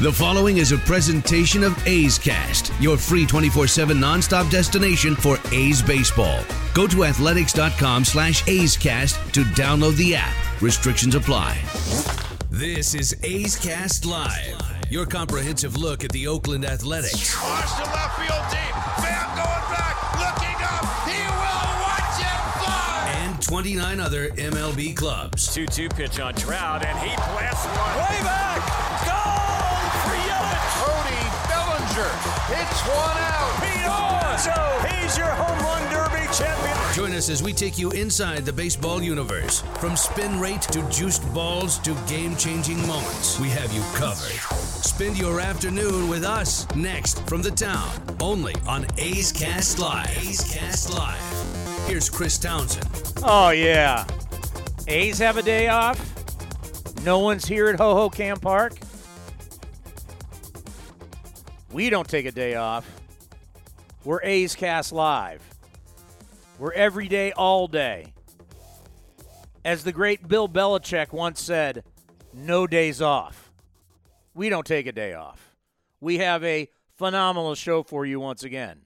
The following is a presentation of A's Cast, your free 24-7 nonstop destination for A's baseball. Go to athletics.com slash A's Cast to download the app. Restrictions apply. This is A's Cast Live, your comprehensive look at the Oakland Athletics. Watch the left field deep. Bam going back, looking up. He will watch it fly. and 29 other MLB clubs. 2 2 pitch on Trout, and he blasts one way back. Bellinger hits one out. Pete Alonso, he's your home run derby champion. Join us as we take you inside the baseball universe. From spin rate to juiced balls to game changing moments, we have you covered. Spend your afternoon with us next from the town, only on A's Cast Live. A's Cast Live. Here's Chris Townsend. Oh yeah. A's have a day off. No one's here at Hohokam Park. We don't take a day off. We're A's Cast Live. We're every day, all day. As the great Bill Belichick once said, no days off. We don't take a day off. We have a phenomenal show for you once again.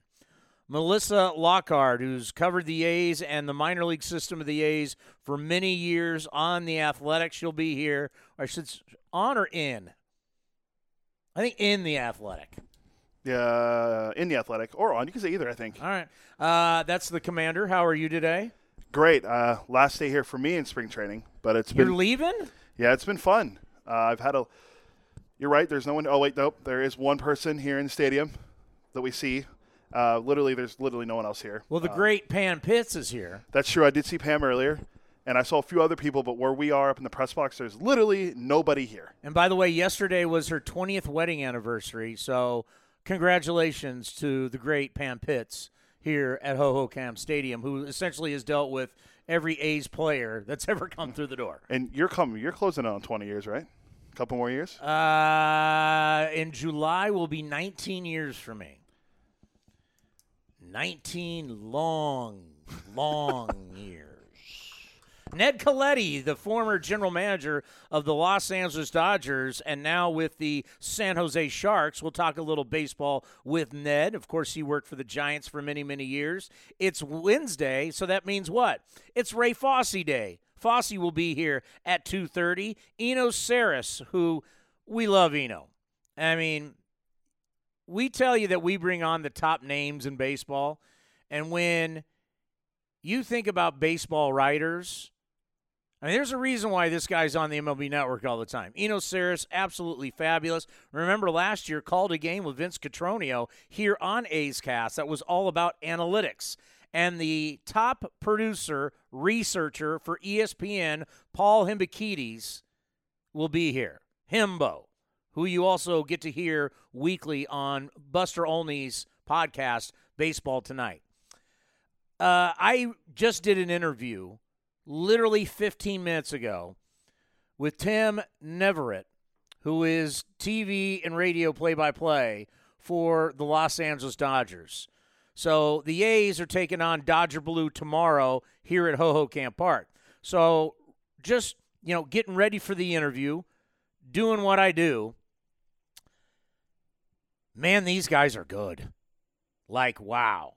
Melissa Lockard, who's covered the A's and the minor league system of the A's for many years on the Athletic. She'll be here. Or should on or in? I think in the Athletic. Yeah, in the athletic or on. You can say either. I think. All right. Uh, that's the commander. How are you today? Great. Uh, last day here for me in spring training, but it's You're been You're leaving? yeah, it's been fun. Uh, I've had a. You're right. There's no one. Oh wait, nope. There is one person here in the stadium that we see. Uh, literally, there's literally no one else here. Well, the Uh, great Pam Pitts is here. That's true. I did see Pam earlier, and I saw a few other people. But where we are up in the press box, there's literally nobody here. And by the way, yesterday was her 20th wedding anniversary. So, congratulations to the great Pam Pitts here at Hohokam Stadium, who essentially has dealt with every A's player that's ever come through the door. And you're coming. You're closing in on 20 years, right? A couple more years. Uh, in July will be 19 years for me. 19 long, long years. Ned Colletti, the former general manager of the Los Angeles Dodgers and now with the San Jose Sharks. We'll talk a little baseball with Ned. Of course, he worked for the Giants for many, many years. It's Wednesday, so that means what? It's Ray Fosse Day. Fosse will be here at 2:30. Eno Sarris, who we love Eno. I mean, we tell you that we bring on the top names in baseball, and when you think about baseball writers, I mean, there's a reason why this guy's on the MLB Network all the time. Eno Sarris, absolutely fabulous. Remember last year, called a game with Vince Cotroneo here on A's Cast that was all about analytics. And the top producer, researcher for ESPN, Paul Hembekides, will be here. Hembo, who you also get to hear weekly on Buster Olney's podcast, Baseball Tonight. Uh, I just did an interview literally 15 minutes ago with Tim Neverett, who is TV and radio play by play for the Los Angeles Dodgers. So the A's are taking on Dodger Blue tomorrow here at Hohokam Park. So just, you know, getting ready for the interview, doing what I do. Man, these guys are good. Like, wow.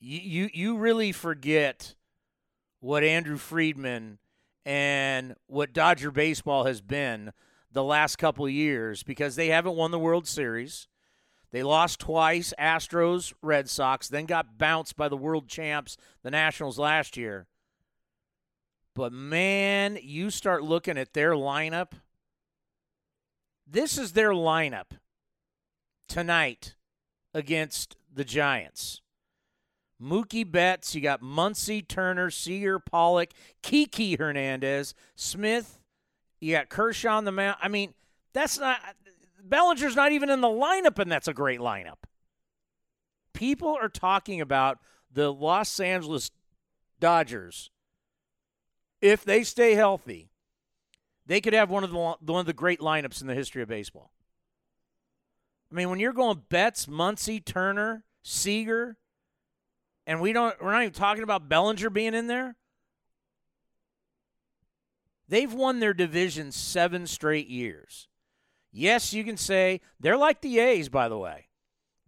You you, you really forget what Andrew Friedman and what Dodger baseball has been the last couple years because they haven't won the World Series. They lost twice, Astros, Red Sox, then got bounced by the world champs, the Nationals last year. But man, you start looking at their lineup. This is their lineup tonight against the Giants. Mookie Betts, you got Muncy, Turner, Seager, Pollock, Kiki Hernandez, Smith, you got Kershaw on the mound. I mean, that's not Bellinger's not even in the lineup, and that's a great lineup. People are talking about the Los Angeles Dodgers. If they stay healthy, they could have one of the one of the great lineups in the history of baseball. I mean, when you're going Betts, Muncy, Turner, Seager, and we don't we're not even talking about Bellinger being in there. They've won their division seven straight years. Yes, you can say they're like the A's, by the way.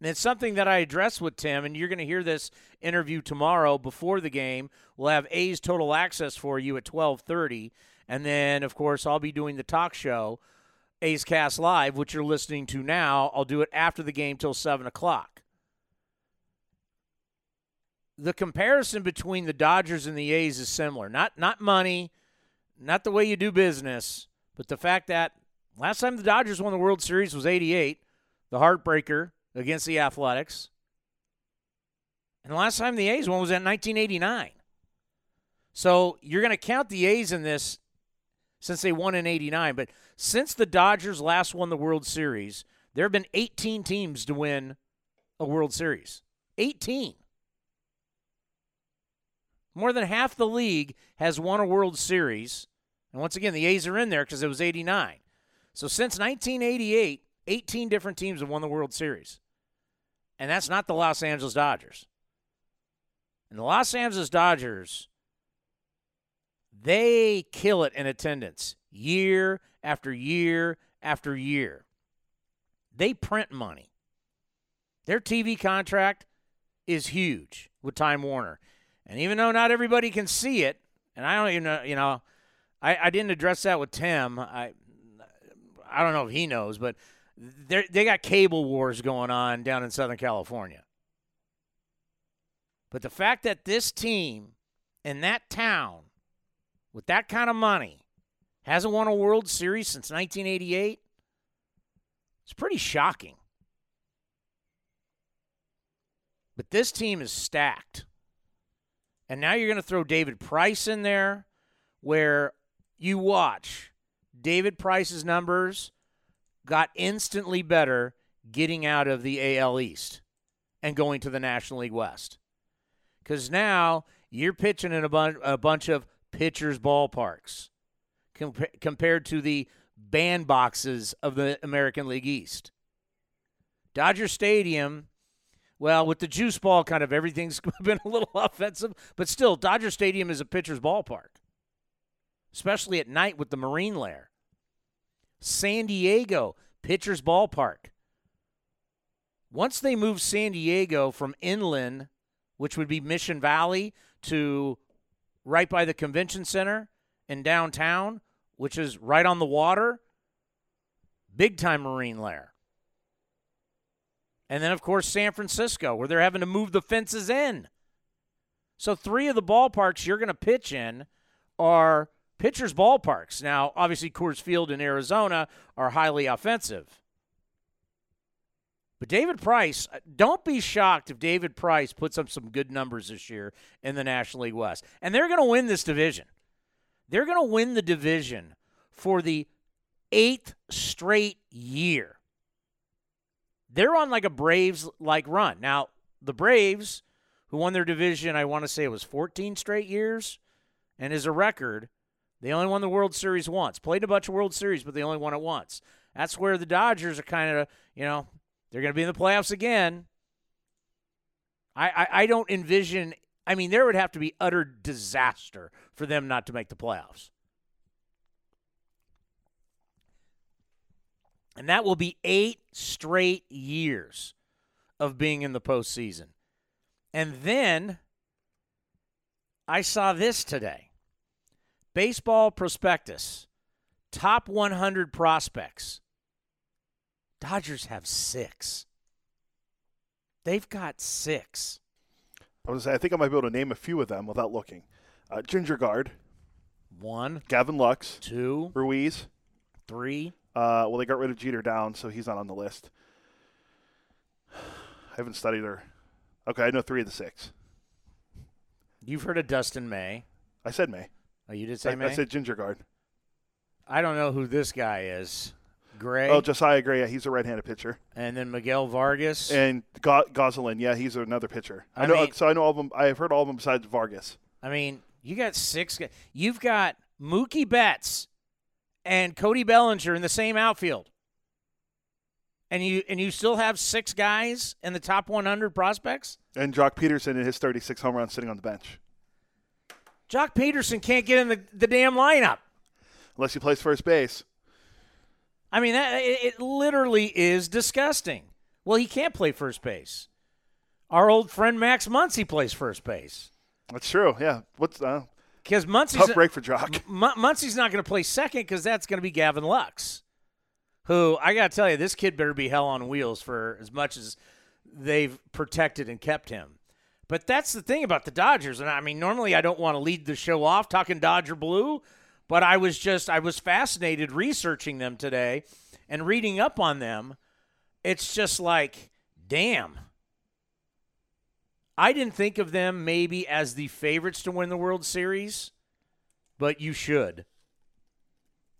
And it's something that I addressed with Tim, and you're going to hear this interview tomorrow before the game. We'll have A's Total Access for you at 1230. And then, of course, I'll be doing the talk show, A's Cast Live, which you're listening to now. I'll do it after the game till 7 o'clock. The comparison between the Dodgers and the A's is similar. Not not money, not the way you do business, but the fact that last time the Dodgers won the World Series was 88, the heartbreaker against the Athletics. And the last time the A's won was in 1989. So you're going to count the A's in this since they won in 89. But since the Dodgers last won the World Series, there have been 18 teams to win a World Series. 18. More than half the league has won a World Series. And once again, the A's are in there because it was 89. So since 1988, 18 different teams have won the World Series. And that's not the Los Angeles Dodgers. And the Los Angeles Dodgers, they kill it in attendance year after year after year. They print money. Their TV contract is huge with Time Warner. And even though not everybody can see it, and I don't even know, you know, I, I didn't address that with Tim. I I don't know if he knows, but they got cable wars going on down in Southern California. But the fact that this team in that town with that kind of money hasn't won a World Series since 1988, it's pretty shocking. But this team is stacked. And now you're going to throw David Price in there, where you watch David Price's numbers got instantly better getting out of the AL East and going to the National League West. Because now you're pitching in a, a bunch of pitchers' ballparks compa- compared to the bandboxes of the American League East. Dodger Stadium well, with the juice ball, kind of everything's been a little offensive, but still, Dodger Stadium is a pitcher's ballpark, especially at night with the Marine layer. San Diego, pitcher's ballpark. Once they move San Diego from inland, which would be Mission Valley, to right by the convention center in downtown, which is right on the water, big time Marine layer. And then, of course, San Francisco, where they're having to move the fences in. So, three of the ballparks you're going to pitch in are pitchers' ballparks. Now, obviously, Coors Field in Arizona are highly offensive. But David Price, uh, don't be shocked if David Price puts up some good numbers this year in the National League West. And they're going to win this division. They're going to win the division for the eighth straight year they're on like a Braves like run. Now, the Braves, who won their division, I want to say it was 14 straight years, and is a record, they only won the World Series once. Played a bunch of World Series, but they only won it once. That's where the Dodgers are kind of, you know, they're going to be in the playoffs again. I, I, I don't envision. I mean, there would have to be utter disaster for them not to make the playoffs. And that will be eight straight years of being in the postseason. And then I saw this today Baseball Prospectus, top 100 prospects. Dodgers have six. They've got six. I was going to say, I think I might be able to name a few of them without looking. Uh, Ginger Guard, one, Gavin Lux, two, Ruiz, three, uh, well, they got rid of Jeter Downs, so he's not on the list. I haven't studied her. Okay, I know three of the six. You've heard of Dustin May. I said May. Oh, you did say I, May? I said Ginger Guard. I don't know who this guy is. Gray. Oh, Josiah Gray. Yeah, he's a right-handed pitcher. And then Miguel Vargas. And Go- Gonsolin. Yeah, he's another pitcher. I, I know. mean- so I know all of them. I've heard all of them besides Vargas. I mean, you got six. You've got Mookie Betts and Cody Bellinger in the same outfield. And you and you still have six guys in the top 100 prospects? And Joc Pederson in his 36 home runs sitting on the bench. Joc Pederson can't get in the, the damn lineup. Unless he plays first base. I mean, that, it, it literally is disgusting. Well, he can't play first base. Our old friend Max Muncy plays first base That's true. Yeah. What's uh, because Muncy's tough break for Joc? M- Muncy's not going to play second because that's going to be Gavin Lux, who I got to tell you, this kid better be hell on wheels for as much as they've protected and kept him. But that's the thing about the Dodgers, and I mean, normally I don't want to lead the show off talking Dodger blue, but I was just I was fascinated researching them today and reading up on them. It's just like, damn. I didn't think of them maybe as the favorites to win the World Series, but you should.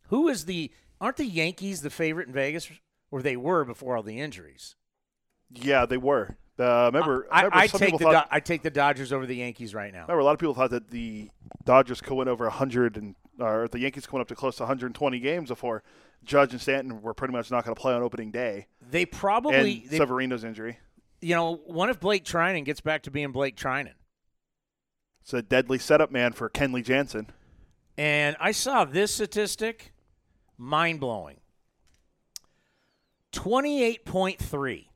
Who is the aren't the Yankees the favorite in Vegas or they were before all the injuries? Yeah, they were. Uh, remember, I, remember I some take the thought, Do- I take the Dodgers over the Yankees right now. remember a lot of people thought that the Dodgers could win over 100 and or the Yankees could win up to close to 120 games before Judge and Stanton were pretty much not going to play on opening day. They probably and they, Severino's injury. You know, one if Blake Treinen gets back to being Blake Treinen. It's a deadly setup man for Kenley Jansen. And I saw this statistic, mind blowing. 28.3.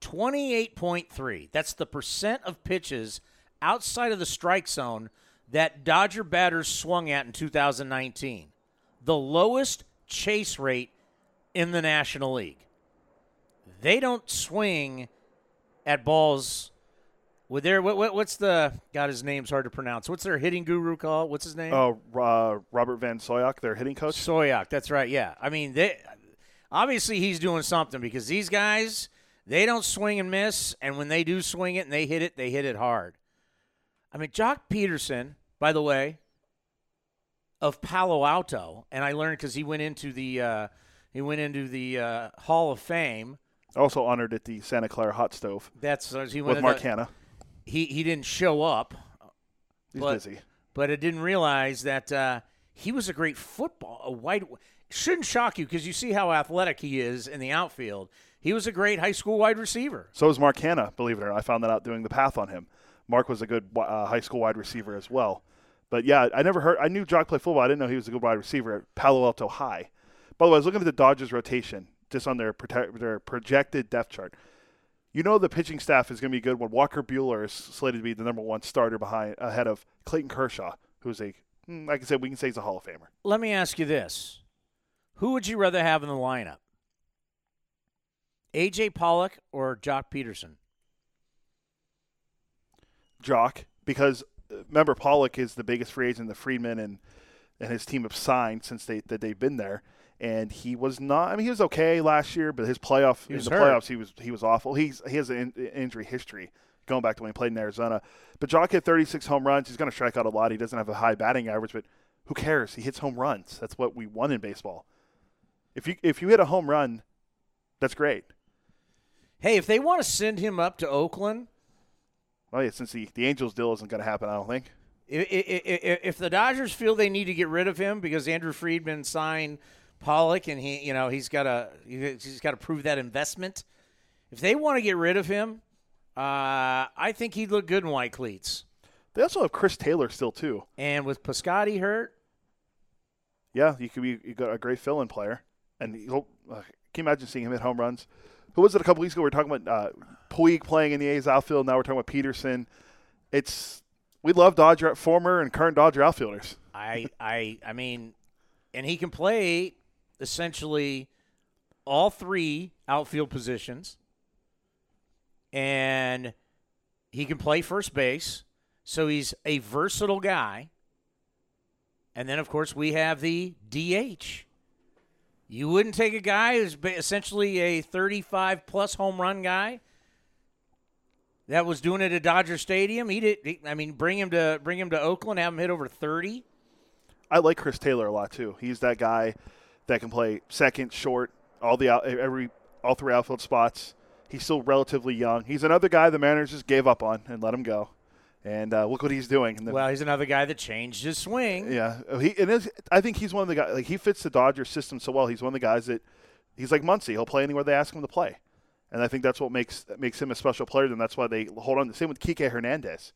28.3. That's the percent of pitches outside of the strike zone that Dodger batters swung at in 2019. The lowest chase rate in the National League. They don't swing at balls with their what, what, what's the God his name's hard to pronounce. What's their hitting guru called? What's his name? Oh, uh, Robert Van Scoyoc, their hitting coach. Scoyoc, that's right. Yeah. I mean, they obviously he's doing something because these guys, they don't swing and miss, and when they do swing it and they hit it, they hit it hard. I mean, Joc Pederson, by the way, of Palo Alto, and I learned because he went into the uh, he went into the uh, Hall of Fame. Also honored at the Santa Clara Hot Stove That's uh, he with Mark Canha. He he didn't show up, He's but- busy. but I didn't realize that uh, he was a great football, a wide. Shouldn't shock you because you see how athletic he is in the outfield. He was a great high school wide receiver. So is Mark Canha, believe it or not. I found that out doing the path on him. Mark was a good uh, high school wide receiver as well. But yeah, I never heard. I knew Joc played football. I didn't know he was a good wide receiver at Palo Alto High. By the way, I was looking at the Dodgers rotation just on their prote- their projected depth chart. You know the pitching staff is going to be good when Walker Buehler is slated to be the number one starter behind ahead of Clayton Kershaw, who's a hmm, like I said, we can say he's a Hall of Famer. Let me ask you this: Who would you rather have in the lineup, AJ Pollock or Joc Pederson? Joc because uh, remember Pollock is the biggest free agent the Friedman and and his team have signed since they that they've been there. And he was not. I mean, he was okay last year, but his playoff He in the hurt. playoffs he was he was awful. He's he has an in, injury history going back to when he played in Arizona. But Joc hit 36 home runs. He's going to strike out a lot. He doesn't have a high batting average, but who cares? He hits home runs. That's what we won in baseball. If you if you hit a home run, that's great. Hey, if they want to send him up to Oakland, Well, yeah, since the the Angels deal isn't going to happen, I don't think. I- I- I- if the Dodgers feel they need to get rid of him because Andrew Friedman signed Pollock and he, you know, he's got to he's got to prove that investment. If they want to get rid of him, uh, I think he'd look good in white cleats. They also have Chris Taylor still too. And with Piscotti hurt, Yeah, you could be you got a great fill-in player, and he'll, uh, can you imagine seeing him hit home runs? Who was it a couple weeks ago? We were talking about uh, Puig playing in the A's outfield. Now we're talking about Pederson. It's we love Dodger former and current Dodger outfielders. I, I, I mean, and he can play essentially all three outfield positions, and he can play first base. So he's a versatile guy. And then, of course, we have the DH. You wouldn't take a guy who's essentially a 35 plus home run guy that was doing it at Dodger Stadium. He did. I mean, bring him to bring him to Oakland, have him hit over 30. I like Chris Taylor a lot too. He's that guy that can play second, short, all the out, every all three outfield spots. He's still relatively young. He's another guy the Mariners just gave up on and let him go. And uh, look what he's doing. The- Well, he's another guy that changed his swing. Yeah, uh, he and his, I think he's one of the guys. Like he fits the Dodgers system so well. He's one of the guys that he's like Muncy. He'll play anywhere they ask him to play, and I think that's what makes makes him a special player. And that's why they hold on. The same with Kike Hernandez.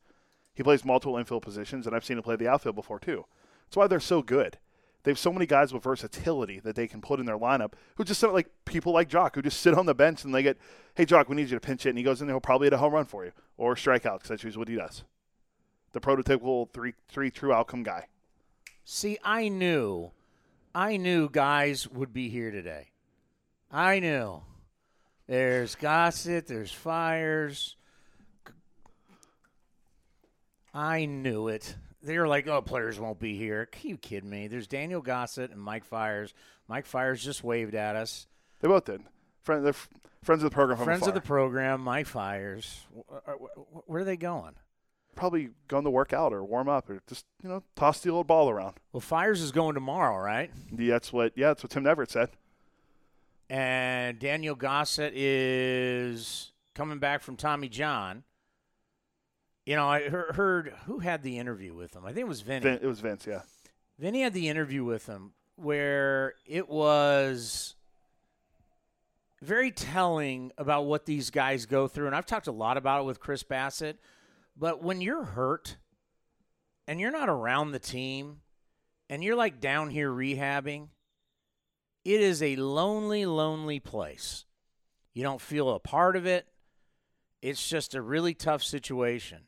He plays multiple infield positions, and I've seen him play the outfield before too. That's why they're so good. They have so many guys with versatility that they can put in their lineup who just sit like people like Joc who just sit on the bench and they get, hey Joc, we need you to pinch it, and he goes in there, he'll probably hit a home run for you or strikeout because that's usually what he does. The prototypical three three true outcome guy. See, I knew, I knew guys would be here today. I knew. There's Gossett. there's Fiers. I knew it. They were like, oh, players won't be here. Are you kidding me? There's Daniel Gossett and Mike Fiers. Mike Fiers just waved at us. They both did. Friend, they're f- friends of the program. from Friends of the program, Mike Fiers. Wh- uh, Where are they going? probably going to work out or warm up or just you know toss the old ball around. Well, Fiers is going tomorrow, right? Yeah, that's what. Yeah, that's what Tim Neverett said. And Daniel Gossett is coming back from Tommy John. You know, I heard, who had the interview with him. I think it was Vinny. Vin, it was Vince. Yeah, Vinny had the interview with him where it was very telling about what these guys go through. And I've talked a lot about it with Chris Bassitt. But when you're hurt and you're not around the team and you're like down here rehabbing, it is a lonely, lonely place. You don't feel a part of it. It's just a really tough situation.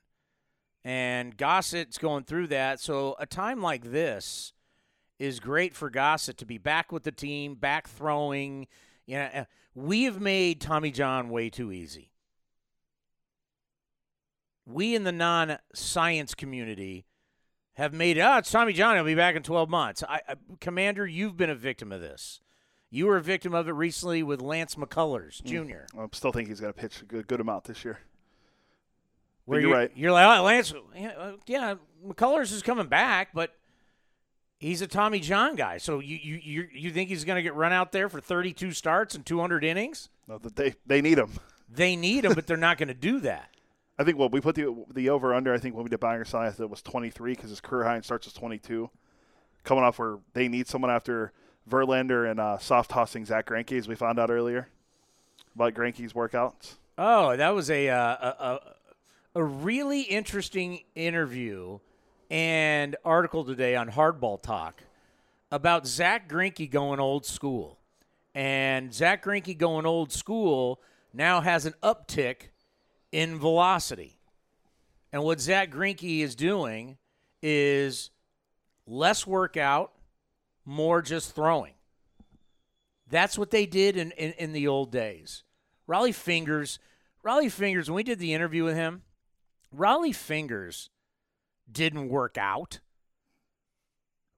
And Gossett's going through that. So a time like this is great for Gossett to be back with the team, back throwing. You know, uh, we have made Tommy John way too easy. We in the non-science community have made it. Oh, it's Tommy John. He'll be back in 12 months. I, I, Commander, you've been a victim of this. You were a victim of it recently with Lance McCullers Jr. I still think he's going to pitch a good, good amount this year. Where you're you're, right. You're like, oh, Lance, yeah, uh, yeah, McCullers is coming back, but he's a Tommy John guy. So you you you, you think he's going to get run out there for 32 starts and 200 innings? No, that they they need him. They need him, but they're not going to do that. I think well, we put the the over under. I think when we did Banger Science, it was 23 because his career high in starts was 22. Coming off where they need someone after Verlander and uh, soft tossing Zach Greinke, as we found out earlier about Greinke's workouts. Oh, that was a uh, a, a a really interesting interview and article today on Hardball Talk about Zach Greinke going old school, and Zach Greinke going old school now has an uptick in velocity, and what Zach Greinke is doing is less workout, more just throwing. That's what they did in, in, in the old days. Rollie Fingers, Rollie Fingers, when we did the interview with him, Rollie Fingers didn't work out.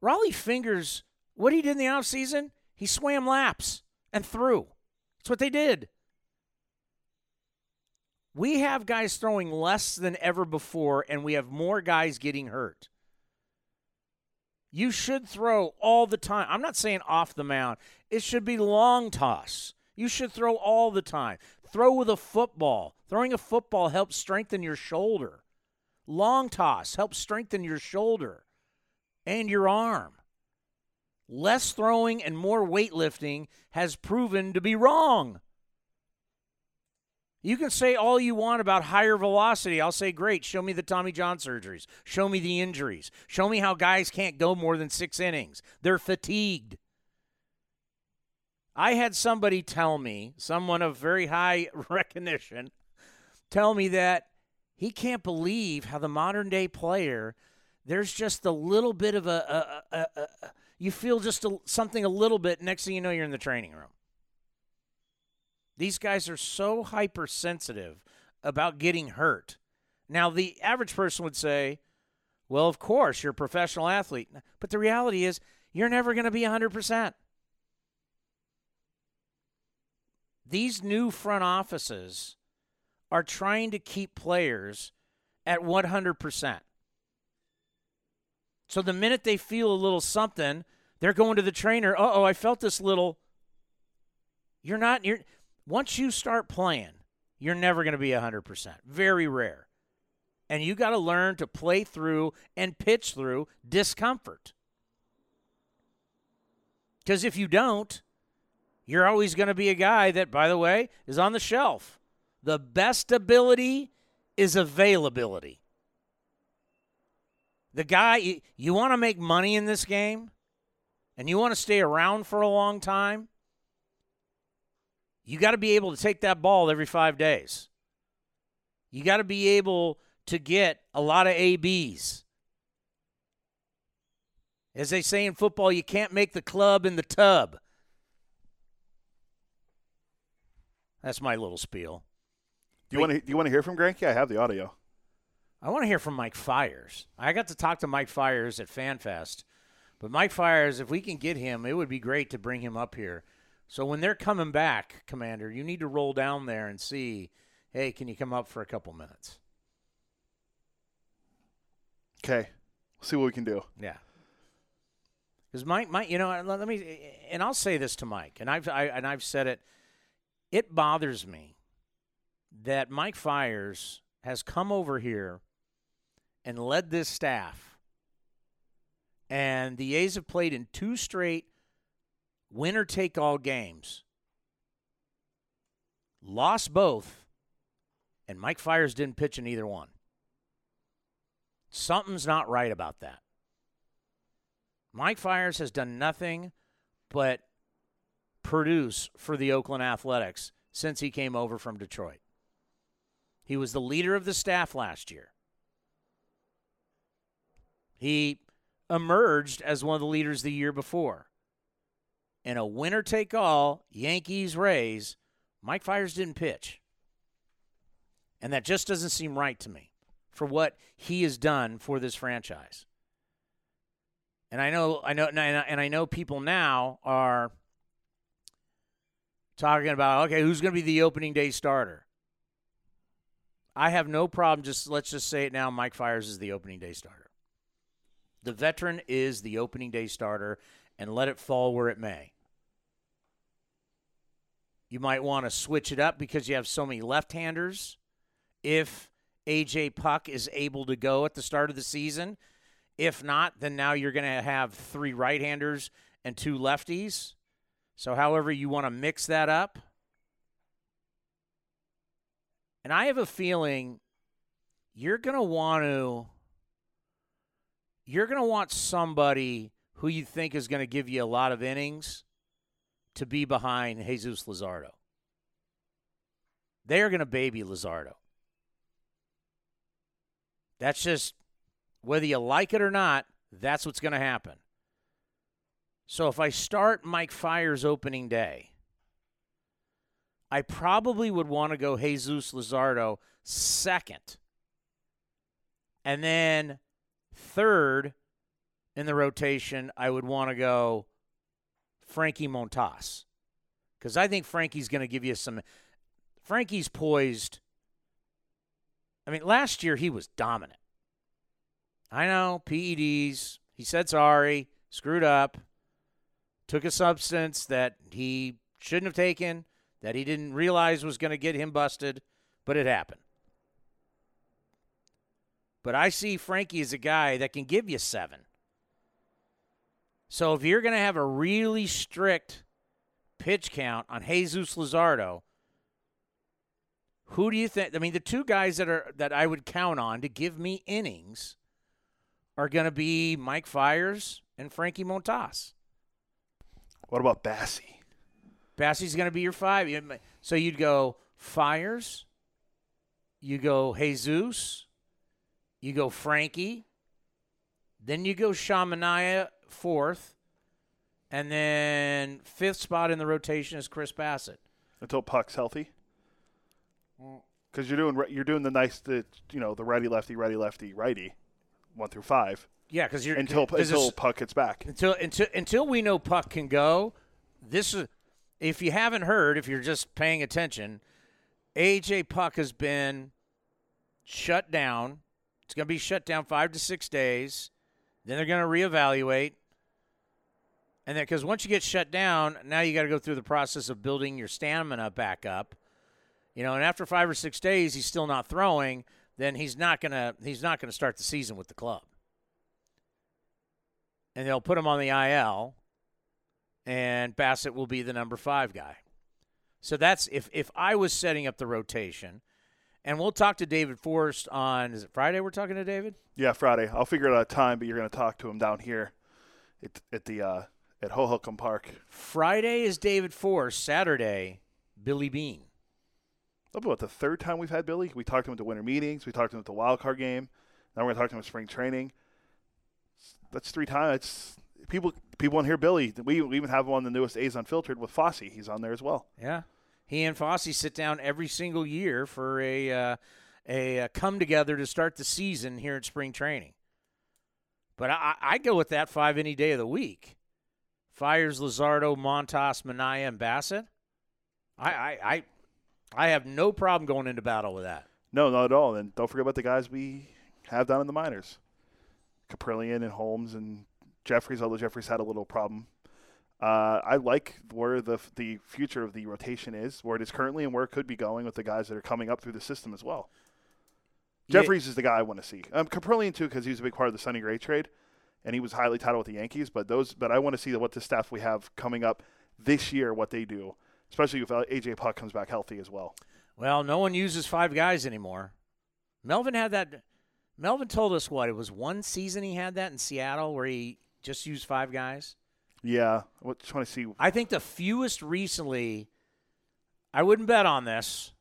Rollie Fingers, what he did in the offseason, he swam laps and threw. That's what they did. We have guys throwing less than ever before, and we have more guys getting hurt. You should throw all the time. I'm not saying off the mound. It should be long toss. You should throw all the time. Throw with a football. Throwing a football helps strengthen your shoulder. Long toss helps strengthen your shoulder and your arm. Less throwing and more weightlifting has proven to be wrong. You can say all you want about higher velocity. I'll say, great. Show me the Tommy John surgeries. Show me the injuries. Show me how guys can't go more than six innings. They're fatigued. I had somebody tell me, someone of very high recognition, tell me that he can't believe how the modern day player, there's just a little bit of a, a, a, a, you feel just something a little bit. Next thing you know, you're in the training room. These guys are so hypersensitive about getting hurt. Now, the average person would say, well, of course, you're a professional athlete. But the reality is, you're never going to be 100%. These new front offices are trying to keep players at 100%. So the minute they feel a little something, they're going to the trainer, uh oh, I felt this little. You're not, you're, once you start playing, you're never going to be 100%. Very rare. And you got to learn to play through and pitch through discomfort. Because if you don't, you're always going to be a guy that, by the way, is on the shelf. The best ability is availability. The guy, you, you want to make money in this game? and you want to stay around for a long time, you got to be able to take that ball every five days. You got to be able to get a lot of ABs. As they say in football, you can't make the club in the tub. That's my little spiel. Do you want to? Do you want to hear from Greinke? I have the audio. I want to hear from Mike Fiers. I got to talk to Mike Fiers at FanFest, but Mike Fiers, if we can get him, it would be great to bring him up here. So when they're coming back, Commander, you need to roll down there and see. Hey, can you come up for a couple minutes? Okay, see what we can do. Yeah. Because Mike, Mike, you know, let, me, and I'll say this to Mike, and I've, I, and I've said it. It bothers me that Mike Fiers has come over here and led this staff, and the A's have played in two straight winner take all games, lost both, and Mike Fiers didn't pitch in either one. Something's not right about that. Mike Fiers has done nothing but produce for the Oakland Athletics since he came over from Detroit. He was the leader of the staff last year. He emerged as one of the leaders the year before. In a winner take all, Yankees Rays, Mike Fiers didn't pitch. And that just doesn't seem right to me for what he has done for this franchise. And I know, I know, and I know people now are talking about okay, who's going to be the opening day starter. I have no problem. Just let's just say it now. Mike Fiers is the opening day starter. The veteran is the opening day starter, and let it fall where it may. You might want to switch it up because you have so many left-handers. If AJ Puk is able to go at the start of the season, if not, then now you're going to have three right-handers and two lefties. So, however you want to mix that up. And I have a feeling you're going to want to you're going to want somebody who you think is going to give you a lot of innings to be behind Jesus Luzardo. They are going to baby Luzardo. That's just whether you like it or not, that's what's going to happen. So if I start Mike Fiers opening day, I probably would want to go Jesus Luzardo second. And then third in the rotation, I would want to go Frankie Montas. Because I think Frankie's going to give you some. Frankie's poised. I mean, last year he was dominant. I know, PEDs. He said sorry, screwed up, took a substance that he shouldn't have taken, that he didn't realize was going to get him busted, but it happened. But I see Frankie as a guy that can give you seven. So if you're going to have a really strict pitch count on Jesus Luzardo, who do you think? I mean, the two guys that are that I would count on to give me innings are going to be Mike Fiers and Frankie Montas. What about Bassy? Bassy's going to be your five. So you'd go Fiers, you go Jesus, you go Frankie, then you go Sean Manaea fourth, and then fifth spot in the rotation is Chris Bassitt. until Puk's healthy. Because you're doing you're doing the nice the you know the righty lefty righty lefty righty one through five. Yeah, because you're until until Puk gets back. Until until until we know Puk can go. This is if you haven't heard, if you're just paying attention, AJ Puk has been shut down. It's going to be shut down five to six days. Then they're going to reevaluate. And then, because once you get shut down, now you got to go through the process of building your stamina back up. You know, and after five or six days, he's still not throwing then he's not gonna he's not gonna start the season with the club. And they'll put him on the IL, and Bassitt will be the number five guy. So that's if if I was setting up the rotation, and we'll talk to David Forst on is it Friday? We're talking to David. Yeah, Friday. I'll figure out a time, but you're going to talk to him down here at, at the uh, at Hohokam Park. Friday is David Forst. Saturday, Billy Beane. About the third time we've had Billy. We talked to him at the winter meetings. We talked to him at the wild card game. Now we're going to talk to him at spring training. That's three times. It's, people people want to hear Billy. We, we even have him on the newest A's Unfiltered with Fosse. He's on there as well. Yeah, he and Fosse sit down every single year for a uh, a, a come together to start the season here at spring training. But I, I go with that five any day of the week. Fiers Luzardo, Montas, Manaea, and Bassitt. I, I, I, I have no problem going into battle with that. No, not at all. And don't forget about the guys we have down in the minors. Kaprielian and Holmes and Jefferies, although Jefferies had a little problem. Uh, I like where the the future of the rotation is, where it is currently, and where it could be going with the guys that are coming up through the system as well. Yeah. Jefferies is the guy I want to see. Um, Kaprielian too, because he was a big part of the Sonny Gray trade, and he was highly touted with the Yankees. But those, but I want to see what the staff we have coming up this year, what they do, especially if uh, AJ Puk comes back healthy as well. Well, no one uses five guys anymore. Melvin had that. Melvin told us what it was one season he had that in Seattle where he just used five guys. Yeah, just want to see. I think the fewest recently. I wouldn't bet on this,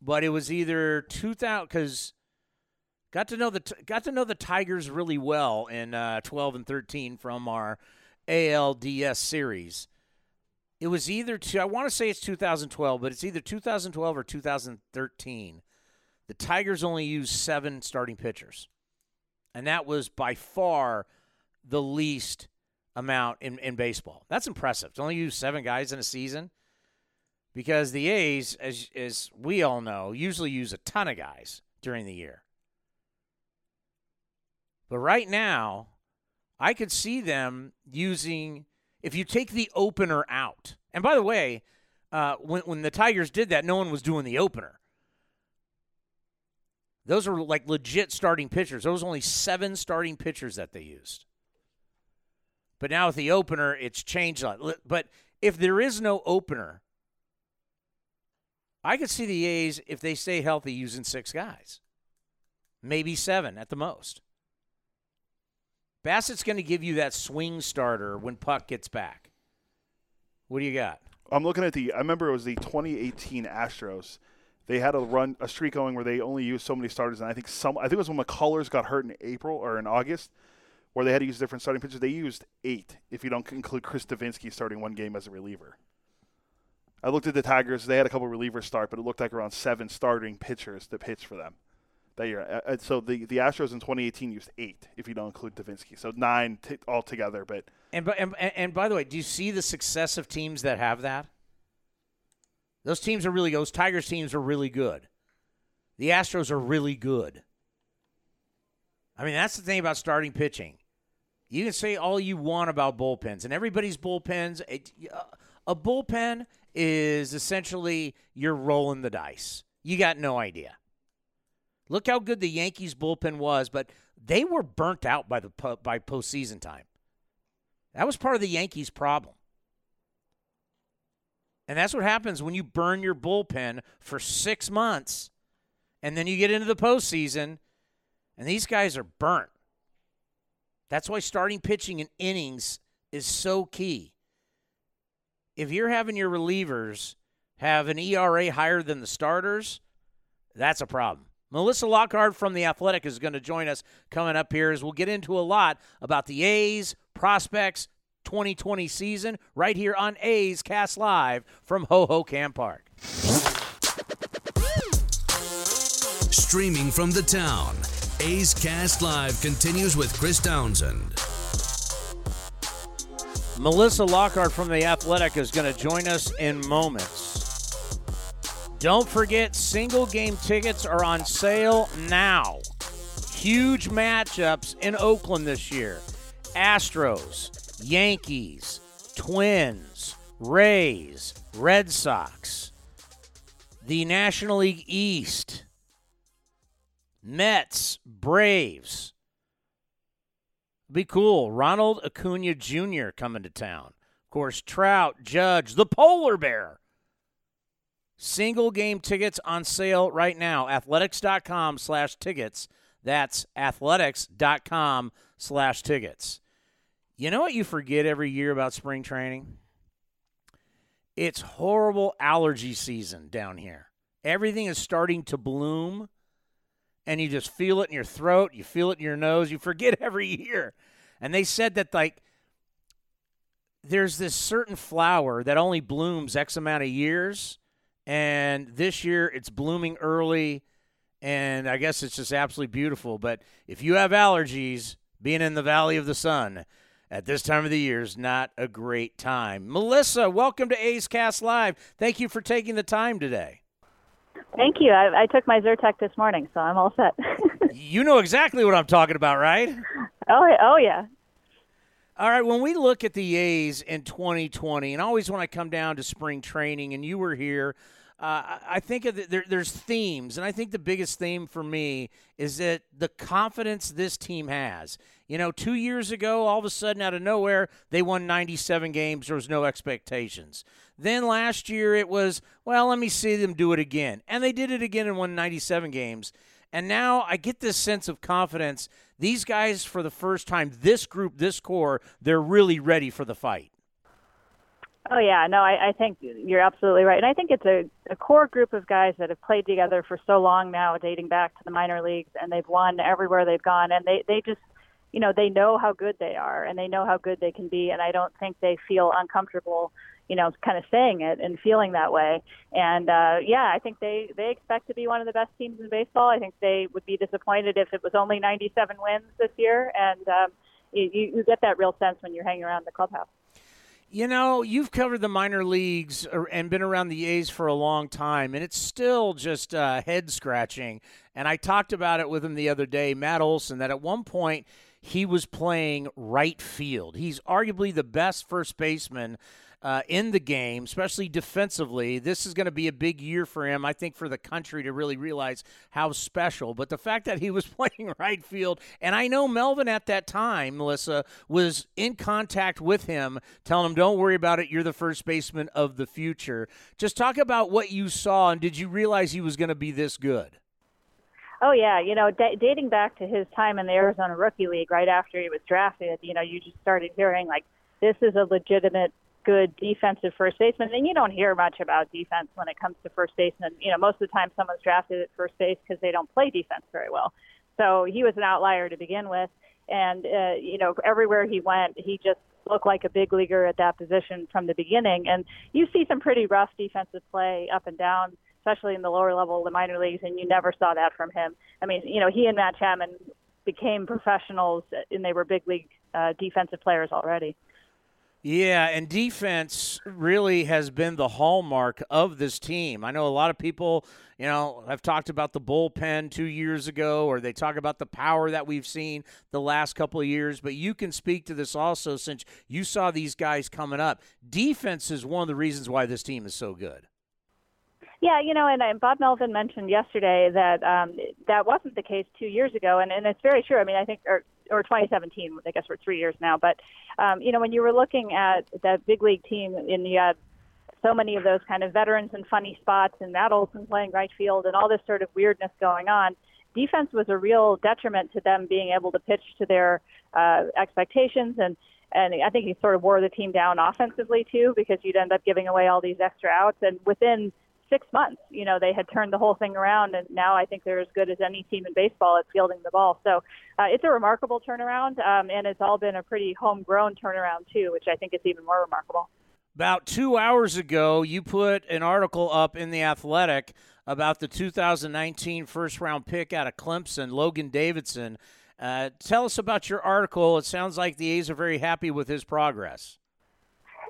but it was either two thousand because got to know the got to know the Tigers really well in uh, twelve and thirteen from our ALDS series. It was either two, I want to say it's 2012, but it's either 2012 or 2013. The Tigers only used seven starting pitchers, and that was by far the least amount in, in baseball. That's impressive. To only use seven guys in a season, because the A's, as as we all know, usually use a ton of guys during the year. But right now, I could see them using if you take the opener out. And by the way, uh, when when the Tigers did that, no one was doing the opener. Those are like legit starting pitchers. Those were only seven starting pitchers that they used. But now with the opener, it's changed a lot. But if there is no opener, I could see the A's, if they stay healthy, using six guys, maybe seven at the most. Bassitt's going to give you that swing starter when Puk gets back. What do you got? I'm looking at the. I remember it was the 2018 Astros. They had a run, a streak going where they only used so many starters, and I think some. I think it was when McCullers got hurt in April or in August, where they had to use different starting pitchers. They used eight, if you don't include Chris Devenski starting one game as a reliever. I looked at the Tigers; they had a couple relievers start, but it looked like around seven starting pitchers to pitch for them that year. Uh, uh, so the the Astros in 2018 used eight, if you don't include Devenski. So nine t- altogether. But And, and and by the way, do you see the success of teams that have that? Those teams are really good. those Tigers teams are really good. The Astros are really good. I mean, that's the thing about starting pitching. You can say all you want about bullpens, and everybody's bullpens. It, a bullpen is essentially you're rolling the dice. You got no idea. Look how good the Yankees bullpen was, but they were burnt out by the by postseason time. That was part of the Yankees' problem. And that's what happens when you burn your bullpen for six months and then you get into the postseason and these guys are burnt. That's why starting pitching in innings is so key. If you're having your relievers have an ERA higher than the starters, that's a problem. Melissa Lockard from The Athletic is going to join us coming up here as we'll get into a lot about the A's, prospects, 2020 season right here on A's Cast Live from Hohokam Park. Streaming from the town, A's Cast Live continues with Chris Townsend. Melissa Lockard from The Athletic is going to join us in moments. Don't forget, single game tickets are on sale now. Huge matchups in Oakland this year Astros, Yankees, Twins, Rays, Red Sox, the National League East, Mets, Braves. Be cool. Ronald Acuna Jr. coming to town. Of course, Trout, Judge, the Polar Bear. Single game tickets on sale right now. Athletics.com slash tickets. That's athletics.com slash tickets. You know what you forget every year about spring training? It's horrible allergy season down here. Everything is starting to bloom, and you just feel it in your throat. You feel it in your nose. You forget every year. And they said that, like, there's this certain flower that only blooms X amount of years. And this year it's blooming early. And I guess it's just absolutely beautiful. But if you have allergies, being in the Valley of the Sun, at this time of the year is not a great time. Melissa, welcome to A's Cast Live. Thank you for taking the time today. Thank you. I, I took my Zyrtec this morning, so I'm all set. you know exactly what I'm talking about, right? Oh, oh yeah. All right, when we look at the A's in 2020, and always when I come down to spring training, and you were here, uh, I think the, there, there's themes, and I think the biggest theme for me is that the confidence this team has. You know, two years ago, all of a sudden, out of nowhere, they won 97 games. There was no expectations. Then last year, it was, well, let me see them do it again. And they did it again and won 97 games. And now I get this sense of confidence. These guys, for the first time, this group, this core, they're really ready for the fight. Oh yeah, no, I, I think you're absolutely right, and I think it's a, a core group of guys that have played together for so long now, dating back to the minor leagues, and they've won everywhere they've gone, and they they just you know they know how good they are and they know how good they can be. And i don't think they feel uncomfortable you know kind of saying it and feeling that way. And uh yeah i think they they expect to be one of the best teams in baseball. I think they would be disappointed if it was only 97 wins this year. And um you you get that real sense when you're hanging around the clubhouse you know, you've covered the minor leagues and been around the A's for a long time, and it's still just uh, head scratching. And I talked about it with him the other day, Matt Olson, that at one point he was playing right field. He's arguably the best first baseman uh, in the game, especially defensively. This is going to be a big year for him, I think, for the country to really realize how special. But the fact that he was playing right field, and I know Melvin at that time, Melissa, was in contact with him, telling him, don't worry about it. You're the first baseman of the future. Just talk about what you saw, and did you realize he was going to be this good? Oh yeah, you know, d- dating back to his time in the Arizona Rookie League, right after he was drafted, you know, you just started hearing like this is a legitimate good defensive first baseman. And you don't hear much about defense when it comes to first baseman. You know, most of the time someone's drafted at first base because they don't play defense very well. So he was an outlier to begin with, and uh, you know, everywhere he went, he just looked like a big leaguer at that position from the beginning. And you see some pretty rough defensive play up and down especially in the lower level, the minor leagues, and you never saw that from him. I mean, you know, he and Matt Chapman became professionals, and they were big league uh, defensive players already. Yeah, and defense really has been the hallmark of this team. I know a lot of people, you know, have talked about the bullpen two years ago, or they talk about the power that we've seen the last couple of years. But you can speak to this also since you saw these guys coming up. Defense is one of the reasons why this team is so good. Yeah, you know, and, Bob Melvin mentioned yesterday that um, that wasn't the case two years ago, and, and it's very true. I mean, I think, or, or 2017, I guess we're three years now. But um, you know, when you were looking at that big league team, and you had so many of those kind of veterans in funny spots, and Matt Olson playing right field, and all this sort of weirdness going on. Defense was a real detriment to them being able to pitch to their uh, expectations, and and I think he sort of wore the team down offensively too, because you'd end up giving away all these extra outs, and within six months, you know, they had turned the whole thing around, and now I think they're as good as any team in baseball at fielding the ball. So uh, it's a remarkable turnaround, um, and it's all been a pretty homegrown turnaround too, which I think is even more remarkable. About two hours ago, you put an article up in the Athletic about the 2019 first round pick out of Clemson, Logan Davidson. Uh, tell us about your article. It sounds like the A's are very happy with his progress.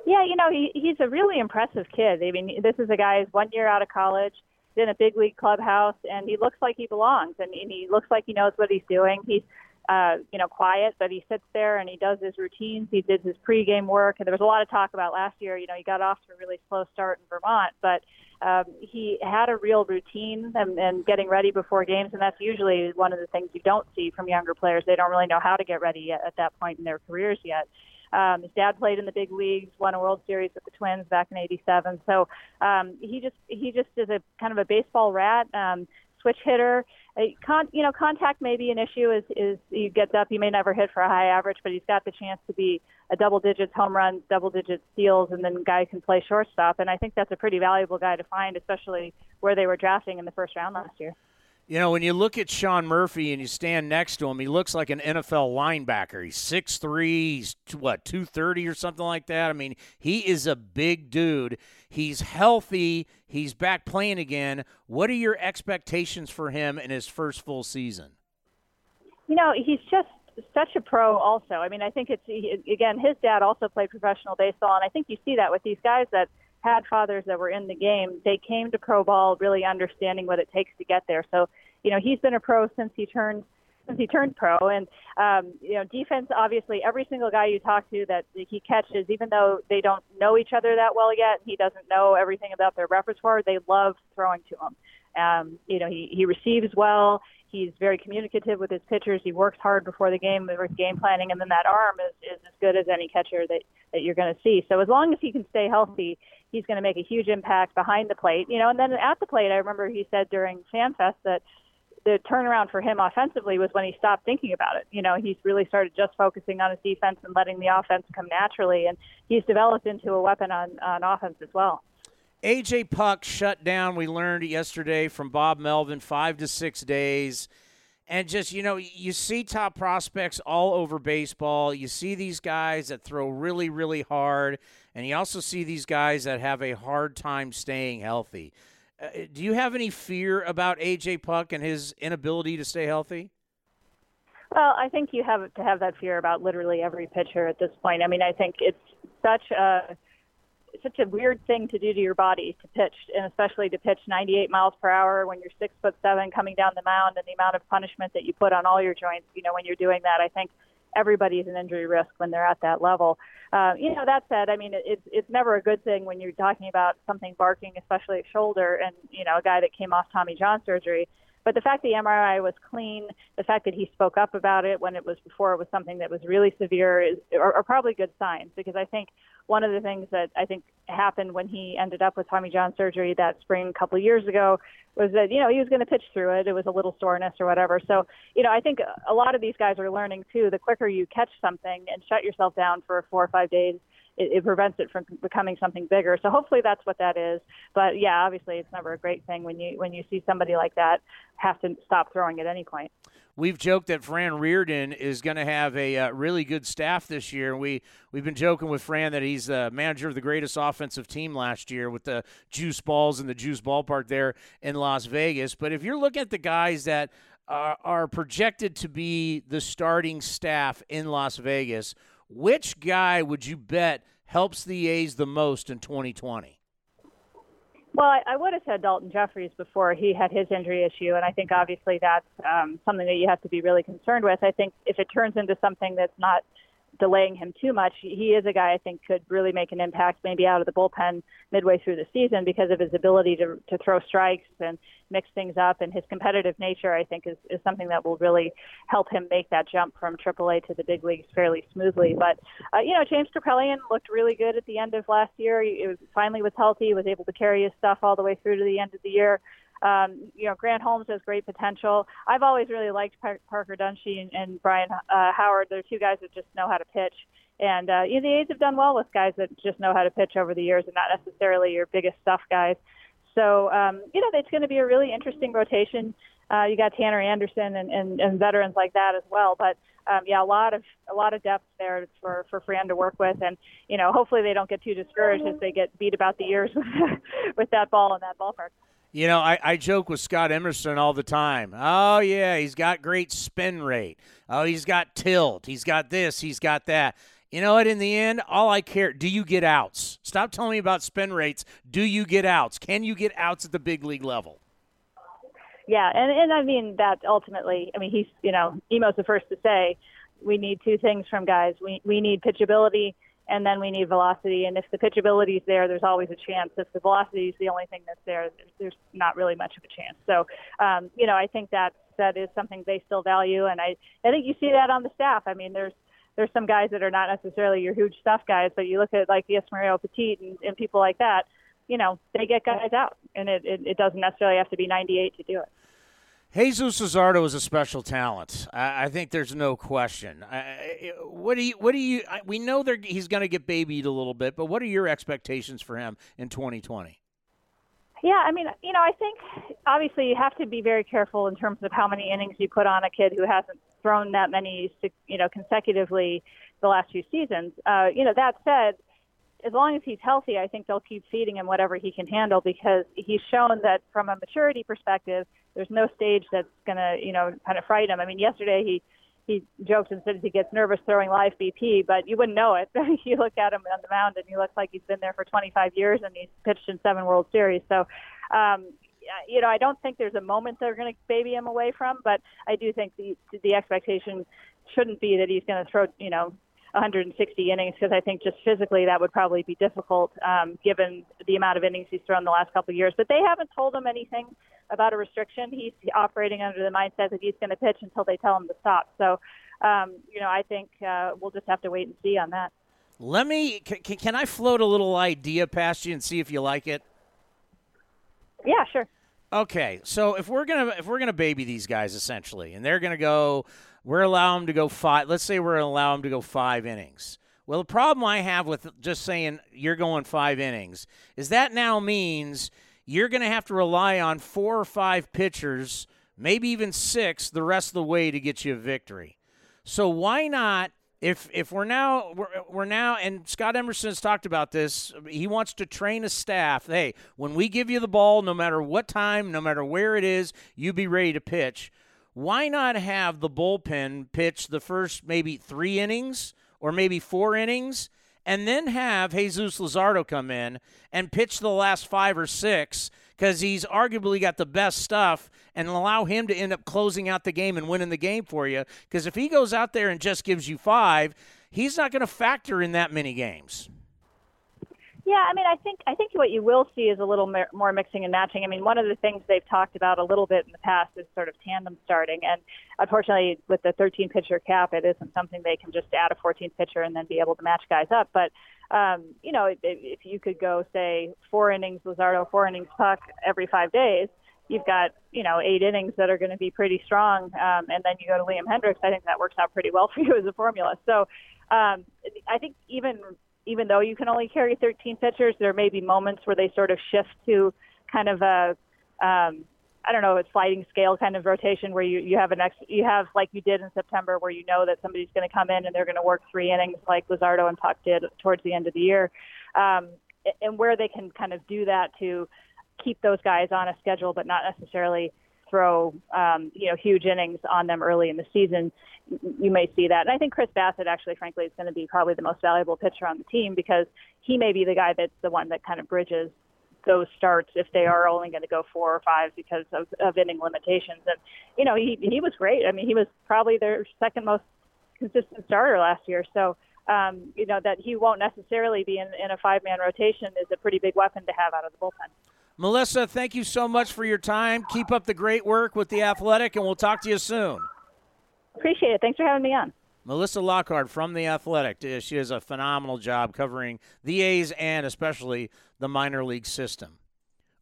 Yeah, you know, he, he's a really impressive kid. I mean, this is a guy who's one year out of college, in a big league clubhouse, and he looks like he belongs, and, and he looks like he knows what he's doing. He's, uh, you know, quiet, but he sits there and he does his routines. He did his pregame work, and there was a lot of talk about last year. You know, he got off to a really slow start in Vermont, but um, he had a real routine and, and getting ready before games, and that's usually one of the things you don't see from younger players. They don't really know how to get ready at, at that point in their careers yet. Um, his dad played in the big leagues, won a World Series with the Twins back in '87. So um, he just he just is a kind of a baseball rat. Um, switch hitter. Uh, con, you know, contact may be an issue. Is is he gets up, he may never hit for a high average, but he's got the chance to be a double digits home runs, double digits steals, and then guy can play shortstop. And I think that's a pretty valuable guy to find, especially where they were drafting in the first round last year. You know, when you look at Sean Murphy and you stand next to him, he looks like an NFL linebacker. He's 6'3", he's what, 230 or something like that. I mean, he is a big dude. He's healthy. He's back playing again. What are your expectations for him in his first full season? You know, he's just such a pro also. I mean, I think it's again, his dad also played professional baseball and I think you see that with these guys that – had fathers that were in the game, they came to pro ball really understanding what it takes to get there. So, you know, he's been a pro since he turned since he turned pro. And um, you know, defense obviously every single guy you talk to that he catches, even though they don't know each other that well yet, he doesn't know everything about their repertoire. They love throwing to him. Um, you know, he he receives well. He's very communicative with his pitchers. He works hard before the game with game planning, and then that arm is, is as good as any catcher that, that you're going to see. So as long as he can stay healthy, he's going to make a huge impact behind the plate. You know, and then at the plate, I remember he said during FanFest that the turnaround for him offensively was when he stopped thinking about it. You know, he's really started just focusing on his defense and letting the offense come naturally, and he's developed into a weapon on, on offense as well. AJ Puk shut down, we learned yesterday from Bob Melvin, five to six days. And just, you know, you see top prospects all over baseball. You see these guys that throw really, really hard. And you also see these guys that have a hard time staying healthy. Uh, do you have any fear about AJ Puk and his inability to stay healthy? Well, I think you have to have that fear about literally every pitcher at this point. I mean, I think it's such a such a weird thing to do to your body to pitch, and especially to pitch 98 miles per hour when you're six foot seven coming down the mound, and the amount of punishment that you put on all your joints. You know, when you're doing that, I think everybody's an injury risk when they're at that level. Uh, you know, that said, I mean, it's it's never a good thing when you're talking about something barking, especially a shoulder, and you know, a guy that came off Tommy John surgery. But the fact the MRI was clean, the fact that he spoke up about it when it was before it was something that was really severe, is are, are probably good signs because I think one of the things that I think happened when he ended up with Tommy John surgery that spring a couple years ago was that you know he was going to pitch through it. It was a little soreness or whatever. So you know I think a lot of these guys are learning too. The quicker you catch something and shut yourself down for four or five days, it, it prevents it from becoming something bigger. So hopefully that's what that is. But yeah, obviously it's never a great thing when you when you see somebody like that have to stop throwing at any point. We've joked that Fran Riordan is going to have a uh, really good staff this year. We we've been joking with Fran that he's the manager of the greatest offensive team last year with the Juice Balls and the Juice Ballpark there in Las Vegas. But if you're looking at the guys that are, are projected to be the starting staff in Las Vegas, which guy would you bet helps the A's the most in 2020? Well, I, I would have said Dalton Jefferies before he had his injury issue, and I think obviously that's um, something that you have to be really concerned with. I think if it turns into something that's not delaying him too much. He is a guy I think could really make an impact maybe out of the bullpen midway through the season because of his ability to to throw strikes and mix things up and his competitive nature I think is, is something that will really help him make that jump from AAA to the big leagues fairly smoothly. But uh, you know James Kaprielian looked really good at the end of last year. He was, finally was healthy, was able to carry his stuff all the way through to the end of the year. Um, you know, Grant Holmes has great potential. I've always really liked Parker Dunshee and, and Brian uh, Howard. They're two guys that just know how to pitch. And uh, you know, the A's have done well with guys that just know how to pitch over the years, and not necessarily your biggest stuff guys. So um, you know, it's going to be a really interesting rotation. Uh, you got Tanner Anderson and, and, and veterans like that as well. But um, yeah, a lot of a lot of depth there for for Fran to work with, and you know, hopefully they don't get too discouraged as they get beat about the ears with, with that ball in that ballpark. You know, I, I joke with Scott Emerson all the time. Oh, yeah, he's got great spin rate. Oh, he's got tilt. He's got this. He's got that. You know what? In the end, all I care, do you get outs? Stop telling me about spin rates. Do you get outs? Can you get outs at the big league level? Yeah, and, and I mean that ultimately, I mean, he's, you know, Emo's the first to say we need two things from guys. We, we need pitchability and then we need velocity. And if the pitchability is there, there's always a chance. If the velocity is the only thing that's there, there's not really much of a chance. So, um, you know, I think that that is something they still value, and I I think you see that on the staff. I mean, there's there's some guys that are not necessarily your huge stuff guys, but you look at like Yusmeiro Petit and, and people like that. You know, they get guys out, and it, it, it doesn't necessarily have to be 98 to do it. Jesus Luzardo is a special talent. I, I think there's no question. I, what do you? What do you? I, we know he's going to get babied a little bit, but what are your expectations for him in 2020? Yeah, I mean, you know, I think obviously you have to be very careful in terms of how many innings you put on a kid who hasn't thrown that many, you know, consecutively the last few seasons. Uh, you know, that said, as long as he's healthy, I think they'll keep feeding him whatever he can handle because he's shown that from a maturity perspective, there's no stage that's going to, you know, kind of frighten him. I mean, yesterday he he joked and said he gets nervous throwing live BP, but you wouldn't know it. you look at him on the mound and he looks like he's been there for 25 years and he's pitched in seven World Series. So, um, you know, I don't think there's a moment they're going to baby him away from, but I do think the the expectation shouldn't be that he's going to throw, you know, 160 innings because I think just physically that would probably be difficult um, given the amount of innings he's thrown the last couple of years. But they haven't told him anything about a restriction. He's operating under the mindset that he's going to pitch until they tell him to stop. So, um, you know, I think uh, we'll just have to wait and see on that. Let me. Can, can I float a little idea past you and see if you like it? Yeah, sure. Okay, so if we're gonna if we're gonna baby these guys essentially, and they're gonna go we're allowing them to go five. Let's say we're allow them to go five innings. Well, the problem I have with just saying you're going five innings is that now means you're going to have to rely on four or five pitchers, maybe even six, the rest of the way to get you a victory. So why not? If if we're now we're, we're now and Scott Emerson has talked about this, he wants to train a staff. Hey, when we give you the ball, no matter what time, no matter where it is, you be ready to pitch why not have the bullpen pitch the first maybe three innings or maybe four innings and then have Jesus Luzardo come in and pitch the last five or six because he's arguably got the best stuff and allow him to end up closing out the game and winning the game for you. Because if he goes out there and just gives you five, he's not going to factor in that many games. Yeah, I mean, I think I think what you will see is a little more mixing and matching. I mean, one of the things they've talked about a little bit in the past is sort of tandem starting, and unfortunately, with the 13 pitcher cap, it isn't something they can just add a 14th pitcher and then be able to match guys up. But um, you know, if, if you could go say four innings Luzardo, four innings Puk every five days, you've got you know eight innings that are going to be pretty strong, um, and then you go to Liam Hendriks. I think that works out pretty well for you as a formula. So um, I think even even though you can only carry 13 pitchers, there may be moments where they sort of shift to kind of a, um, I don't know, a sliding scale kind of rotation where you, you have an ex, you have like you did in September where you know that somebody's going to come in and they're going to work three innings like Luzardo and Puk did towards the end of the year, um, and where they can kind of do that to keep those guys on a schedule, but not necessarily throw um, you know huge innings on them early in the season, you may see that. And I think Chris Bassitt actually, frankly, is going to be probably the most valuable pitcher on the team because he may be the guy that's the one that kind of bridges those starts if they are only going to go four or five because of, of inning limitations. And you know he he was great. I mean he was probably their second most consistent starter last year. So um, you know that he won't necessarily be in, in a five man rotation is a pretty big weapon to have out of the bullpen. Melissa, thank you so much for your time. Keep up the great work with the Athletic, and we'll talk to you soon. Appreciate it. Thanks for having me on. Melissa Lockard from The Athletic. Uh, she does a phenomenal job covering the A's and especially the minor league system.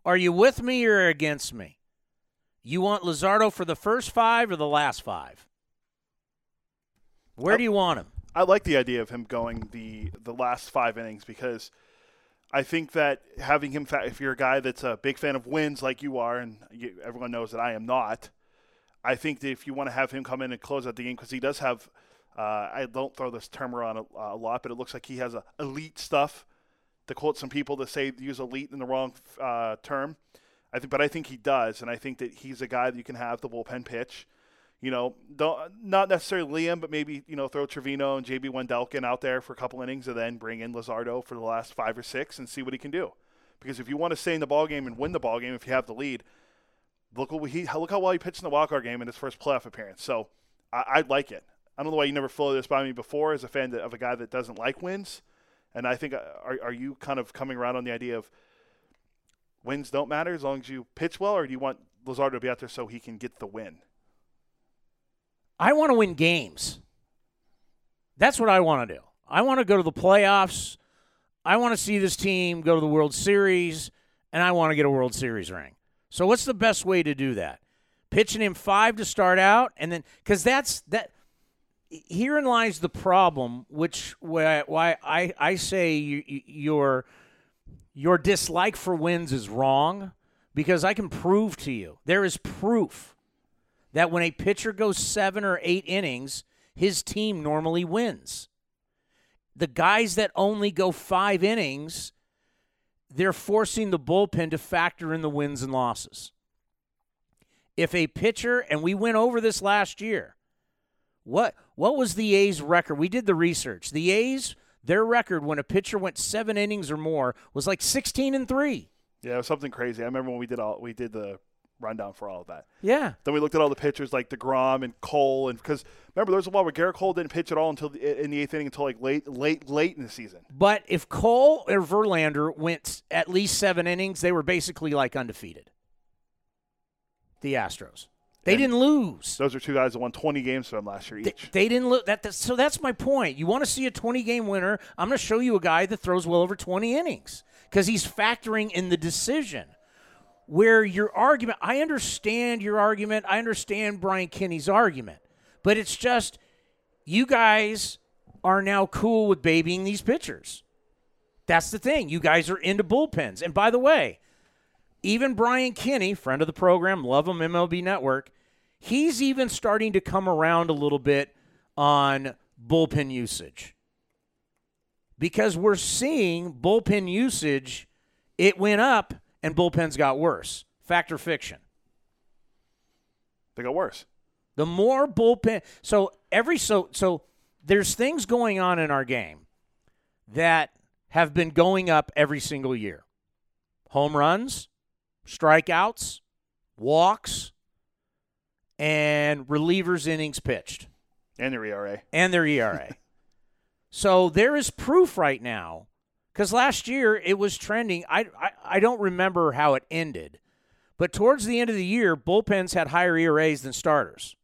Are you with me or against me? You want Luzardo for the first five or the last five? Where do you want him? I like the idea of him going the the last five innings because – I think that having him, if you're a guy that's a big fan of wins like you are, and you, everyone knows that I am not, I think that if you want to have him come in and close out the game, because he does have, uh, I don't throw this term around a, a, lot, but it looks like he has a elite stuff. To quote some people that say use elite in the wrong uh, term, I think, but I think he does, and I think that he's a guy that you can have the bullpen pitch you know, not necessarily Liam, but maybe you know throw Trivino and JB Wendelken out there for a couple innings, and then bring in Luzardo for the last five or six and see what he can do. Because if you want to stay in the ball game and win the ball game, if you have the lead, look what he look how well he pitched in the wildcard game in his first playoff appearance. So I, I like it. I don't know why you never floated this by me before as a fan of a guy that doesn't like wins. And I think uh, are are you kind of coming around on the idea of wins don't matter as long as you pitch well, or do you want Luzardo to be out there so he can get the win? I want to win games. That's what I want to do. I want to go to the playoffs. I want to see this team go to the World Series, and I want to get a World Series ring. So, what's the best way to do that? pitching him five to start out, and then because that's that. Herein lies the problem, which why, why I I say you, you, your your dislike for wins is wrong because I can prove to you there is proof that when a pitcher goes seven or eight innings, his team normally wins. The guys that only go five innings, they're forcing the bullpen to factor in the wins and losses. If a pitcher, and we went over this last year, what what was the A's record? We did the research. The A's, their record when a pitcher went seven innings or more was like sixteen and three. Yeah, it was something crazy. I remember when we did all we did the rundown for all of that. Yeah. Then we looked at all the pitchers like Degrom and Cole, and because remember there was a while where Gerrit Cole didn't pitch at all until the, in the eighth inning until like late, late, late in the season. But if Cole or Verlander went at least seven innings, they were basically like undefeated. The Astros. They And didn't lose. Those are two guys that won 20 games for them last year They, each. they didn't lose. that, that. So that's my point. You want to see a 20 game winner? I'm going to show you a guy that throws well over 20 innings because he's factoring in the decision. Where your argument, I understand your argument. I understand Brian Kenny's argument, but it's just you guys are now cool with babying these pitchers. That's the thing. You guys are into bullpens. And by the way, even Brian Kenny, friend of the program, love him, MLB Network, he's even starting to come around a little bit on bullpen usage. Because we're seeing bullpen usage, it went up and bullpens got worse. Fact or fiction? They got worse. The more bullpen, so every so so there's things going on in our game that have been going up every single year. Home runs, strikeouts, walks, and relievers innings pitched And their ERA. and their ERA. so there is proof right now because last year it was trending. I, I I don't remember how it ended, but towards the end of the year, bullpens had higher ERAs than starters.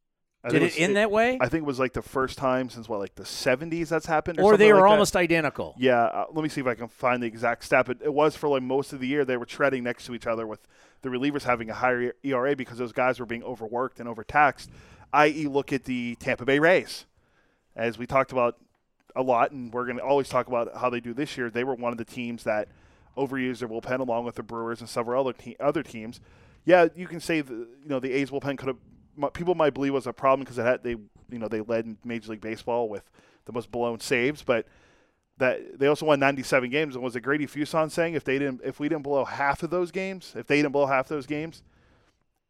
I Did it end that way? I think it was like the first time since what, like the 70s that's happened, or, or they were like that. almost identical. Yeah, uh, let me see if I can find the exact stat. But it was for like most of the year they were treading next to each other with the relievers having a higher ERA because those guys were being overworked and overtaxed. I.e., look at the Tampa Bay Rays, as we talked about a lot, and we're going to always talk about how they do this year. They were one of the teams that overused their bullpen along with the Brewers and several other te- other teams. Yeah, you can say the you know the A's bullpen could have people might believe was a problem because they you know they led Major League Baseball with the most blown saves, but that they also won 97 games. And was it Grady Fuson saying if they didn't, if we didn't blow half of those games, if they didn't blow half those games,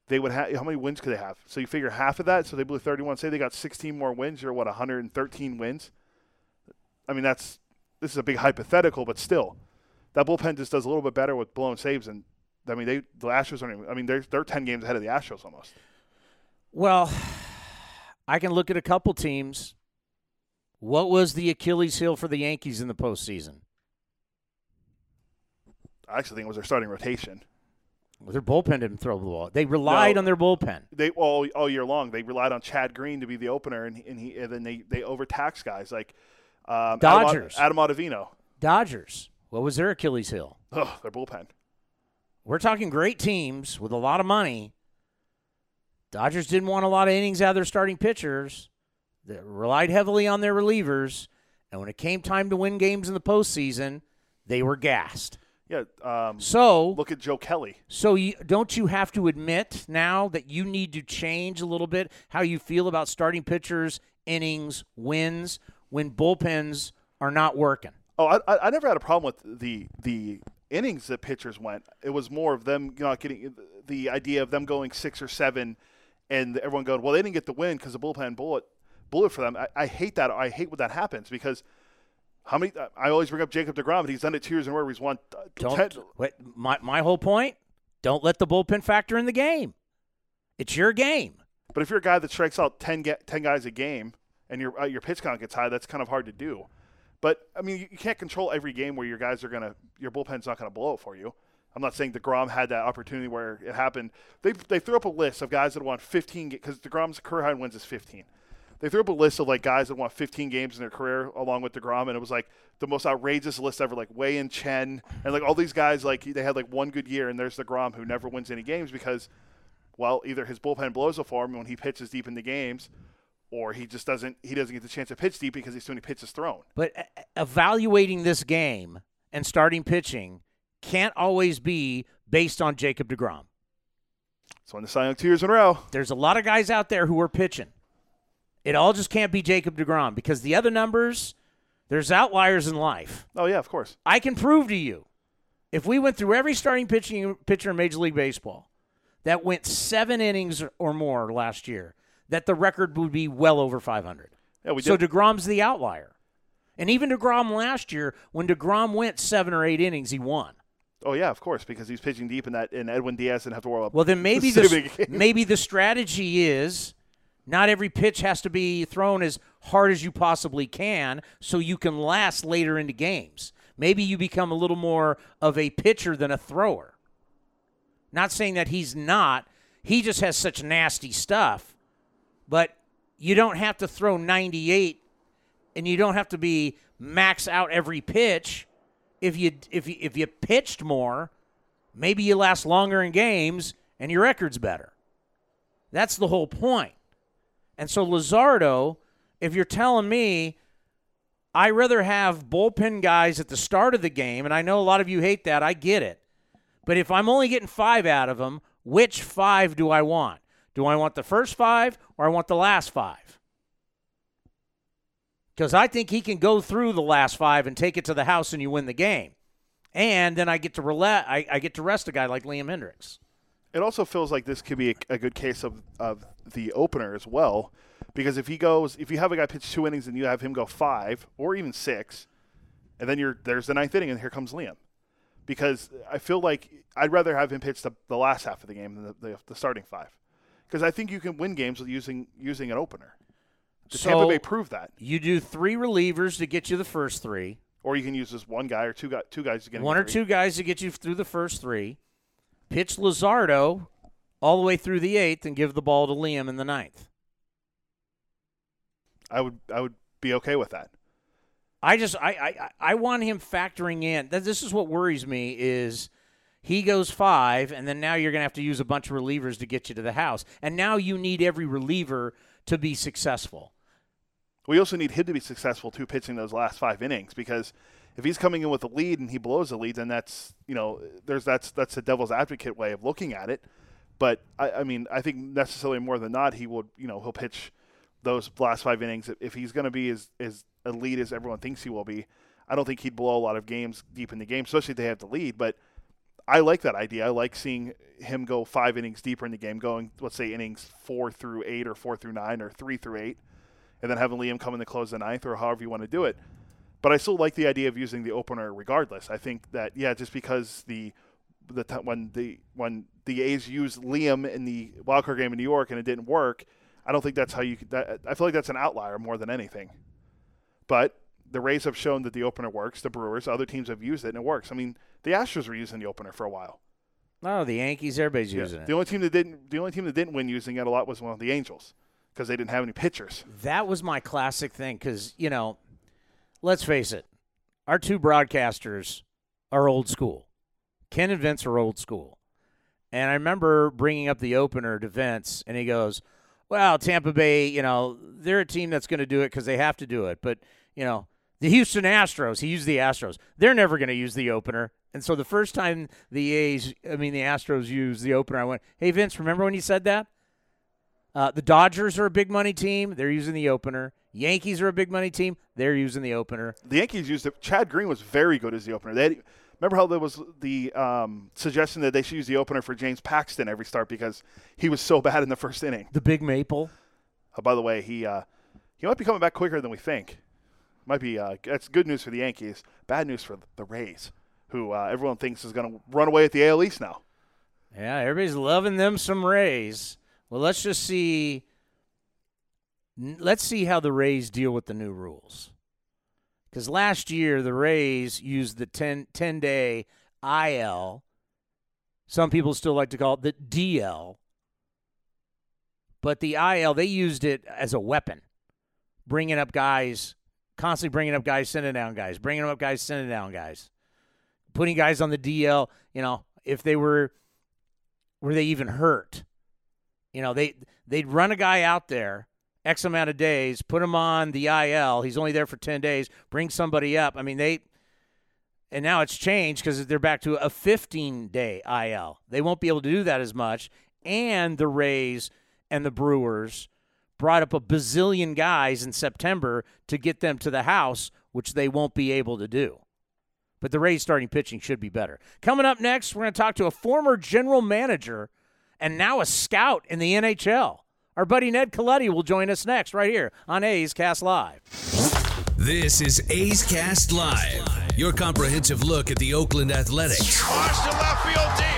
they would have how many wins could they have? So you figure half of that. So they blew 31. Say they got 16 more wins. You're what 113 wins. I mean that's this is a big hypothetical, but still, that bullpen just does a little bit better with blown saves. And I mean they the Astros aren't. Even, I mean they're they're 10 games ahead of the Astros almost. Well, I can look at a couple teams. What was the Achilles heel for the Yankees in the postseason? I actually think it was their starting rotation. Well, their bullpen didn't throw the ball. They relied No. on their bullpen. they all all year long they relied on Chad Green to be the opener, and, and he and then they they overtaxed guys like um, Dodgers. Adam, Adam Ottavino. Dodgers. What was their Achilles heel? Oh, their bullpen. We're talking great teams with a lot of money. Dodgers didn't want a lot of innings out of their starting pitchers. They relied heavily on their relievers. And when it came time to win games in the postseason, they were gassed. Yeah. Um, So look at Joe Kelly. So you, don't you have to admit now that you need to change a little bit how you feel about starting pitchers, innings, wins when bullpens are not working? Oh, I, I I never had a problem with the the innings that pitchers went. It was more of them you know, getting the idea of them going six or seven, and everyone going, well, they didn't get the win because the bullpen bullet bullet for them. I, I hate that. I hate when that happens because. How many? I always bring up Jacob Degrom, but he's done it two years in a row. He's won. Don't 10 wait, my my whole point. Don't let the bullpen factor in the game. It's your game. But if you're a guy that strikes out 10, ga- 10 guys a game and your uh, your pitch count gets high, that's kind of hard to do. But I mean, you, you can't control every game where your guys are gonna your bullpen's not gonna blow for you. I'm not saying Degrom had that opportunity where it happened. They they threw up a list of guys that won 15 because Degrom's career high wins is 15. They threw up a list of like guys that won 15 games in their career along with Degrom, and it was like the most outrageous list ever. Like Wei-Yin Chen and like all these guys like they had like one good year, and there's Degrom who never wins any games because Well, either his bullpen blows a form when he pitches deep into games, or he just doesn't he doesn't get the chance to pitch deep because he's too many pitches thrown. But evaluating this game and starting pitching can't always be based on Jacob DeGrom. So in the Cy Young two years in a row. There's a lot of guys out there who are pitching. It all just can't be Jacob DeGrom because the other numbers, there's outliers in life. Oh yeah, of course. I can prove to you, if we went through every starting pitching pitcher in Major League Baseball that went seven innings or more last year, that the record would be well over 500. Yeah, we did. so. DeGrom's the outlier. And even DeGrom last year, when DeGrom went seven or eight innings, he won. Oh yeah, of course, because he's pitching deep in that, and Edwin Diaz didn't have to worry about. Well, then maybe the, maybe the strategy is not every pitch has to be thrown as hard as you possibly can, so you can last later into games. Maybe you become a little more of a pitcher than a thrower. Not saying that he's not. He just has such nasty stuff. But you don't have to throw 98 and you don't have to be max out every pitch. If you if you if you pitched more, maybe you last longer in games and your record's better. That's the whole point. And so Luzardo, if you're telling me I rather have bullpen guys at the start of the game, and I know a lot of you hate that, I get it. But if I'm only getting five out of them, which five do I want? Do I want the first five or I want the last five? Because I think he can go through the last five and take it to the house and you win the game. And then I get to rela- I, I get to rest a guy like Liam Hendriks. It also feels like this could be a, a good case of, of the opener as well, because if he goes, if you have a guy pitch two innings and you have him go five or even six, and then you're there's the ninth inning and here comes Liam, because I feel like I'd rather have him pitch the, the last half of the game than the, the, the starting five, because I think you can win games with using using an opener. The So- Tampa Bay proved that, You do three relievers to get you the first three, or you can use this one guy or two guy, two guys to get one or three. two guys to get you through the first three. Pitch Luzardo all the way through the eighth and give the ball to Liam in the ninth. I would I would be okay with that. I just I I, I want him factoring in. This is what worries me is he goes five, and then now you're going to have to use a bunch of relievers to get you to the house, and now you need every reliever to be successful. We also need him to be successful too, pitching those last five innings because if he's coming in with a lead and he blows the lead, then that's you know there's that's that's the devil's advocate way of looking at it. But I, I mean, I think necessarily more than not, he would you know he'll pitch those last five innings if he's going to be as as elite as everyone thinks he will be. I don't think he'd blow a lot of games deep in the game, especially if they have the lead. But I like that idea. I like seeing him go five innings deeper in the game, going let's say innings four through eight or four through nine or three through eight and then having Liam come in to close the ninth or however you want to do it. But I still like the idea of using the opener regardless. I think that yeah, just because the the t- when the when the A's used Liam in the wild card game in New York and it didn't work, I don't think that's how you. Could, that, I feel like that's an outlier more than anything. But the Rays have shown that the opener works. The Brewers, other teams have used it and it works. I mean, the Astros were using the opener for a while. No, the Yankees, everybody's Yeah. using it. The only team that didn't the only team that didn't win using it a lot was one of the Angels because they didn't have any pitchers. That was my classic thing because, you know, let's face it, our two broadcasters are old school. Ken and Vince are old school. And I remember bringing up the opener to Vince, and he goes, Well, Tampa Bay, you know, they're a team that's going to do it because they have to do it. But, you know, the Houston Astros, he used the Astros, they're never going to use the opener. And so the first time the A's, I mean, the Astros used the opener, I went, Hey, Vince, remember when you said that? Uh, the Dodgers are a big money team. They're using the opener. Yankees are a big money team. They're using the opener. the Yankees used it. Chad Green was very good as the opener. They had, remember how there was the um, suggestion that they should use the opener for James Paxton every start because he was so bad in the first inning. The Big Maple. Uh, by the way, he uh, he might be coming back quicker than we think. Might be uh, that's good news for the Yankees. Bad news for the Rays, who uh, everyone thinks is going to run away at the AL East now. Yeah, everybody's loving them some Rays. Well, let's just see. Let's see how the Rays deal with the new rules. Because last year, the Rays used the 10, 10 day IL. Some people still like to call it the DL. But the IL, they used it as a weapon, bringing up guys, constantly bringing up guys, sending down guys, bringing up guys, sending down guys, putting guys on the DL. You know, if they were, were they even hurt? You know, they they'd run a guy out there X amount of days, put him on the IL. He's only there for 10 days, bring somebody up. I mean, they and now it's changed because they're back to a 15 day IL. They won't be able to do that as much. And the Rays and the Brewers brought up a bazillion guys in September to get them to the house, which they won't be able to do. But the Rays starting pitching should be better. Coming up next, we're going to talk to a former general manager and now a scout in the NHL. Our buddy Ned Colletti will join us next, right here on A's Cast Live. This is A's Cast Live, your comprehensive look at the Oakland Athletics. Watch the left field deep.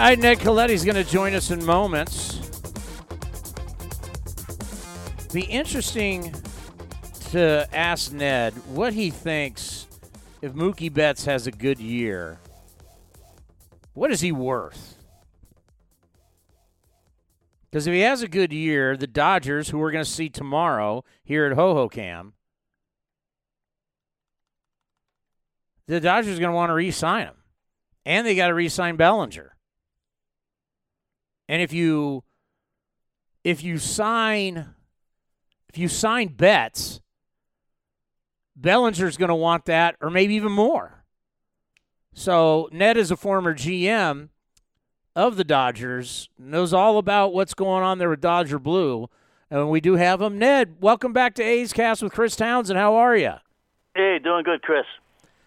All right, Ned Colletti's going to join us in moments. Be interesting to ask Ned what he thinks if Mookie Betts has a good year. What is he worth? Because if he has a good year, the Dodgers, who we're going to see tomorrow here at Hohokam, the Dodgers are going to want to re-sign him, and they got to re-sign Bellinger. And if you if you sign if you sign Betts, Bellinger's going to want that, or maybe even more. So Ned is a former GM of the Dodgers, knows all about what's going on there with Dodger Blue. And we do have him. Ned, welcome back to A's Cast with Chris Townsend. How are you? Hey, doing good, Chris.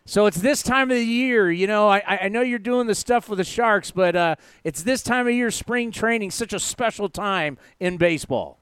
So it's this time of the year, you know. I, I know you're doing the stuff with the Sharks, but uh, it's this time of year, spring training, such a special time in baseball.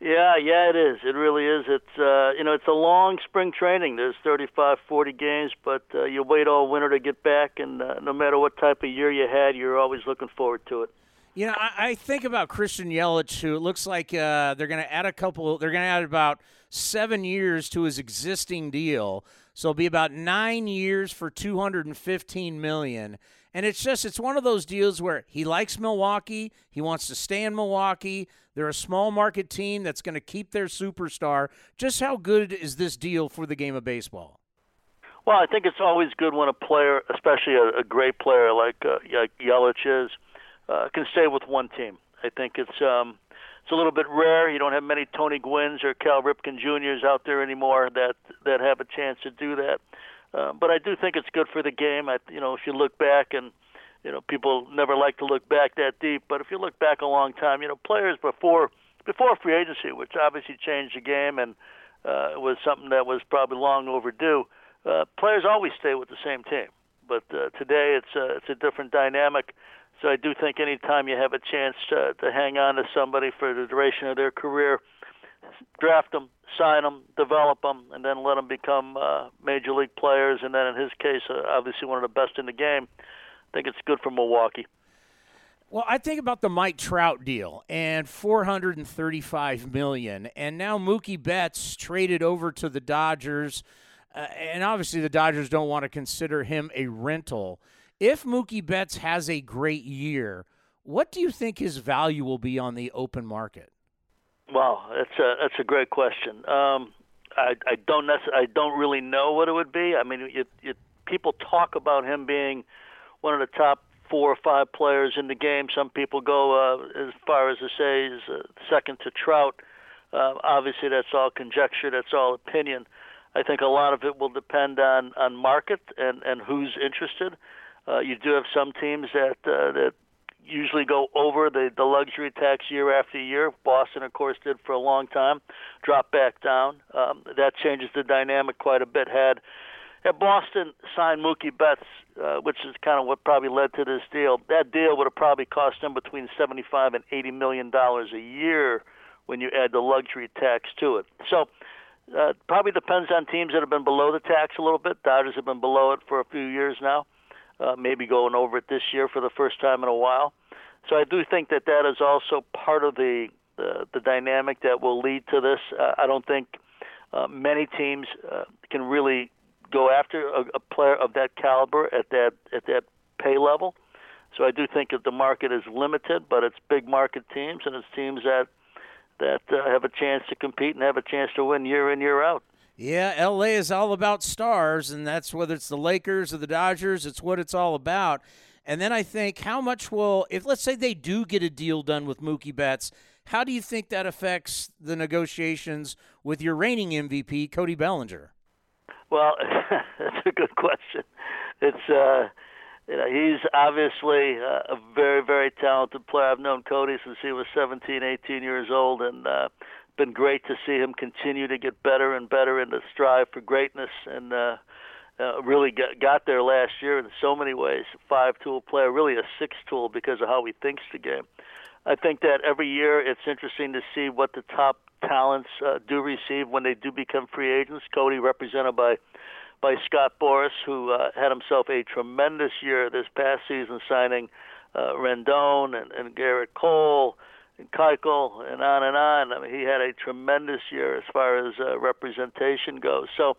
Yeah, yeah, it is. It really is. It's uh, you know, it's a long spring training. There's 35, 40 games, but uh, you wait all winter to get back, and uh, no matter what type of year you had, you're always looking forward to it. You know, I, I think about Christian Yelich, who it looks like uh, they're going to add a couple. They're going to add about seven years to his existing deal, so it'll be about nine years for two hundred and fifteen million. And it's just it's one of those deals where he likes Milwaukee, he wants to stay in Milwaukee. They're a small market team that's going to keep their superstar. Just how good is this deal for the game of baseball? Well, I think it's always good when a player, especially a, a great player like uh, like Yelich is, uh, can stay with one team. I think it's um, it's a little bit rare. You don't have many Tony Gwynns or Cal Ripken Juniors out there anymore that that have a chance to do that. Uh, but I do think it's good for the game. I, you know, if you look back and you know, people never like to look back that deep, but if you look back a long time, you know, players before before free agency, which obviously changed the game and uh, was something that was probably long overdue. Uh, players always stay with the same team, but uh, today it's a, it's a different dynamic. So I do think anytime you have a chance to, to hang on to somebody for the duration of their career, draft them, sign them, develop them, and then let them become uh, major league players. And then in his case, uh, obviously one of the best in the game. I think it's good for Milwaukee. Well, I think about the Mike Trout deal and 435 million, and now Mookie Betts traded over to the Dodgers, uh, and obviously the Dodgers don't want to consider him a rental. If Mookie Betts has a great year, what do you think his value will be on the open market? Well, that's a that's a great question. Um, I I don't necess- I don't really know what it would be. I mean, people talk about him being one of the top four or five players in the game. Some people go uh, as far as to say he's uh, second to Trout. Uh, obviously, that's all conjecture. That's all opinion. I think a lot of it will depend on on market and and who's interested. Uh, you do have some teams that uh, that usually go over the the luxury tax year after year. Boston, of course, did for a long time. Drop back down. Um, that changes the dynamic quite a bit. Had had Boston signed Mookie Betts, uh, which is kind of what probably led to this deal, that deal would have probably cost them between 75 and 80 million dollars a year when you add the luxury tax to it. So. Uh, probably depends on teams that have been below the tax a little bit. Dodgers have been below it for a few years now. Maybe going over it this year for the first time in a while. So I do think that that is also part of the the, the dynamic that will lead to this. Uh, I don't think uh, many teams uh, can really go after a, a player of that caliber at that at that pay level. So I do think that the market is limited, but it's big market teams and it's teams that that uh, have a chance to compete and have a chance to win year in year out. Yeah, LA is all about stars, and that's whether it's the Lakers or the Dodgers, it's what it's all about. And then I think how much will, if let's say they do get a deal done with Mookie Betts, how do you think that affects the negotiations with your reigning MVP, Cody Bellinger? Well, that's a good question. It's uh, you know he's obviously uh, a very very talented player. I've known Cody since he was 17, 18 years old, and uh, been great to see him continue to get better and better and to strive for greatness and. Uh, uh, really got, got there last year in so many ways. Five tool player, really a six tool because of how he thinks the game. I think that every year it's interesting to see what the top talents uh, do receive when they do become free agents. Cody, represented by by Scott Boras, who uh, had himself a tremendous year this past season, signing uh, Rendon and, and Gerrit Cole and Keuchel and on and on. I mean, he had a tremendous year as far as uh, representation goes. So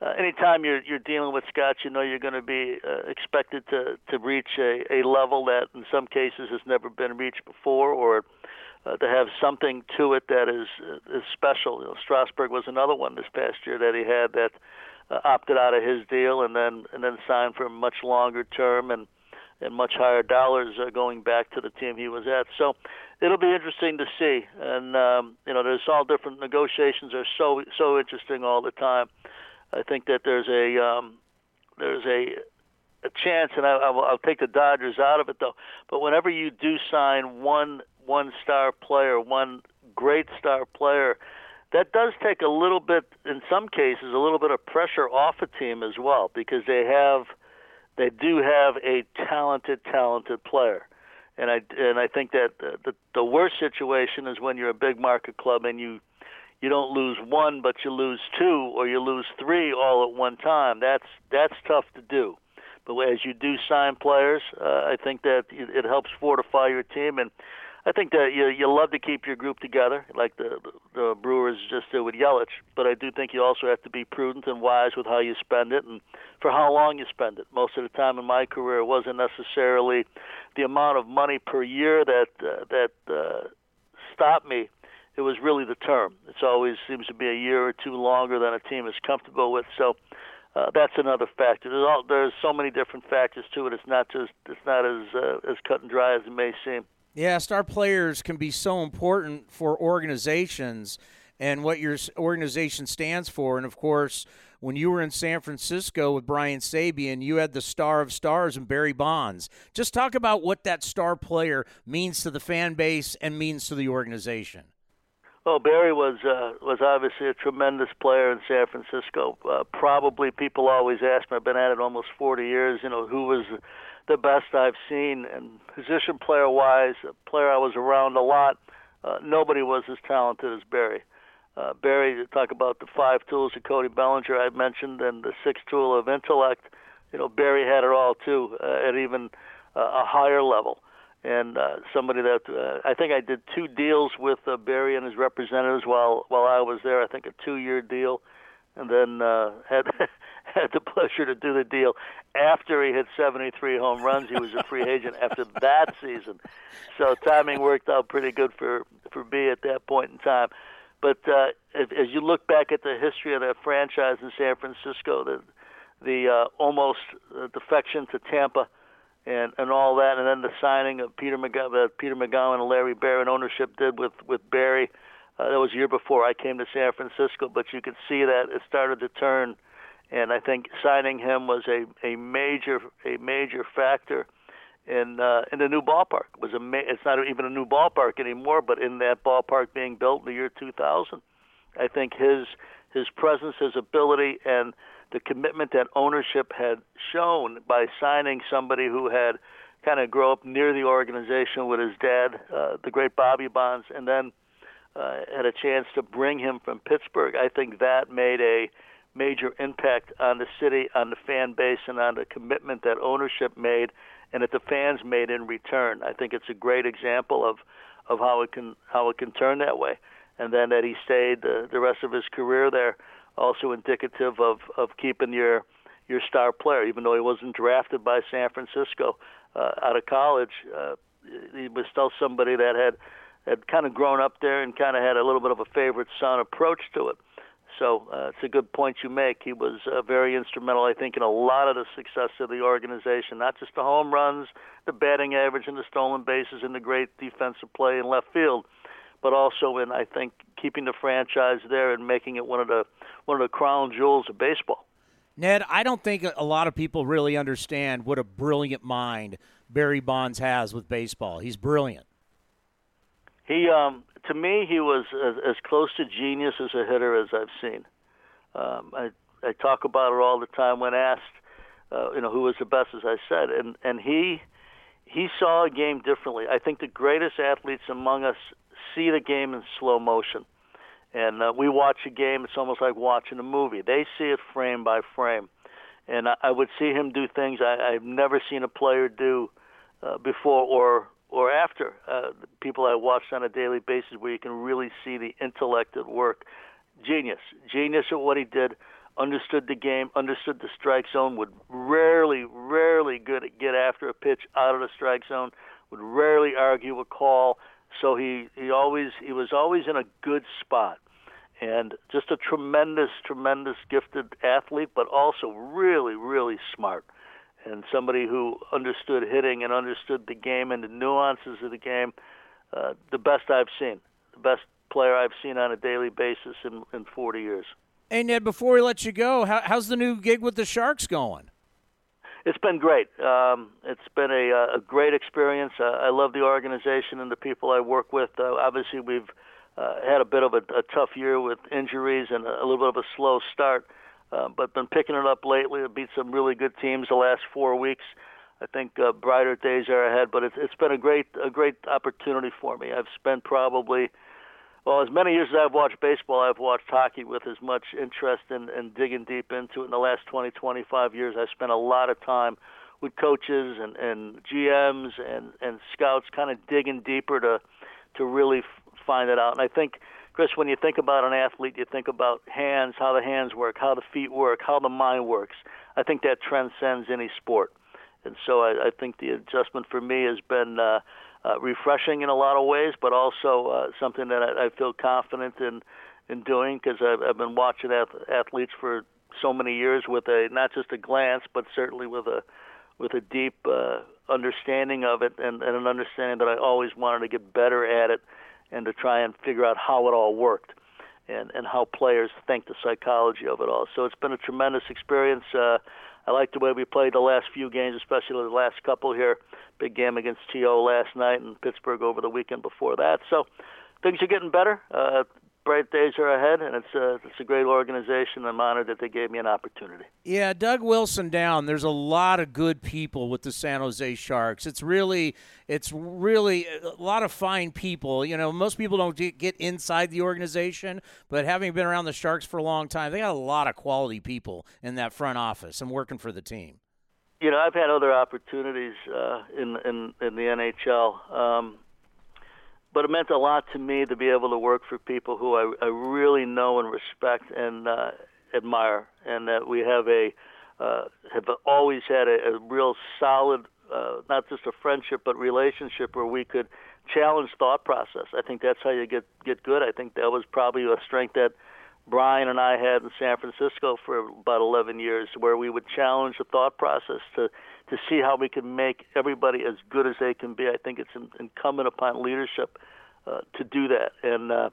uh, anytime you're you're dealing with Scott, you know you're going to be uh, expected to to reach a, a level that in some cases has never been reached before, or uh, to have something to it that is uh, is special. You know, Strasburg was another one this past year that he had that uh, opted out of his deal and then and then signed for a much longer term and and much higher dollars uh, going back to the team he was at. So it'll be interesting to see. And um, you know, there's all different negotiations are so so interesting all the time. I think that there's a um, there's a a chance, and I, I'll, I'll take the Dodgers out of it though. But whenever you do sign one one star player, one great star player, that does take a little bit, in some cases, a little bit of pressure off a team as well because they have they do have a talented, talented player. And I and I think that the, the worst situation is when you're a big market club and you you don't lose one, but you lose two or you lose three all at one time. That's that's tough to do. But as you do sign players, uh, I think that it helps fortify your team, and I think that you you love to keep your group together, like the the Brewers just did with Yelich. But I do think you also have to be prudent and wise with how you spend it and for how long you spend it. Most of the time in my career, it wasn't necessarily the amount of money per year that uh, that uh, stopped me it was really the term. It always seems to be a year or two longer than a team is comfortable with. So uh, that's another factor. There's, all, there's so many different factors to it. It's not just it's not as uh, as cut and dry as it may seem. Yeah, star players can be so important for organizations and what your organization stands for. And of course, when you were in San Francisco with Brian Sabean, you had the star of stars and Barry Bonds. Just talk about what that star player means to the fan base and means to the organization. Well, Barry was uh, was obviously a tremendous player in San Francisco. Uh, probably people always ask me. I've been at it almost 40 years. You know, who was the best I've seen, and position player wise, a player I was around a lot. Uh, nobody was as talented as Barry. Uh, Barry, talk about the five tools of Cody Bellinger I mentioned, and the sixth tool of intellect. You know, Barry had it all too, uh, at even uh, a higher level and uh, somebody that uh, I think I did two deals with uh, Barry and his representatives while while I was there. I think a two-year deal, and then uh, had had the pleasure to do the deal after he hit 73 home runs. He was a free agent after that season, so timing worked out pretty good for for B at that point in time. But uh, if, as you look back at the history of that franchise in San Francisco, the the uh, almost uh, defection to Tampa and and all that, and then the signing of Peter Magowan, uh, Peter Magowan and Larry Barron ownership did with with Barry. Uh, that was a year before I came to San Francisco, but you could see that it started to turn, and I think signing him was a a major a major factor in uh, in the new ballpark. It was a ma- it's not even a new ballpark anymore, but in that ballpark being built in the year 2000, I think his his presence, his ability, and the commitment that ownership had shown by signing somebody who had kind of grow up near the organization with his dad, uh, the great Bobby Bonds, and then uh, had a chance to bring him from Pittsburgh. I think that made a major impact on the city, on the fan base, and on the commitment that ownership made and that the fans made in return. I think it's a great example of of how it can how it can turn that way. And then that he stayed the, the rest of his career there, also indicative of of keeping your your star player, even though he wasn't drafted by San Francisco uh, out of college. Uh, he was still somebody that had had kind of grown up there and kind of had a little bit of a favorite son approach to it. So uh, it's a good point you make. He was uh, very instrumental, I think, in a lot of the success of the organization. Not just the home runs, the batting average, and the stolen bases, and the great defensive play in left field, but also in I think keeping the franchise there and making it one of the one of the crown jewels of baseball. Ned, I don't think a lot of people really understand what a brilliant mind Barry Bonds has with baseball. He's brilliant. He, um, to me, he was as, as close to genius as a hitter as I've seen. Um, I, I talk about it all the time when asked, uh, you know, who was the best, as I said, and and he he saw a game differently. I think the greatest athletes among us see the game in slow motion, and uh, we watch a game. It's almost like watching a movie. They see it frame by frame, and I, I would see him do things I, I've never seen a player do uh, before or or after uh, people I watched on a daily basis, where you can really see the intellect at work. Genius, genius at what he did. Understood the game, understood the strike zone. Would rarely, rarely good get after a pitch out of the strike zone. Would rarely argue a call. So he he always he was always in a good spot, and just a tremendous, tremendous gifted athlete, but also really, really smart and somebody who understood hitting and understood the game and the nuances of the game. Uh, the best I've seen, the best player I've seen on a daily basis in, in 40 years. Hey Ned, before we let you go, how, how's the new gig with the Sharks going? It's been great. Um, it's been a, uh, a great experience. Uh, I love the organization and the people I work with. Uh, obviously, we've uh, had a bit of a, a tough year with injuries and a little bit of a slow start. Uh, but been picking it up lately. Beat some really good teams the last four weeks. I think uh, brighter days are ahead, but it's it's been a great a great opportunity for me. I've spent probably well as many years as I've watched baseball, I've watched hockey with as much interest and, and digging deep into it. In the last 20, 25 years, I spent a lot of time with coaches and, and GMs and, and scouts, kind of digging deeper to to really f- find it out. And I think Chris, when you think about an athlete, you think about hands, how the hands work, how the feet work, how the mind works. I think that transcends any sport. And so I, I think the adjustment for me has been uh, uh, refreshing in a lot of ways, but also uh, something that I, I feel confident in in doing because I've, I've been watching ath- athletes for so many years with a not just a glance, but certainly with a with a deep uh, understanding of it and, and an understanding that I always wanted to get better at it and to try and figure out how it all worked and, and how players think the psychology of it all. So it's been a tremendous experience. Uh, I like the way we played the last few games, especially the last couple here. Big game against TO last night and Pittsburgh over the weekend before that. So things are getting better. Uh, bright days are ahead, and it's a it's a great organization. I'm honored that they gave me an opportunity. Yeah, Doug Wilson down. There's a lot of good people with the San Jose Sharks. It's really it's really a lot of fine people. You know, most people don't get inside the organization, but having been around the Sharks for a long time, they got a lot of quality people in that front office and working for the team. You know, I've had other opportunities uh, in in in the NHL. Um, but it meant a lot to me to be able to work for people who I, I really know and respect and uh, admire, and that we have a uh, have always had a, a real solid, uh, not just a friendship but relationship where we could challenge thought process. I think that's how you get get good. I think that was probably a strength that Brian and I had in San Francisco for about 11 years, where we would challenge the thought process to to see how we can make everybody as good as they can be. I think it's incumbent upon leadership uh, to do that. And uh,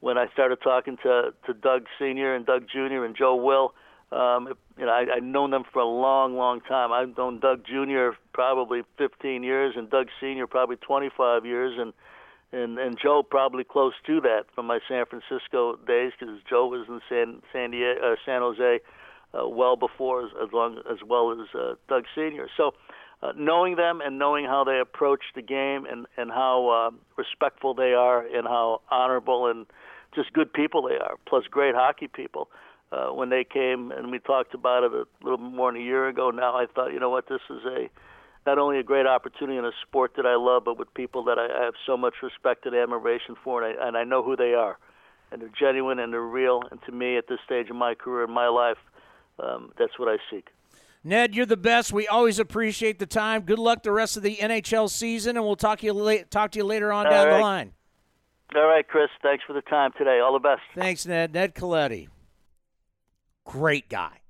when I started talking to to Doug Senior and Doug Junior and Joe Will, um, you know, I, I've known them for a long, long time. I've known Doug Junior probably 15 years, and Doug Senior probably 25 years, and and and Joe probably close to that from my San Francisco days because Joe was in San San Diego, uh, San Jose uh, well before as, as long as well as uh, Doug Senior. So uh, knowing them and knowing how they approach the game and and how uh, respectful they are and how honorable and just good people they are, plus great hockey people. uh, when they came, and we talked about it a little more than a year ago. Now I thought, you know what, this is a not only a great opportunity in a sport that I love, but with people that I, I have so much respect and admiration for, and I, and I know who they are, and they're genuine and they're real. And to me, at this stage of my career and my life, um, that's what I seek. Ned, you're the best. We always appreciate the time. Good luck the rest of the NHL season, and we'll talk you la- talk to you later on All down right. the line. All right, Chris. Thanks for the time today. All the best. Thanks, Ned. Ned Colletti. Great guy.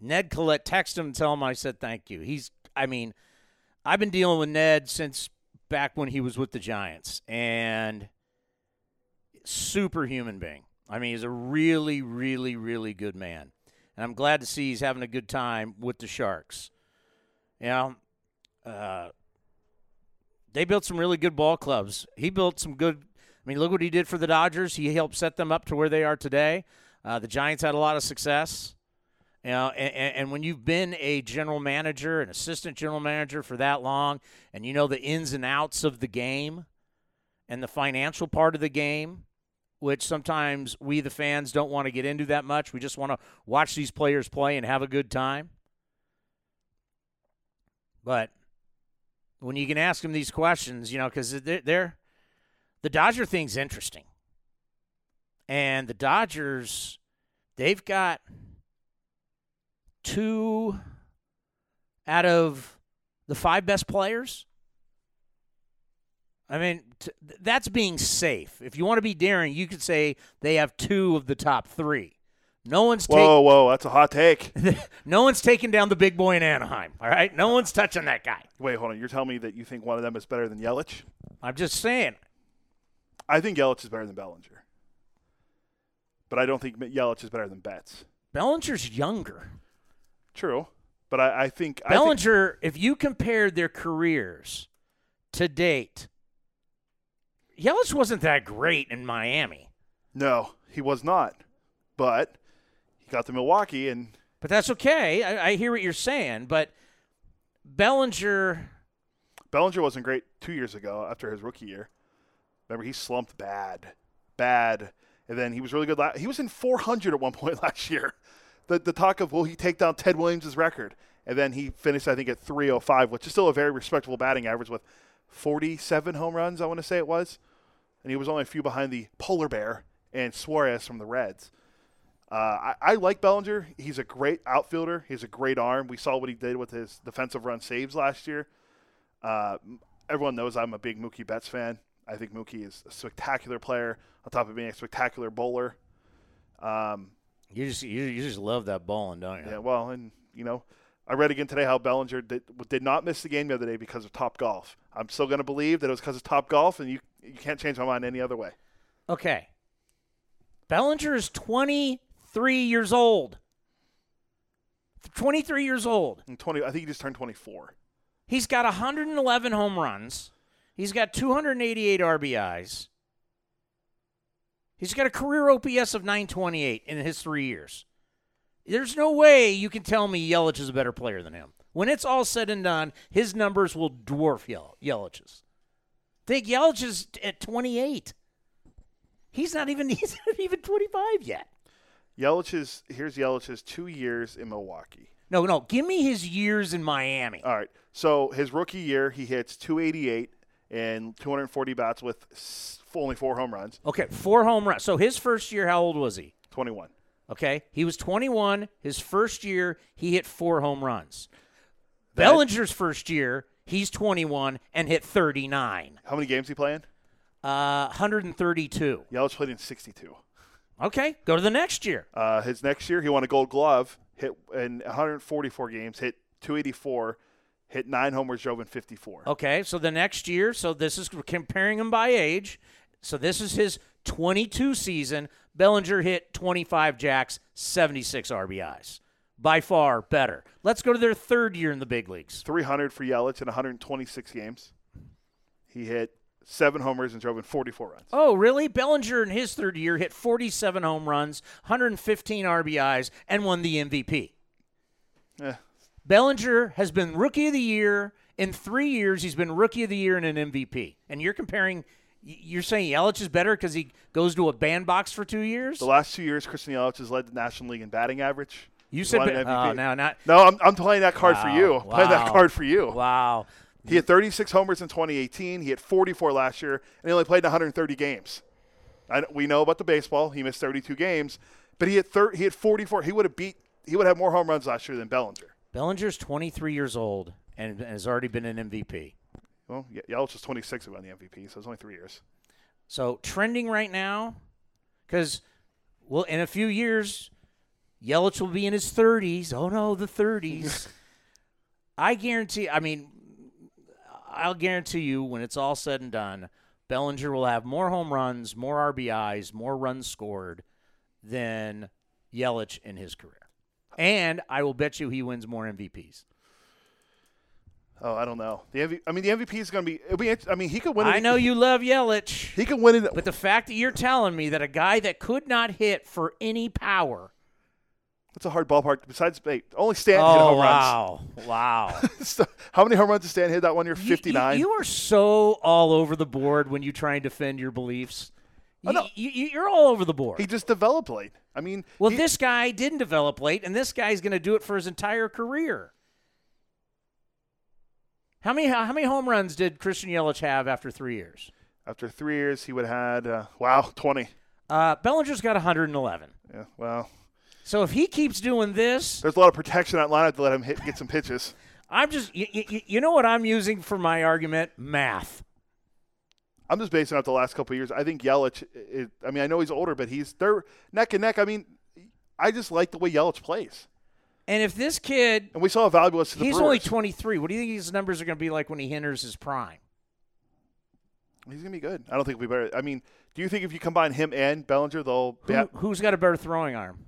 Ned Colletti, text him and tell him I said thank you. He's, I mean, I've been dealing with Ned since back when he was with the Giants, and superhuman being. I mean, he's a really, really, really good man. And I'm glad to see he's having a good time with the Sharks. You know, uh, they built some really good ball clubs. He built some good. I mean, look what he did for the Dodgers. He helped set them up to where they are today. Uh, the Giants had a lot of success. You know, and, and when you've been a general manager, an assistant general manager for that long, and you know the ins and outs of the game and the financial part of the game, which sometimes we, the fans, don't want to get into that much. We just want to watch these players play and have a good time. But when you can ask them these questions, you know, because they're, they're the Dodger thing's interesting, and the Dodgers, they've got two out of the five best players. I mean, t- that's being safe. If you want to be daring, you could say they have two of the top three. No one's taking. Whoa, whoa, that's a hot take. no one's taking down the big boy in Anaheim. All right, no one's touching that guy. Wait, hold on. You're telling me that you think one of them is better than Yelich? I'm just saying. I think Yelich is better than Bellinger, but I don't think Yelich is better than Betts. Bellinger's younger. True, but I, I think I think- Bellinger, if you compared their careers to date, Yelich wasn't that great in Miami, no, he was not, but he got to Milwaukee and but that's okay. I, I hear what you're saying, but Bellinger, Bellinger wasn't great two years ago after his rookie year. Remember, he slumped bad, bad, and then he was really good. La- he was in 400 at one point last year. The the talk of will he take down Ted Williams' record, and then he finished I think at 305, which is still a very respectable batting average with 47 home runs. I want to say it was, and he was only a few behind the polar bear and Suarez from the Reds. Uh, I, I like Bellinger. He's a great outfielder. He has a great arm. We saw what he did with his defensive run saves last year. Uh, everyone knows I'm a big Mookie Betts fan. I think Mookie is a spectacular player on top of being a spectacular bowler. Um, you just you, you just love that bowling, don't you? yeah, well, and you know, I read again today how Bellinger did, did not miss the game the other day because of Top Golf. I'm still going to believe that it was because of Top Golf, and you you can't change my mind any other way. Okay. Bellinger is 23 years old. 23 years old. And 20, I think he just turned 24. He's got 111 home runs. He's got 288 RBIs. He's got a career OPS of 928 in his three years. There's no way you can tell me Yelich is a better player than him. When it's all said and done, his numbers will dwarf Yel- Yelich's. Think Yelich is at 28. He's not even he's not even 25 yet. Yelich's here's Yelich's two years in Milwaukee. No, no, give me his years in Miami. All right. So his rookie year, he hits 288 and 240 bats with only four home runs. Okay, four home runs. So his first year, how old was he? 21. Okay, he was 21. His first year, he hit four home runs. That- Bellinger's first year, he's 21 and hit 39. How many games he playing? Uh, 132. Yelich played in 62. Okay, go to the next year. Uh, his next year, he won a Gold Glove. Hit in 144 games. Hit 284. Hit nine homers. Drove in 54. Okay, so the next year, so this is we're comparing him by age. So this is his 22 season. Bellinger hit 25 jacks, 76 RBIs. By far better. Let's go to their third year in the big leagues. 300 for Yelich in 126 games. He hit seven homers and drove in 44 runs. Oh, really? Bellinger in his third year hit 47 home runs, 115 RBIs, and won the MVP. Eh, Bellinger has been rookie of the year. In three years, he's been rookie of the year and an MVP. And you're comparing You're saying Yelich is better because he goes to a bandbox for two years? The last two years, Christian Yelich has led the National League in batting average. You said ba- oh, no, not No, I'm, I'm playing that card for Wow, you. Playing that card for you. Wow. He had 36 homers in 2018. He had 44 last year, and he only played 130 games. I, we know about the baseball. He missed 32 games, but he had thir- he had 44. He would have beat. He would have more home runs last year than Bellinger. Bellinger's 23 years old and has already been an MVP. Well, Ye- Yelich was 26 who won the MVP, so it's only three years. So trending right now, because well, in a few years, Yelich will be in his 30s. Oh no, the 30s. I guarantee. I mean, I'll guarantee you, when it's all said and done, Bellinger will have more home runs, more RBIs, more runs scored than Yelich in his career. And I will bet you he wins more MVPs. Oh, I don't know. The MV- I mean, the MVP is going to be. It'll be. I mean, he could win. It. I know you love Yelich. He could win it. But the fact that you're telling me that a guy that could not hit for any power. That's a hard ballpark. Besides, hey, only Stan hit home Oh, wow. Wow. So, how many home runs did Stan hit that one year? You- you- 59. You, are so all over the board when you try and defend your beliefs. Oh, no. You, you, you're all over the board. he just developed late. I mean, well, he- this guy didn't develop late, and this guy's going to do it for his entire career. How many how many home runs did Christian Yelich have after three years? after three years, he would have had uh, wow 20. Uh, Bellinger's got 111. Yeah, well, So if he keeps doing this, there's a lot of protection at lineup to let him hit, get some pitches. I'm just you, you, you know what I'm using for my argument? Math. I'm just basing off the last couple of years. I think Yelich. Is, I mean, I know he's older, but he's they're neck and neck. I mean, I just like the way Yelich plays, And if this kid, and we saw how valuable was to the he's Brewers. only 23. What do you think his numbers are going to be like when he enters his prime? He's gonna be good. I don't think we better. I mean, do you think if you combine him and Bellinger, they'll? Who, who's got a better throwing arm?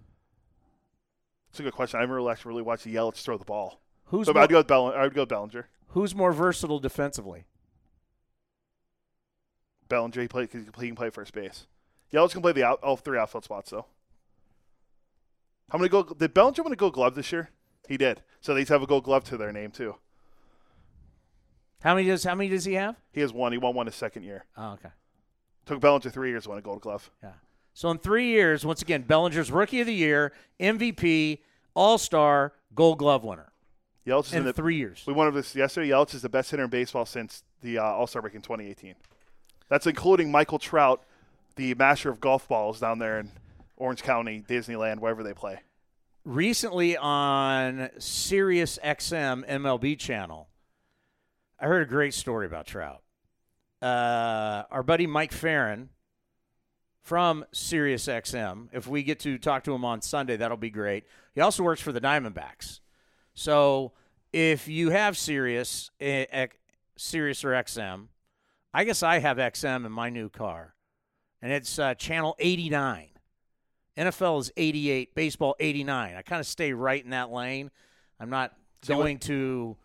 It's a good question. I never really actually really watched Yelich throw the ball. Who's So more, I'd go with Bell- I'd go with Bellinger. who's more versatile defensively? Bellinger, he, play, he can play first base. Yelich can play the out, all three outfield spots though. How many gold did Bellinger win a Gold Glove this year? He did. So they have a Gold Glove to their name too. How many does how many does he have? He has one. He won one his second year. Oh, okay. Took Bellinger three years to win a Gold Glove. Yeah. So in three years, once again, Bellinger's Rookie of the Year, MVP, All Star, Gold Glove winner. Yelich is in In the, three years. We went over this yesterday. Yelich is the best hitter in baseball since the uh, All Star break in 2018. That's including Michael Trout, the master of golf balls down there in Orange County, Disneyland, wherever they play. Recently on Sirius XM MLB channel, I heard a great story about Trout. Uh, our buddy Mike Ferrin from SiriusXM. If we get to talk to him on Sunday, that'll be great. He also works for the Diamondbacks. So if you have Sirius, eh, Sirius or XM, I guess I have XM in my new car, and it's uh, channel 89. NFL is 88, baseball 89. I kind of stay right in that lane. I'm not what- going to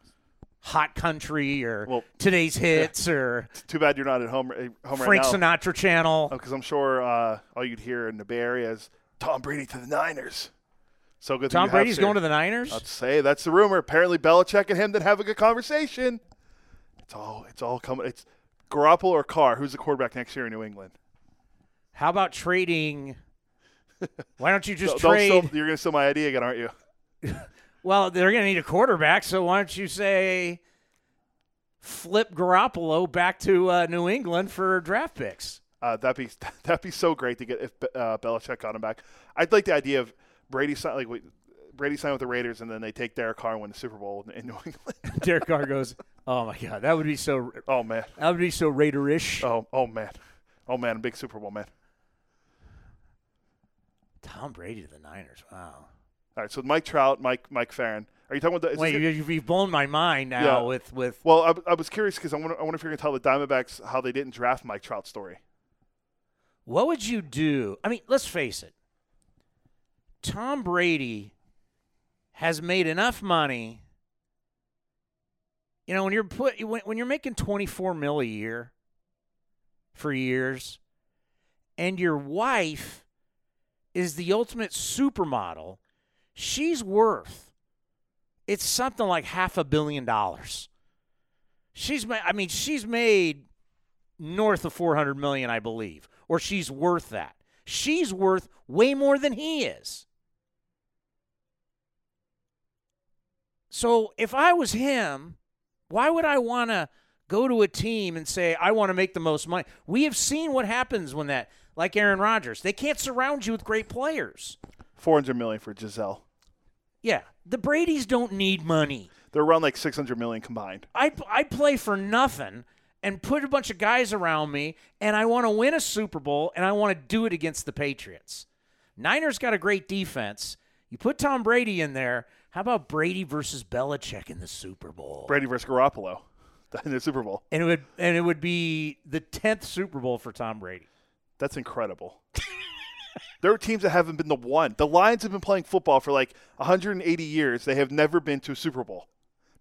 hot country or Well, today's hits or It's too bad you're not at home, uh, home Frank right now. Sinatra channel. Because I'm sure uh, all you'd hear in the Bay Area is Tom Brady to the Niners. So good. Tom Brady's going to the Niners. I'd say that's the rumor. Apparently, Belichick and him didn't have a good conversation. It's all. It's all coming. It's Garoppolo or Carr. Who's the quarterback next year in New England? How about trading? Why don't you just Don't- don't trade? steal- you're going to steal my idea again, aren't you? well, they're going to need a quarterback, so why don't you say flip Garoppolo back to uh, New England for draft picks? Uh, that'd be that'd be so great to get if uh, Belichick got him back. I'd like the idea of Brady sign like we, Brady signed with the Raiders and then they take Derek Carr and win the Super Bowl in, in New England. Derek Carr goes, "Oh my God, that would be so oh man. that would be so Raiderish." Oh oh man. Oh man. Big Super Bowl man. Tom Brady to the Niners. Wow. All right. So Mike Trout, Mike Mike Ferrin. Are you talking about the? Wait, you, you've blown my mind now Yeah. with with well, I, I was curious because I wonder, I wonder if you're going to tell the Diamondbacks how they didn't draft Mike Trout story. What would you do? I mean, let's face it. Tom Brady has made enough money. You know, when you're put when, when you're making 24 mil a year for years and your wife is the ultimate supermodel, she's worth it's something like half a billion dollars. She's made, I mean, she's made north of 400 million, I believe, or she's worth that. She's worth way more than he is. So if I was him, why would I want to go to a team and say I want to make the most money? We have seen what happens when that like Aaron Rodgers. They can't surround you with great players. 400 million for Gisele. Yeah, the Brady's don't need money. They're around like 600 million combined. I'd, I'd play for nothing and put a bunch of guys around me, and I want to win a Super Bowl, and I want to do it against the Patriots. Niners got a great defense. You put Tom Brady in there. How about Brady versus Belichick in the Super Bowl? Brady versus Garoppolo in the Super Bowl. And it would and it would be the tenth Super Bowl for Tom Brady. That's incredible. there are teams that haven't been the one. The Lions have been playing football for like 180 years. They have never been to a Super Bowl.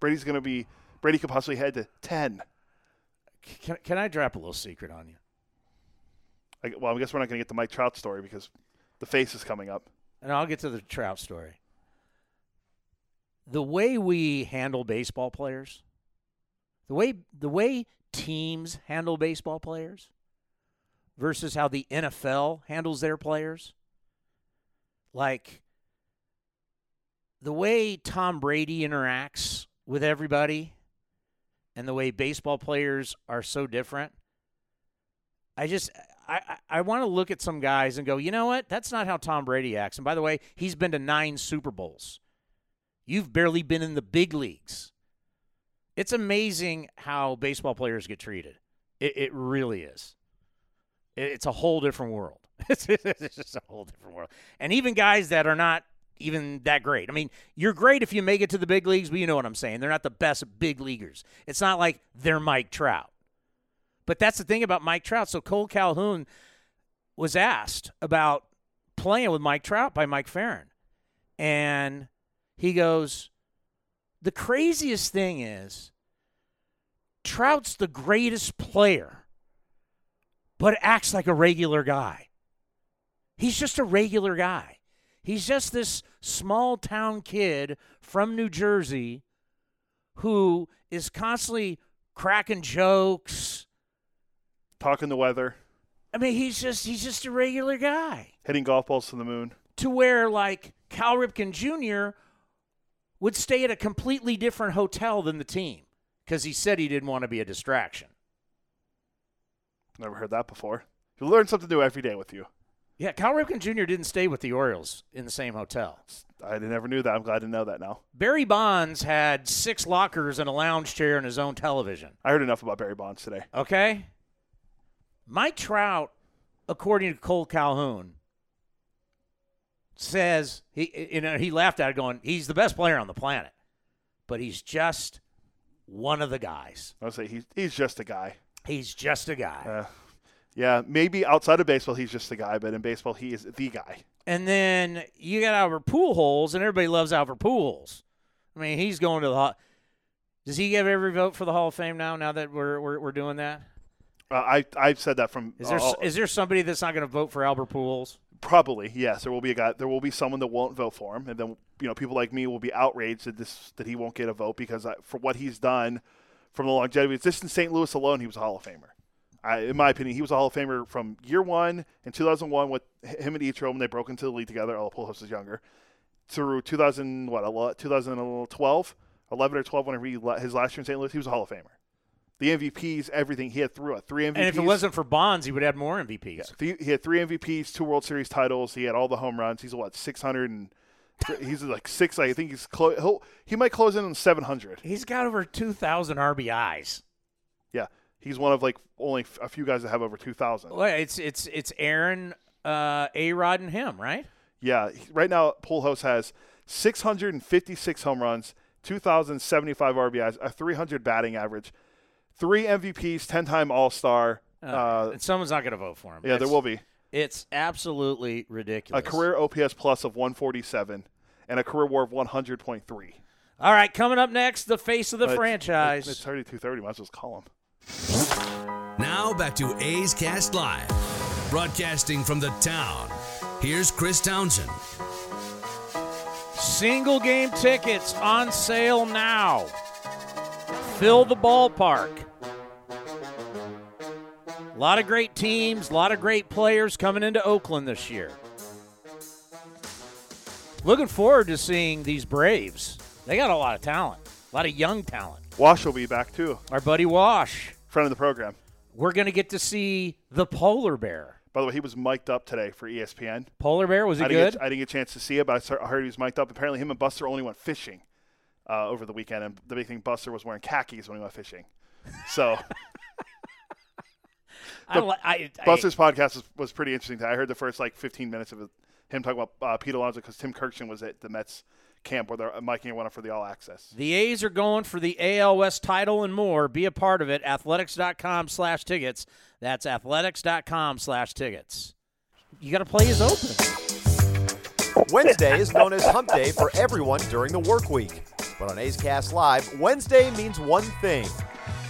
Brady's going to be. Brady could possibly head to 10. Can, can I drop a little secret on you? I, well, I guess we're not going to get the Mike Trout story because the face is coming up. And I'll get to the Trout story. The way we handle baseball players, the way the way teams handle baseball players versus how the NFL handles their players. Like the way Tom Brady interacts with everybody and the way baseball players are so different. I just I, I want to look at some guys and go, you know what? That's not how Tom Brady acts. And by the way, he's been to nine Super Bowls. You've barely been in the big leagues. It's amazing how baseball players get treated. It, it really is. It, it's a whole different world. it's just a whole different world. And even guys that are not even that great. I mean, you're great if you make it to the big leagues, but you know what I'm saying. They're not the best big leaguers. It's not like they're Mike Trout. But that's the thing about Mike Trout. So Cole Calhoun was asked about playing with Mike Trout by Mike Ferrin. And he goes, The craziest thing is Trout's the greatest player, but acts like a regular guy. He's just a regular guy. He's just this small town kid from New Jersey who is constantly cracking jokes, talking the weather. I mean, he's just he's just a regular guy. Hitting golf balls to the moon. To where like Cal Ripken Jr. would stay at a completely different hotel than the team because he said he didn't want to be a distraction. Never heard that before. You learn something new every day with you. Yeah, Cal Ripken Jr. didn't stay with the Orioles in the same hotel. I never knew that. I'm glad to know that now. Barry Bonds had six lockers and a lounge chair and his own television. I heard enough about Barry Bonds today. Okay. Mike Trout, according to Cole Calhoun, says he you know he laughed at it going, he's the best player on the planet. But he's just one of the guys. I would say he's he's just a guy. He's just a guy. Uh, yeah, maybe outside of baseball he's just a guy, but in baseball he is the guy. And then you got Albert Pujols, and everybody loves Albert Pujols. I mean, he's going to the Hall. Does he get every vote for the Hall of Fame now? Now that we're we're, we're doing that, uh, I I've said that from. Is there uh, is there somebody that's not going to vote for Albert Pujols? Probably yes. There will be a guy. There will be someone that won't vote for him, and then you know people like me will be outraged that this that he won't get a vote because I, for what he's done from the longevity. It's just in St. Louis alone, he was a Hall of Famer. I, in my opinion, he was a Hall of Famer from year one in 2001 with him and Ichiro when they broke into the league together. Oh, Pujols is younger. Through 2000, what 2012, 11 or 12, whenever he his last year in St. Louis, he was a Hall of Famer. The MVPs, everything he had through it, three MVPs. And if it wasn't for Bonds, he would have more MVPs. He had three MVPs, two World Series titles. He had all the home runs. He's what 600 and he's like six. I think he's close. He'll, he might close in on 700. He's got over 2,000 RBIs. Yeah, he's one of like only a few guys that have over 2,000. Well, it's it's it's Aaron, uh, A Rod, and him, right? Yeah, right now Pujols has 656 home runs, 2,075 RBIs, a 300 batting average, three MVPs, 10-time All-Star. Uh, Uh, and someone's not going to vote for him. yeah, there will be It's absolutely ridiculous. a career OPS plus of 147 and a career WAR of 100.3. All right, coming up next, the face of the uh, But franchise. It's already 2:30. Might as well just call him. Now back to A's Cast Live, broadcasting from the town. Here's Chris Townsend. Single game tickets on sale now. Fill the ballpark. A lot of great teams, a lot of great players coming into Oakland this year. Looking forward to seeing these Braves. They got a lot of talent, a lot of young talent. Wash will be back too, Our buddy Wash. friend of the program. We're going to get to see the polar bear. By the way, he was mic'd up today for ESPN. Polar bear, was he I didn't, good? get, I didn't get a chance to see it, but I I heard he was mic'd up. Apparently, him and Buster only went fishing uh, over the weekend, and the big thing, Buster was wearing khakis when he went fishing. So I, li- I, I, Buster's podcast was, was pretty interesting. I heard the first like 15 minutes of him talking about uh, Pete Alonso because Tim Kurkjian was at the Mets camp where they're miking one up for the All Access. The A's are going for the AL West title and more. Be a part of it. Athletics.com slash tickets. That's athletics.com slash tickets. You got to play his open. Wednesday is known as hump day for everyone during the work week. But on A's Cast Live, Wednesday means one thing.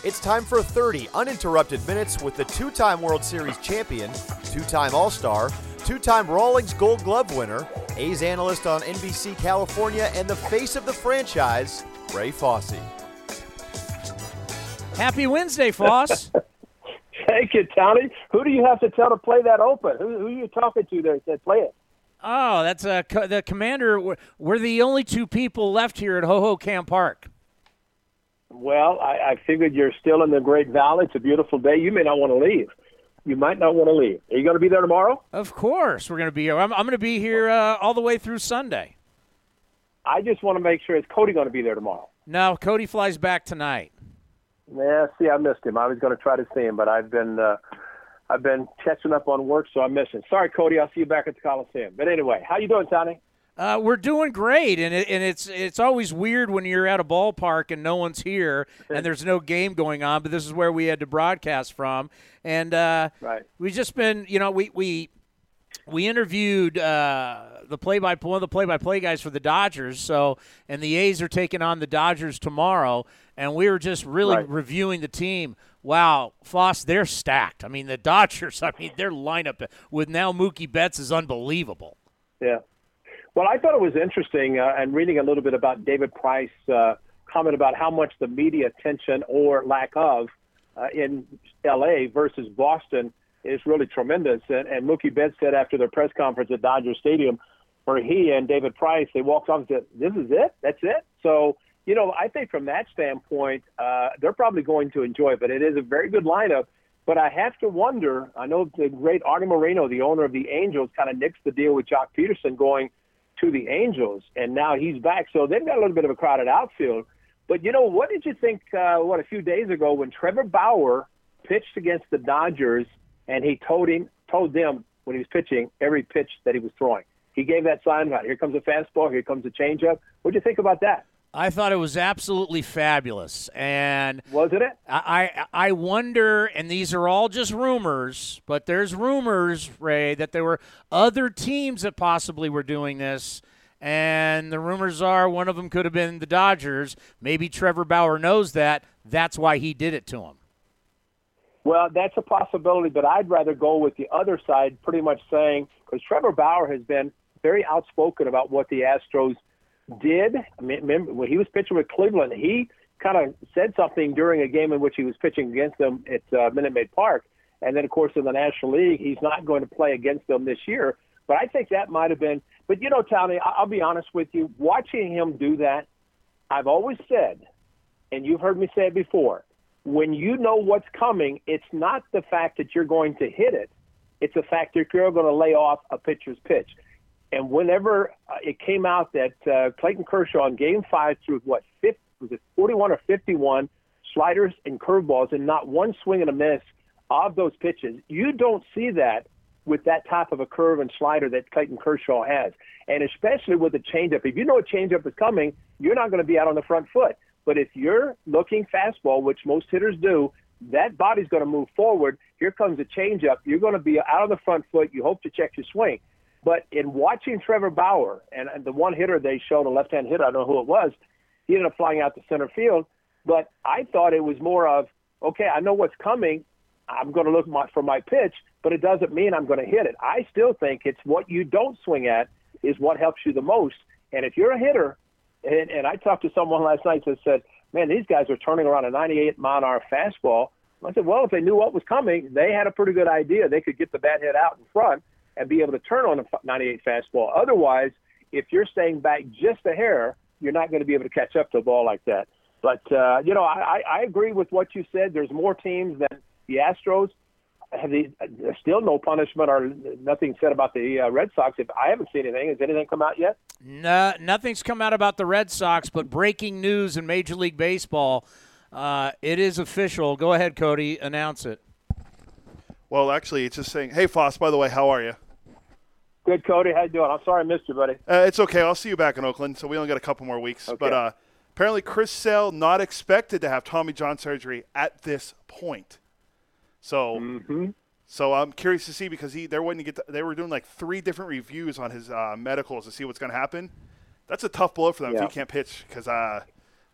It's time for 30 uninterrupted minutes with the two time World Series champion, two time All Star, two time Rawlings Gold Glove winner, A's analyst on NBC California, and the face of the franchise, Ray Fosse. Happy Wednesday, Foss. Thank you, Tony. Who do you have to tell to play that open? Who, who are you talking to there that play it? oh, that's uh, co- the commander. We're, we're the only two people left here at Hohokam Park. Well, I, I figured you're still in the Great Valley. It's a beautiful day. You may not want to leave. You might not want to leave. Are you going to be there tomorrow? Of course, we're going to be here. I'm, I'm going to be here uh, all the way through Sunday. I just want to make sure. Is Cody going to be there tomorrow? No, Cody flies back tonight. Yeah, see, I missed him. I was going to try to see him, but I've been uh, I've been catching up on work, so I'm missing. Sorry, Cody. I'll see you back at the Coliseum. But anyway, how you doing, Tony? Uh, we're doing great, and it, and it's it's always weird when you're at a ballpark and no one's here and there's no game going on. But this is where we had to broadcast from, and uh, Right. we've just been, you know, we we we interviewed uh, the play by one of the play by play guys for the Dodgers. So, and the A's are taking on the Dodgers tomorrow, and we were just really Right. reviewing the team. Wow, Foss, they're stacked. I mean, the Dodgers. I mean, their lineup with now Mookie Betts is unbelievable. Yeah. Well, I thought it was interesting, uh, and reading a little bit about David Price uh, comment about how much the media attention or lack of uh, in L.A. versus Boston is really tremendous. And, and Mookie Betts said after their press conference at Dodger Stadium, where he and David Price they walked off and said, "This is it. That's it." So you know, I think from that standpoint, uh, they're probably going to enjoy it. But it is a very good lineup. But I have to wonder. I know the great Arte Moreno, the owner of the Angels, kind of nixed the deal with Joc Pederson going to the Angels, and now he's back. So they've got a little bit of a crowded outfield. But you know, what did you think? Uh, what a few days ago when Trevor Bauer pitched against the Dodgers, and he told him, told them when he was pitching every pitch that he was throwing. He gave that sign out. Here comes a fastball. Here comes a changeup. What do you think about that? I thought it was absolutely fabulous, and Wasn't it? I, I I wonder, and these are all just rumors, but there's rumors, Ray, that there were other teams that possibly were doing this, and the rumors are one of them could have been the Dodgers. Maybe Trevor Bauer knows that. That's why he did it to him. Well, that's a possibility, but I'd rather go with the other side, pretty much saying because Trevor Bauer has been very outspoken about what the Astros did. Remember when he was pitching with Cleveland, he kind of said something during a game in which he was pitching against them at uh, Minute Maid Park, and then of course in the National League, he's not going to play against them this year. But I think that might have been. But you know, I- I'll be honest with you. Watching him do that, I've always said, and you've heard me say it before when you know what's coming, it's not the fact that you're going to hit it. It's the fact that you're going to lay off a pitcher's pitch. And whenever uh, it came out that uh, Clayton Kershaw in Game Five threw what 50, was it 41 or 51 sliders and curveballs, and not one swing and a miss of those pitches, you don't see that with that type of a curve and slider that Clayton Kershaw has, and especially with the changeup. If you know a changeup is coming, you're not going to be out on the front foot. But if you're looking fastball, which most hitters do, that body's going to move forward. Here comes a changeup. You're going to be out on the front foot. You hope to check your swing. But in watching Trevor Bauer and, the one hitter they showed, a left-hand hitter, I don't know who it was, he ended up flying out to center field. But I thought it was more of, okay, I know what's coming. I'm going to look my, for my pitch, but it doesn't mean I'm going to hit it. I still think it's what you don't swing at is what helps you the most. And if you're a hitter, and, and I talked to someone last night that said, man, these guys are turning around a 98 mile an hour fastball I said, well, if they knew what was coming, they had a pretty good idea. They could get the bat head out in front and be able to turn on a 98 fastball. Otherwise, if you're staying back just a hair, you're not going to be able to catch up to a ball like that. But uh, you know, I, I agree with what you said. There's more teams than the Astros. Have the, there's still no punishment or nothing said about the uh, Red Sox. If I haven't seen anything, has anything come out yet? No, nothing's come out about the Red Sox. But breaking news in Major League Baseball, uh, it is official. Go ahead, Cody. Announce it. Well, actually, it's just saying, "Hey, Foss. By the way, how are you?" Good, Cody. How you doing? I'm sorry I missed you, buddy. Uh, it's okay. I'll see you back in Oakland. So we only got a couple more weeks. Okay. But uh, apparently, Chris Sale not expected to have Tommy John surgery at this point. So, Mm-hmm. so I'm curious to see because he they're waiting to get. The, they were doing like three different reviews on his uh, medicals to see what's going to happen. That's a tough blow for them Yeah. if he can't pitch because uh,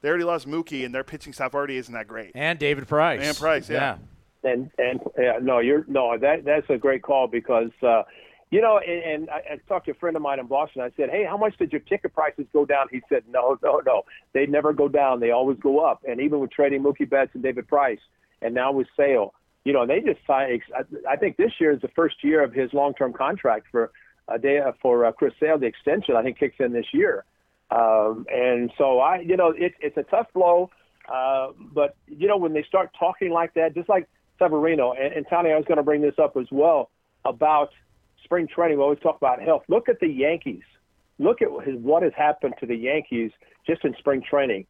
they already lost Mookie and their pitching staff already isn't that great. And David Price. And Price, yeah. And and yeah, no, you're no that that's a great call because uh, you know, and, and I, I talked to a friend of mine in Boston. I said, "Hey, how much did your ticket prices go down?" He said, "No, no, no. They never go down. They always go up." And even with trading Mookie Betts and David Price, and now with Sale, you know, they just signed. I- think this year is the first year of his long-term contract for a day for uh, Chris Sale. The extension I think kicks in this year, um, and so I, you know, it, it's a tough blow. Uh, but you know, when they start talking like that, just like Severino and, and Tony, I was going to bring this up as well about spring training. We always talk about health. Look at the Yankees. Look at what has- happened to the Yankees just in spring training.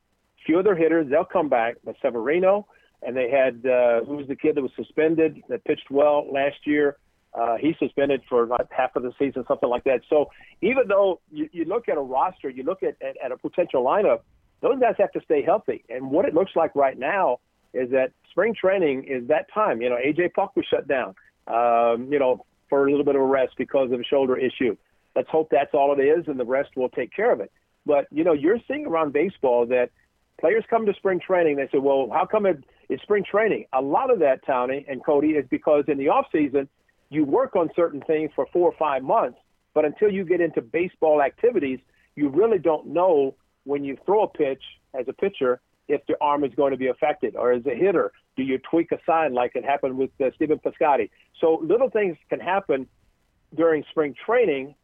Few of their hitters, they'll come back. But Severino, and they had uh, who was the kid that was suspended that pitched well last year. Uh, he's suspended for like half of the season, something like that. So even though you, you look at a roster, you look at, at, at a potential lineup, those guys have to stay healthy. And what it looks like right now is that spring training is that time. You know, AJ Puk was shut down, um, you know, for a little bit of a rest because of a shoulder issue. Let's hope that's all it is, and the rest will take care of it. But you know, you're seeing around baseball that players come to spring training. They say, "Well, how come it, it's spring training?" A lot of that, Tony and Cody, is because in the off season you work on certain things for four or five months, but until you get into baseball activities, you really don't know when you throw a pitch as a pitcher if the arm is going to be affected, or as a hitter, do you tweak a sign like it happened with uh, Stephen Piscotty? So little things can happen during spring training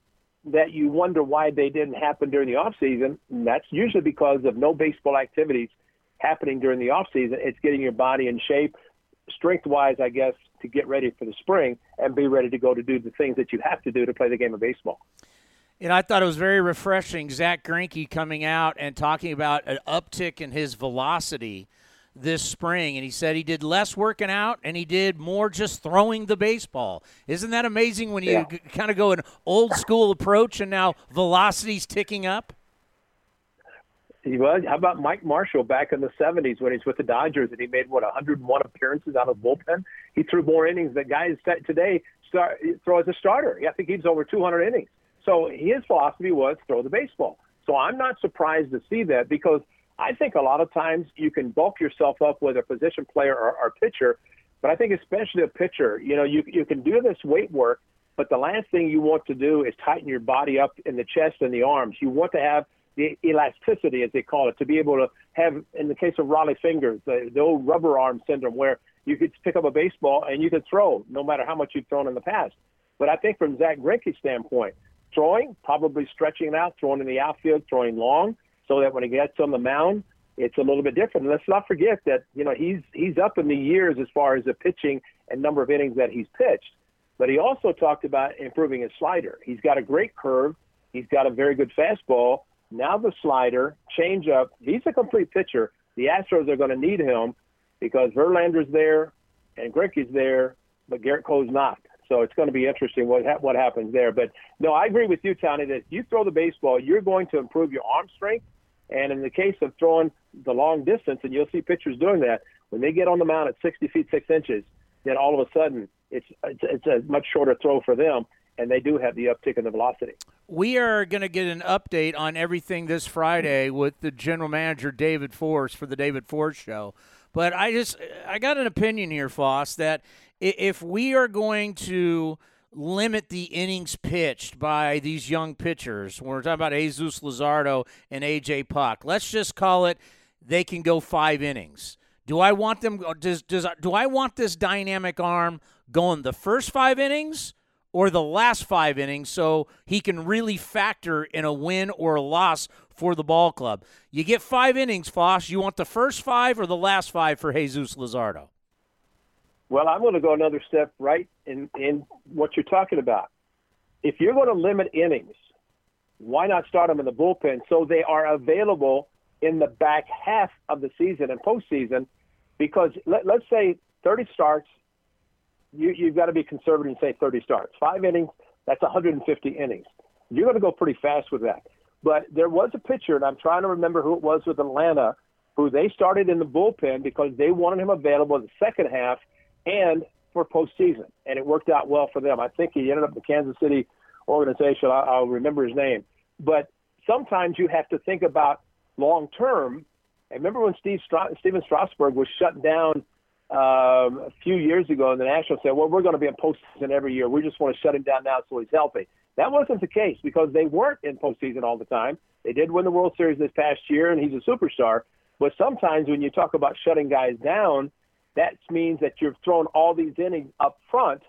that you wonder why they didn't happen during the off season. And that's usually because of no baseball activities happening during the off season. It's getting your body in shape, strength wise, I guess, to get ready for the spring and be ready to go to do the things that you have to do to play the game of baseball. And I thought it was very refreshing, Zack Greinke coming out and talking about an uptick in his velocity this spring. And he said he did less working out and he did more just throwing the baseball. Isn't that amazing when you Yeah. g- kind of go an old school approach and now velocity's ticking up? Well, how about Mike Marshall back in the 70s when he's with the Dodgers and he made, what, 101 appearances out of the bullpen? He threw more innings than guys today start, throw as a starter. I think he's over 200 innings. So his philosophy was throw the baseball. So I'm not surprised to see that because I think a lot of times you can bulk yourself up with a position player or, or pitcher, but I think especially a pitcher, you know, you, you can do this weight work, but the last thing you want to do is tighten your body up in the chest and the arms. You want to have the elasticity, as they call it, to be able to have, in the case of Rollie Fingers, the, the old rubber arm syndrome, where you could pick up a baseball and you could throw no matter how much you've thrown in the past. But I think from Zack Greinke's standpoint, throwing, probably stretching it out, throwing in the outfield, throwing long, so that when he gets on the mound, it's a little bit different. And let's not forget that you know he's he's up in the years as far as the pitching and number of innings that he's pitched. But he also talked about improving his slider. He's got a great curve. He's got a very good fastball. Now the slider, changeup. He's a complete pitcher. The Astros are going to need him because Verlander's there and Greinke's there, but Gerrit Cole's not. So it's going to be interesting what ha- what happens there. But no, I agree with you, Tony, that if you throw the baseball, you're going to improve your arm strength. And in the case of throwing the long distance, and you'll see pitchers doing that, when they get on the mound at 60 feet 6 inches, then all of a sudden it's, it's, it's a much shorter throw for them, and they do have the uptick in the velocity. We are going to get an update on everything this Friday with the general manager David Forst for the David Forst show. But I just I got an opinion here, Foss, that if we are going to limit the innings pitched by these young pitchers, when we're talking about Jesus Luzardo and AJ Puk, let's just call it they can go five innings. Do I want them? Does does do I want this dynamic arm going the first five innings or the last five innings so he can really factor in a win or a loss for the ball club? You get five innings, Foss. You want the first five or the last five for Jesus Luzardo? Well, I'm going to go another step right in in what you're talking about. If you're going to limit innings, why not start them in the bullpen so they are available in the back half of the season and postseason? Because let, let's say 30 starts, you, you've got to be conservative and say 30 starts. Five innings, that's 150 innings. You're going to go pretty fast with that. But there was a pitcher, and I'm trying to remember who it was with Atlanta, who they started in the bullpen because they wanted him available in the second half and for postseason, and it worked out well for them. I think he ended up in the Kansas City organization. I, I'll remember his name. But sometimes you have to think about long term. And remember when Steve Stra- Stephen Strasburg was shut down um, a few years ago, and the Nationals said, "Well, we're going to be in postseason every year. We just want to shut him down now so he's healthy." That wasn't the case because they weren't in postseason all the time. They did win the World Series this past year, and he's a superstar. But sometimes when you talk about shutting guys down, that means that you've thrown all these innings up front.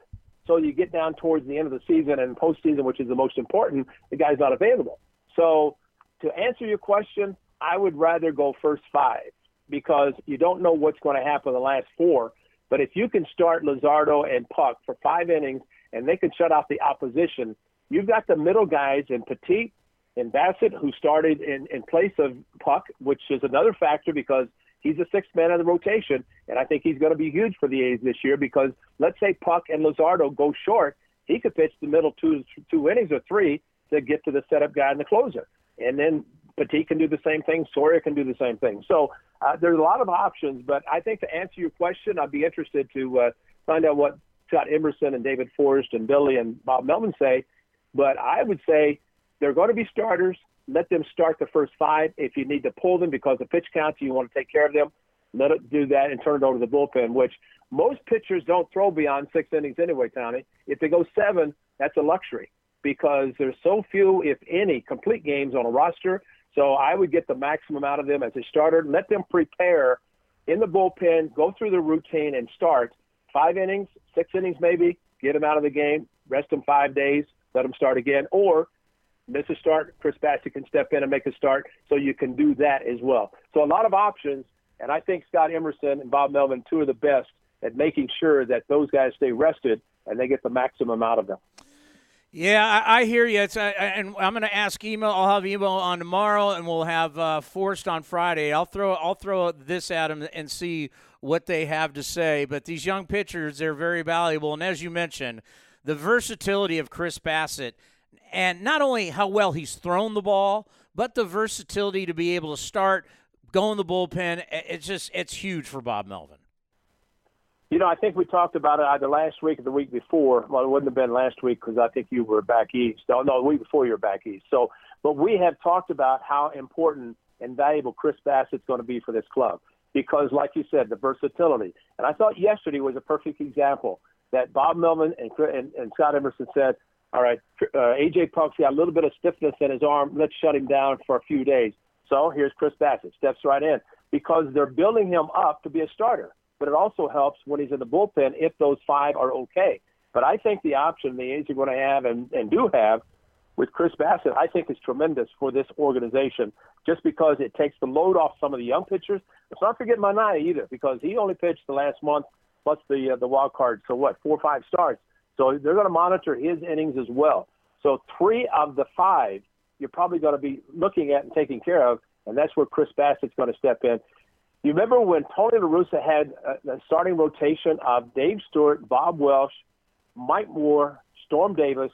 So you get down towards the end of the season and postseason, which is the most important, the guy's not available. So to answer your question, I would rather go first five because you don't know what's going to happen in the last four. But if you can start Luzardo and Puk for five innings and they can shut out the opposition, you've got the middle guys in Petit and Bassitt who started in, in place of Puk, which is another factor because he's the sixth man of the rotation, and I think he's going to be huge for the A's this year because let's say Puk and Luzardo go short, he could pitch the middle two two innings or three to get to the setup guy and the closer, and then Petit can do the same thing, Soria can do the same thing. So uh, there's a lot of options, but I think to answer your question, I'd be interested to uh, find out what Scott Emerson and David Forst and Billy and Bob Melvin say. But I would say they're going to be starters. Let them start the first five. If you need to pull them because the pitch counts, you want to take care of them, let it do that and turn it over to the bullpen, which most pitchers don't throw beyond six innings anyway, Tommy. If they go seven, that's a luxury because there's so few, if any, complete games on a roster. So I would get the maximum out of them as a starter. Let them prepare in the bullpen, go through the routine, and start five innings, six innings maybe, get them out of the game, rest them five days, let them start again, or miss a start, Chris Bassitt can step in and make a start, so you can do that as well. So a lot of options, and I think Scott Emerson and Bob Melvin, two of the best at making sure that those guys stay rested and they get the maximum out of them. Yeah, I, I hear you. It's, uh, and I'm going to ask email. I'll have email on tomorrow, and we'll have uh, Forst on Friday. I'll throw I'll throw this at them and see what they have to say. But these young pitchers, they're very valuable, and as you mentioned, the versatility of Chris Bassitt and not only how well he's thrown the ball, but the versatility to be able to start, go in the bullpen. It's just it's huge for Bob Melvin. You know, I think we talked about it either last week or the week before. Well, it wouldn't have been last week because I think you were back east. No, no, the week before you were back east. So, but we have talked about how important and valuable Chris Bassitt's going to be for this club because, like you said, the versatility. And I thought yesterday was a perfect example that Bob Melvin and, and, and Scott Emerson said, all right, uh, AJ Puk's got a little bit of stiffness in his arm. Let's shut him down for a few days. So here's Chris Bassitt, steps right in because they're building him up to be a starter. But it also helps when he's in the bullpen if those five are okay. But I think the option the A's are going to have and, and do have with Chris Bassitt, I think is tremendous for this organization just because it takes the load off some of the young pitchers. Let's not forget Manaea either because he only pitched the last month plus the uh, the wild card. So what, four or five starts. So they're going to monitor his innings as well. So three of the five you're probably going to be looking at and taking care of, and that's where Chris Bassitt's going to step in. You remember when Tony La Russa had uh, a starting rotation of Dave Stewart, Bob Welch, Mike Moore, Storm Davis.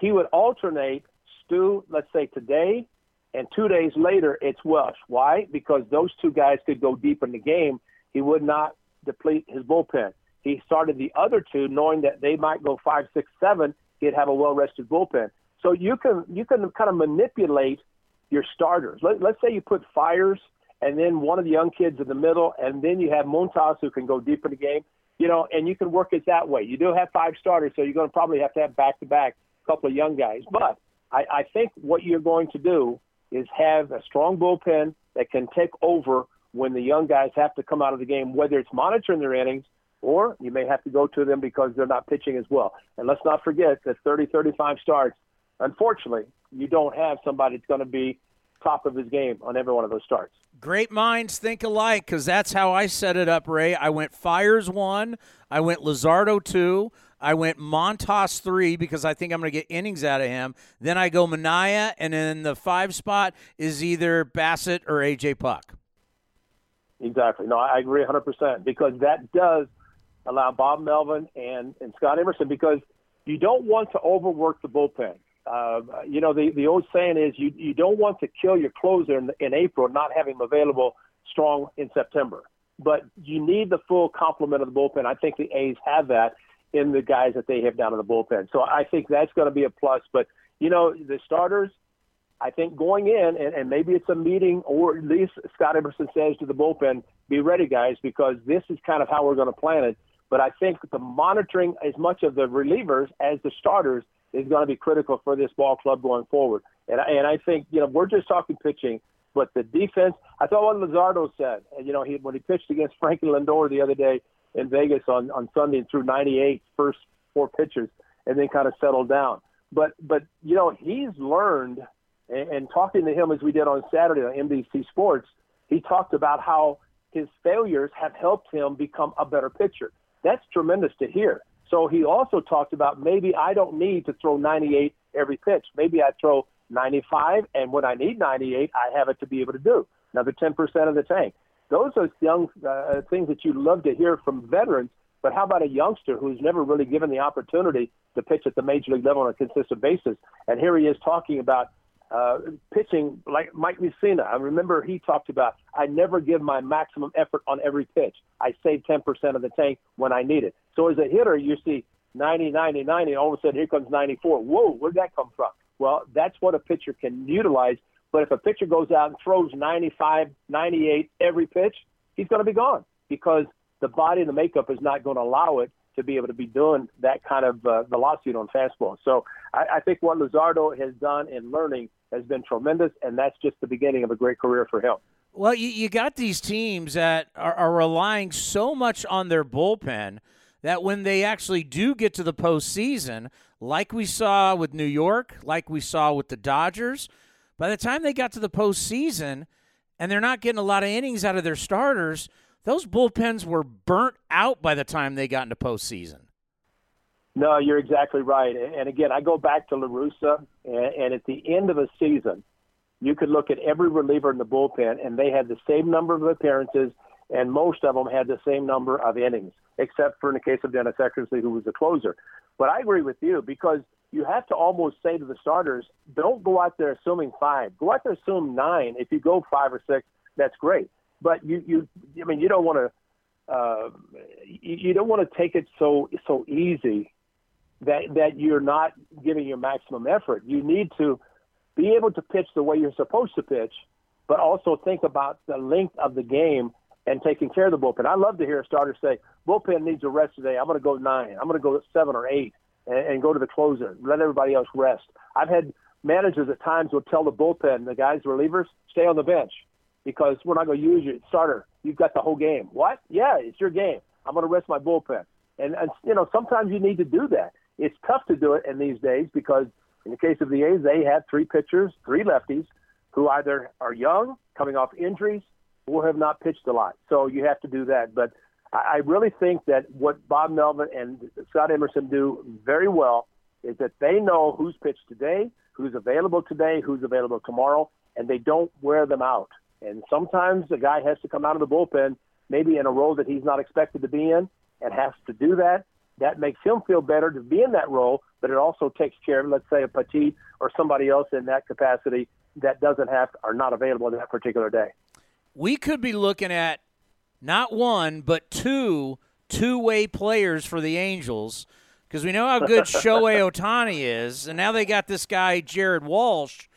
He would alternate Stu, let's say today, and two days later it's Welch. Why? Because those two guys could go deep in the game. He would not deplete his bullpen. He started the other two knowing that they might go five, six, seven. He'd have a well-rested bullpen. So you can you can kind of manipulate your starters. Let, let's say you put Fiers and then one of the young kids in the middle, and then you have Montas who can go deep in the game. You know, and you can work it that way. You do have five starters, so you're going to probably have to have back-to-back a couple of young guys. But I, I think what you're going to do is have a strong bullpen that can take over when the young guys have to come out of the game, whether it's monitoring their innings or you may have to go to them because they're not pitching as well. And let's not forget that 30, 35 starts, unfortunately, you don't have somebody that's going to be top of his game on every one of those starts. Great minds think alike because that's how I set it up, Ray. I went Fiers one, I went Luzardo two, I went Montas three because I think I'm going to get innings out of him. Then I go Manaea, and then the five spot is either Bassitt or AJ Puk. Exactly. No, I agree 100% because that does allow Bob Melvin and, and Scott Emerson because you don't want to overwork the bullpen. Uh, you know, the, the old saying is you, you don't want to kill your closer in, in April, not having him available strong in September. But you need the full complement of the bullpen. I think the A's have that in the guys that they have down in the bullpen. So I think that's going to be a plus. But, you know, the starters, I think going in, and, and maybe it's a meeting, or at least Scott Emerson says to the bullpen, be ready, guys, because this is kind of how we're going to plan it. But I think the monitoring as much of the relievers as the starters is going to be critical for this ball club going forward. And, and I think, you know, we're just talking pitching, but the defense, I thought what Luzardo said, and, you know, he, when he pitched against Frankie Lindor the other day in Vegas on, on Sunday and threw 98 first four pitches and then kind of settled down. But, but you know, he's learned, and, and talking to him as we did on Saturday on NBC Sports, he talked about how his failures have helped him become a better pitcher. That's tremendous to hear. So he also talked about maybe I don't need to throw 98 every pitch. Maybe I throw 95, and when I need 98, I have it to be able to do another 10% of the tank. Those are young uh, things that you love to hear from veterans. But how about a youngster who's never really given the opportunity to pitch at the major league level on a consistent basis? And here he is talking about uh, pitching like Mike Mussina. I remember he talked about I never give my maximum effort on every pitch. I save 10% of the tank when I need it. So as a hitter, you see 90, 90, 90, all of a sudden here comes 94. Whoa, where'd that come from? Well, that's what a pitcher can utilize. But if a pitcher goes out and throws 95, 98 every pitch, he's going to be gone because the body and the makeup is not going to allow it to be able to be doing that kind of uh, velocity on fastball. So I, I think what Luzardo has done in learning has been tremendous, and that's just the beginning of a great career for him. Well, you, you got these teams that are, are relying so much on their bullpen that when they actually do get to the postseason, like we saw with New York, like we saw with the Dodgers, by the time they got to the postseason and they're not getting a lot of innings out of their starters, those bullpens were burnt out by the time they got into postseason. No, you're exactly right. And again, I go back to La Russa, and at the end of a season, you could look at every reliever in the bullpen, and they had the same number of appearances, and most of them had the same number of innings, except for in the case of Dennis Eckersley, who was the closer. But I agree with you because you have to almost say to the starters, don't go out there assuming five. Go out there assume nine. If you go five or six, that's great. But you, you, I mean, you don't want to. Uh, you don't want to take it so so easy that that you're not giving your maximum effort. You need to be able to pitch the way you're supposed to pitch, but also think about the length of the game and taking care of the bullpen. I love to hear a starter say, "Bullpen needs a rest today. I'm going to go nine. I'm going to go seven or eight, and, and go to the closer. Let everybody else rest." I've had managers at times will tell the bullpen, the guys relievers, stay on the bench because we're not going to use you starter. You've got the whole game. What? Yeah, it's your game. I'm going to rest my bullpen. And, and you know, sometimes you need to do that. It's tough to do it in these days because in the case of the A's, they have three pitchers, three lefties, who either are young, coming off injuries, or have not pitched a lot. So you have to do that. But I really think that what Bob Melvin and Scott Emerson do very well is that they know who's pitched today, who's available today, who's available tomorrow, and they don't wear them out. And sometimes a guy has to come out of the bullpen, maybe in a role that he's not expected to be in, and has to do that that makes him feel better to be in that role, but it also takes care of, let's say, a Petit or somebody else in that capacity that doesn't have are not available on that particular day. We could be looking at not one, but two two way players for the Angels because we know how good Shohei Ohtani is, and now they got this guy, Jared Walsh.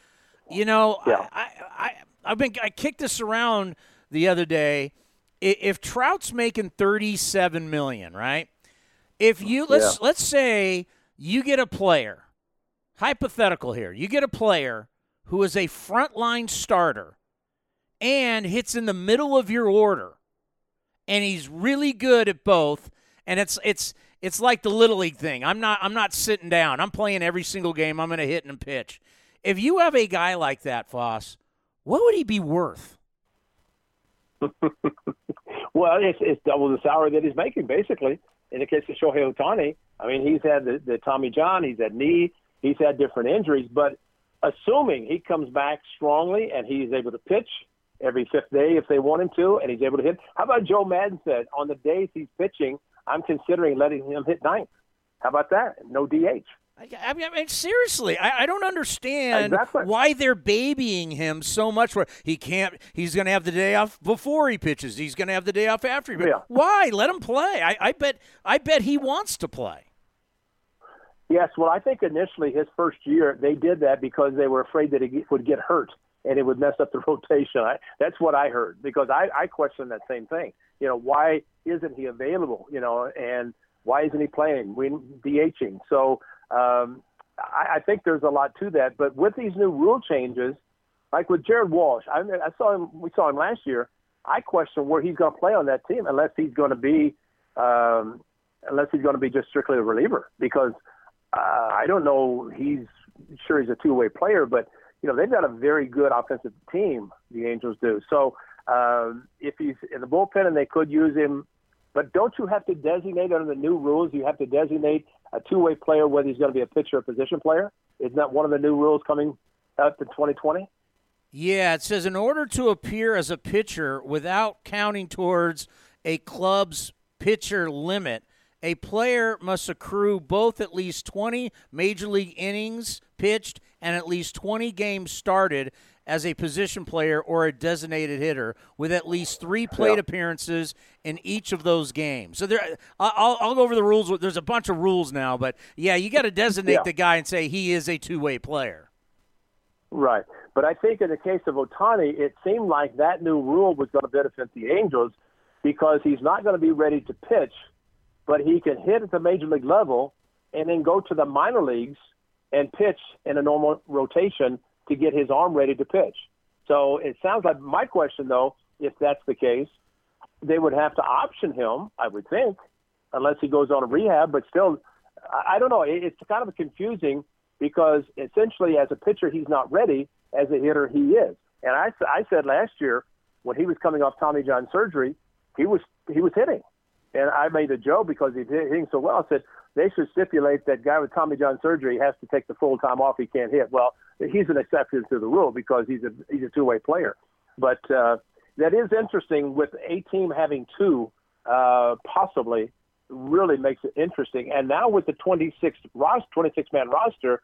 You know, yeah. I, I, I've been I kicked this around the other day. If Trout's making thirty-seven million, right? If you let's yeah. let's say you get a player, hypothetical here, you get a player who is a frontline starter, and hits in the middle of your order, and he's really good at both. And it's it's it's like the little league thing. I'm not I'm not sitting down. I'm playing every single game. I'm going to hit and pitch. If you have a guy like that, Foss, what would he be worth? well, it's, it's double the salary that he's making, basically. In the case of Shohei Ohtani, I mean, he's had the, the Tommy John, he's had knee, he's had different injuries, but assuming he comes back strongly and he's able to pitch every fifth day if they want him to, and he's able to hit. How about Joe Maddon said on the days he's pitching, I'm considering letting him hit ninth. How about that? No DH. I mean, seriously, I, I don't understand exactly. why they're babying him so much. Where he can't, he's going to have the day off before he pitches. He's going to have the day off after he pitches. Yeah. Why? Let him play. I, I bet. I bet he wants to play. Yes, well, I think initially his first year they did that because they were afraid that he would get hurt and it would mess up the rotation. I, that's what I heard because I, I questioned that same thing. You know, why isn't he available? You know, and why isn't he playing? We DHing. So um, I, I think there's a lot to that. But with these new rule changes, like with Jared Walsh, I, I saw him. We saw him last year. I question where he's going to play on that team unless he's going to be um, unless he's going to be just strictly a reliever because uh, I don't know. He's sure he's a two-way player, but you know they've got a very good offensive team. The Angels do. So um, if he's in the bullpen and they could use him, but don't you have to designate under the new rules? You have to designate a two-way player whether he's going to be a pitcher or position player. Isn't that one of the new rules coming up in 2020? Yeah, it says in order to appear as a pitcher without counting towards a club's pitcher limit, a player must accrue both at least 20 major league innings pitched and at least 20 games started as a position player or a designated hitter with at least three plate yeah. appearances in each of those games. So there, I'll, I'll go over the rules. There's a bunch of rules now, but yeah, you got to designate yeah. the guy and say he is a two-way player. Right, but I think in the case of Ohtani, it seemed like that new rule was going to benefit the Angels because he's not going to be ready to pitch, but he can hit at the major league level and then go to the minor leagues and pitch in a normal rotation to get his arm ready to pitch. So it sounds like my question, though, if that's the case, they would have to option him, I would think, unless he goes on a rehab. But still, I don't know. It's kind of confusing because essentially, as a pitcher, he's not ready. As a hitter, he is. And I, I said last year when he was coming off Tommy John surgery, he was he was hitting, and I made a joke because he's hitting so well. I said they should stipulate that guy with Tommy John surgery has to take the full time off. He can't hit. Well, he's an exception to the rule because he's a he's a two way player. But uh, that is interesting with a team having two, uh, possibly really makes it interesting. And now with the 26 roster, 26 man roster,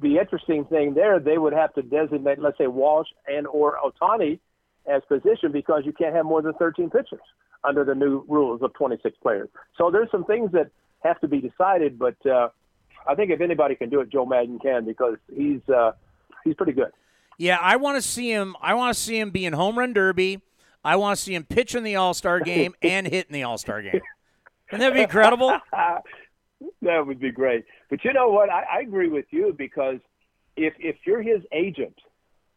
the interesting thing there, they would have to designate, let's say Walsh and or Ohtani as position because you can't have more than 13 pitchers under the new rules of 26 players. So there's some things that have to be decided. But uh, I think if anybody can do it, Joe Maddon can because he's uh, he's pretty good. Yeah, I want to see him. I want to see him be in home run derby. I want to see him pitch in the All Star game and hit in the All Star game. Wouldn't that be incredible? that would be great. But you know what? I, I agree with you because if if you're his agent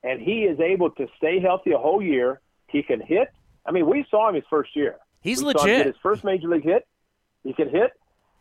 and he is able to stay healthy a whole year, he can hit. I mean, we saw him his first year. He's we legit. Saw him get his first major league hit. He can hit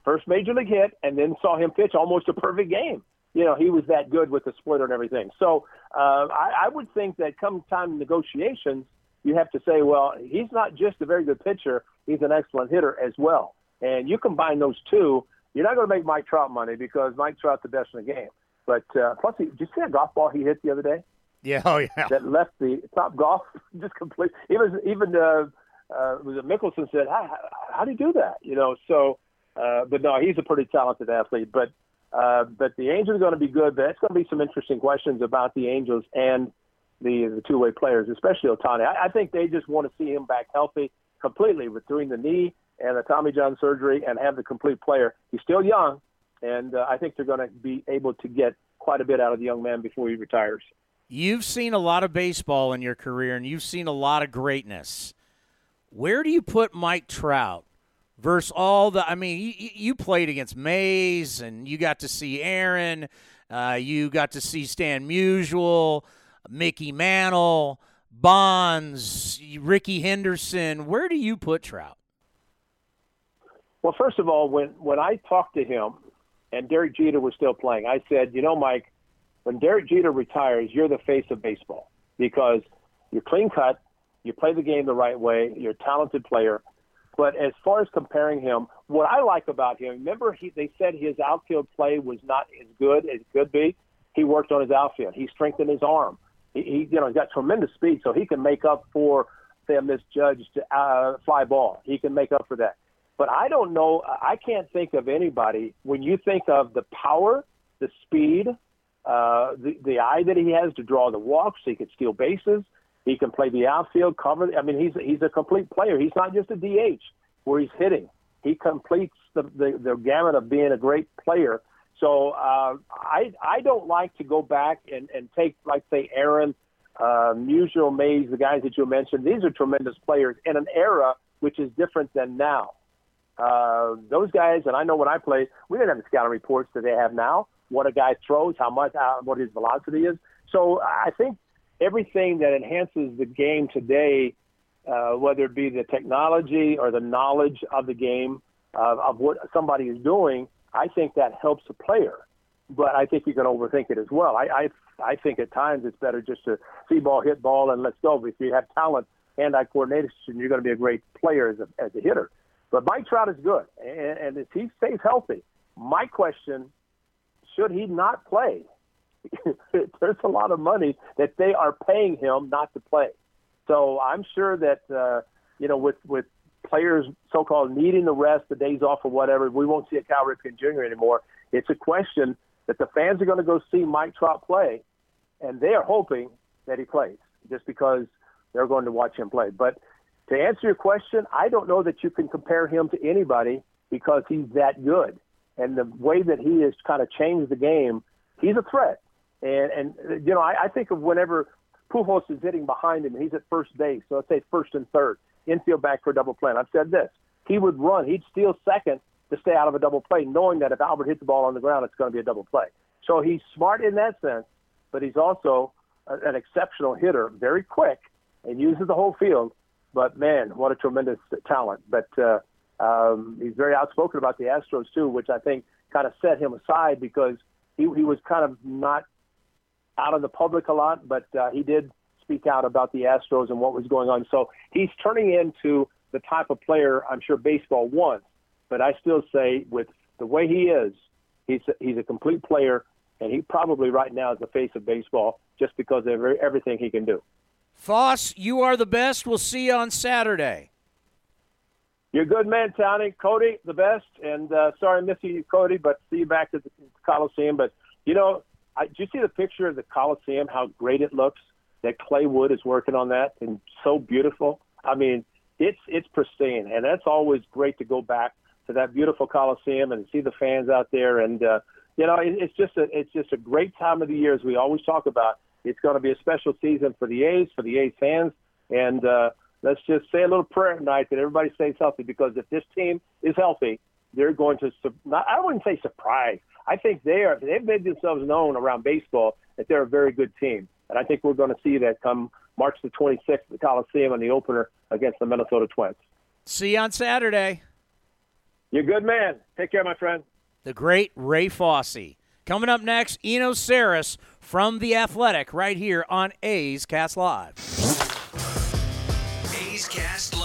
first major league hit, and then saw him pitch almost a perfect game. You know, he was that good with the splitter and everything. So uh, I, I would think that come time negotiations, you have to say, well, he's not just a very good pitcher; he's an excellent hitter as well. And you combine those two, you're not going to make Mike Trout money because Mike Trout's the best in the game. But uh, plus, he, did you see that golf ball he hit the other day? Yeah, oh yeah. That left the top golf just complete. Even even uh, uh, was it Mickelson said, how, how do you do that? You know, so, uh, but no, he's a pretty talented athlete. But, uh, but the Angels are going to be good. But it's going to be some interesting questions about the Angels and the the two way players, especially Ohtani. I, I think they just want to see him back healthy completely with doing the knee and the Tommy John surgery and have the complete player. He's still young, and uh, I think they're going to be able to get quite a bit out of the young man before he retires. You've seen a lot of baseball in your career, and you've seen a lot of greatness. Where do you put Mike Trout versus all the? I mean, you, you played against Mays, and you got to see Aaron. Uh, you got to see Stan Musial, Mickey Mantle, Bonds, Rickey Henderson. Where do you put Trout? Well, first of all, when when I talked to him, and Derek Jeter was still playing, I said, you know, Mike, when Derek Jeter retires, you're the face of baseball because you're clean cut, you play the game the right way, you're a talented player. But as far as comparing him, what I like about him, remember he, they said his outfield play was not as good as it could be. He worked on his outfield. He strengthened his arm. He, he you know, he's got tremendous speed, so he can make up for say a misjudged uh, fly ball. He can make up for that. But I don't know. I can't think of anybody when you think of the power, the speed, uh, the the eye that he has to draw the walks. He can steal bases. He can play the outfield, cover. I mean, he's he's a complete player. He's not just a DH where he's hitting. He completes the the, the gamut of being a great player. So uh, I I don't like to go back and and take like say Aaron, uh, Musial, Mays, the guys that you mentioned. These are tremendous players in an era which is different than now. Uh, those guys, and I know when I played, we didn't have the scouting reports that they have now. What a guy throws, how much, how, what his velocity is. So I think everything that enhances the game today, uh, whether it be the technology or the knowledge of the game, uh, of what somebody is doing, I think that helps a player. But I think you can overthink it as well. I, I I think at times it's better just to see ball, hit ball, and let's go. If you have talent, hand-eye coordination, you're going to be a great player as a, as a hitter. But Mike Trout is good, and, and if he stays healthy, my question: Should he not play? There's a lot of money that they are paying him not to play. So I'm sure that uh, you know, with with players so-called needing the rest, the days off or whatever, we won't see a Cal Ripken Jr. anymore. It's a question that the fans are going to go see Mike Trout play, and they are hoping that he plays just because they're going to watch him play. But to answer your question, I don't know that you can compare him to anybody because he's that good. And the way that he has kind of changed the game, he's a threat. And, and you know, I, I think of whenever Pujols is hitting behind him, he's at first base, so let's say first and third, infield back for a double play. And I've said this: he would run, he'd steal second to stay out of a double play, knowing that if Albert hits the ball on the ground, it's going to be a double play. So he's smart in that sense, but he's also an exceptional hitter, very quick, and uses the whole field. But man, what a tremendous talent! But uh, um, he's very outspoken about the Astros too, which I think kind of set him aside because he, he was kind of not out of the public a lot, but uh, he did speak out about the Astros and what was going on. So he's turning into the type of player I'm sure baseball wants. But I still say, with the way he is, he's a, he's a complete player, and he probably right now is the face of baseball just because of everything he can do. Foss, you are the best. We'll see you on Saturday. You're a good man, Tony. Cody, the best. And uh, sorry I'm missing you, Cody, but see you back at the Coliseum. But, you know, I, did you see the picture of the Coliseum, how great it looks? That Clay Wood is working on that and so beautiful. I mean, it's it's pristine, and that's always great to go back to that beautiful Coliseum and see the fans out there. And uh, you know, it, it's just a it's just a great time of the year, as we always talk about. It's going to be a special season for the A's, for the A's fans, and uh, let's just say a little prayer tonight that everybody stays healthy because if this team is healthy, they're going to. Not, I wouldn't say surprise. I think they are. They've made themselves known around baseball that they're a very good team, and I think we're going to see that come March the 26th at the Coliseum on the opener against the Minnesota Twins. See you on Saturday. You're a good man. Take care, my friend. The great Ray Fosse. Coming up next, Eno Sarris from The Athletic right here on A's Cast Live. A's Cast Live.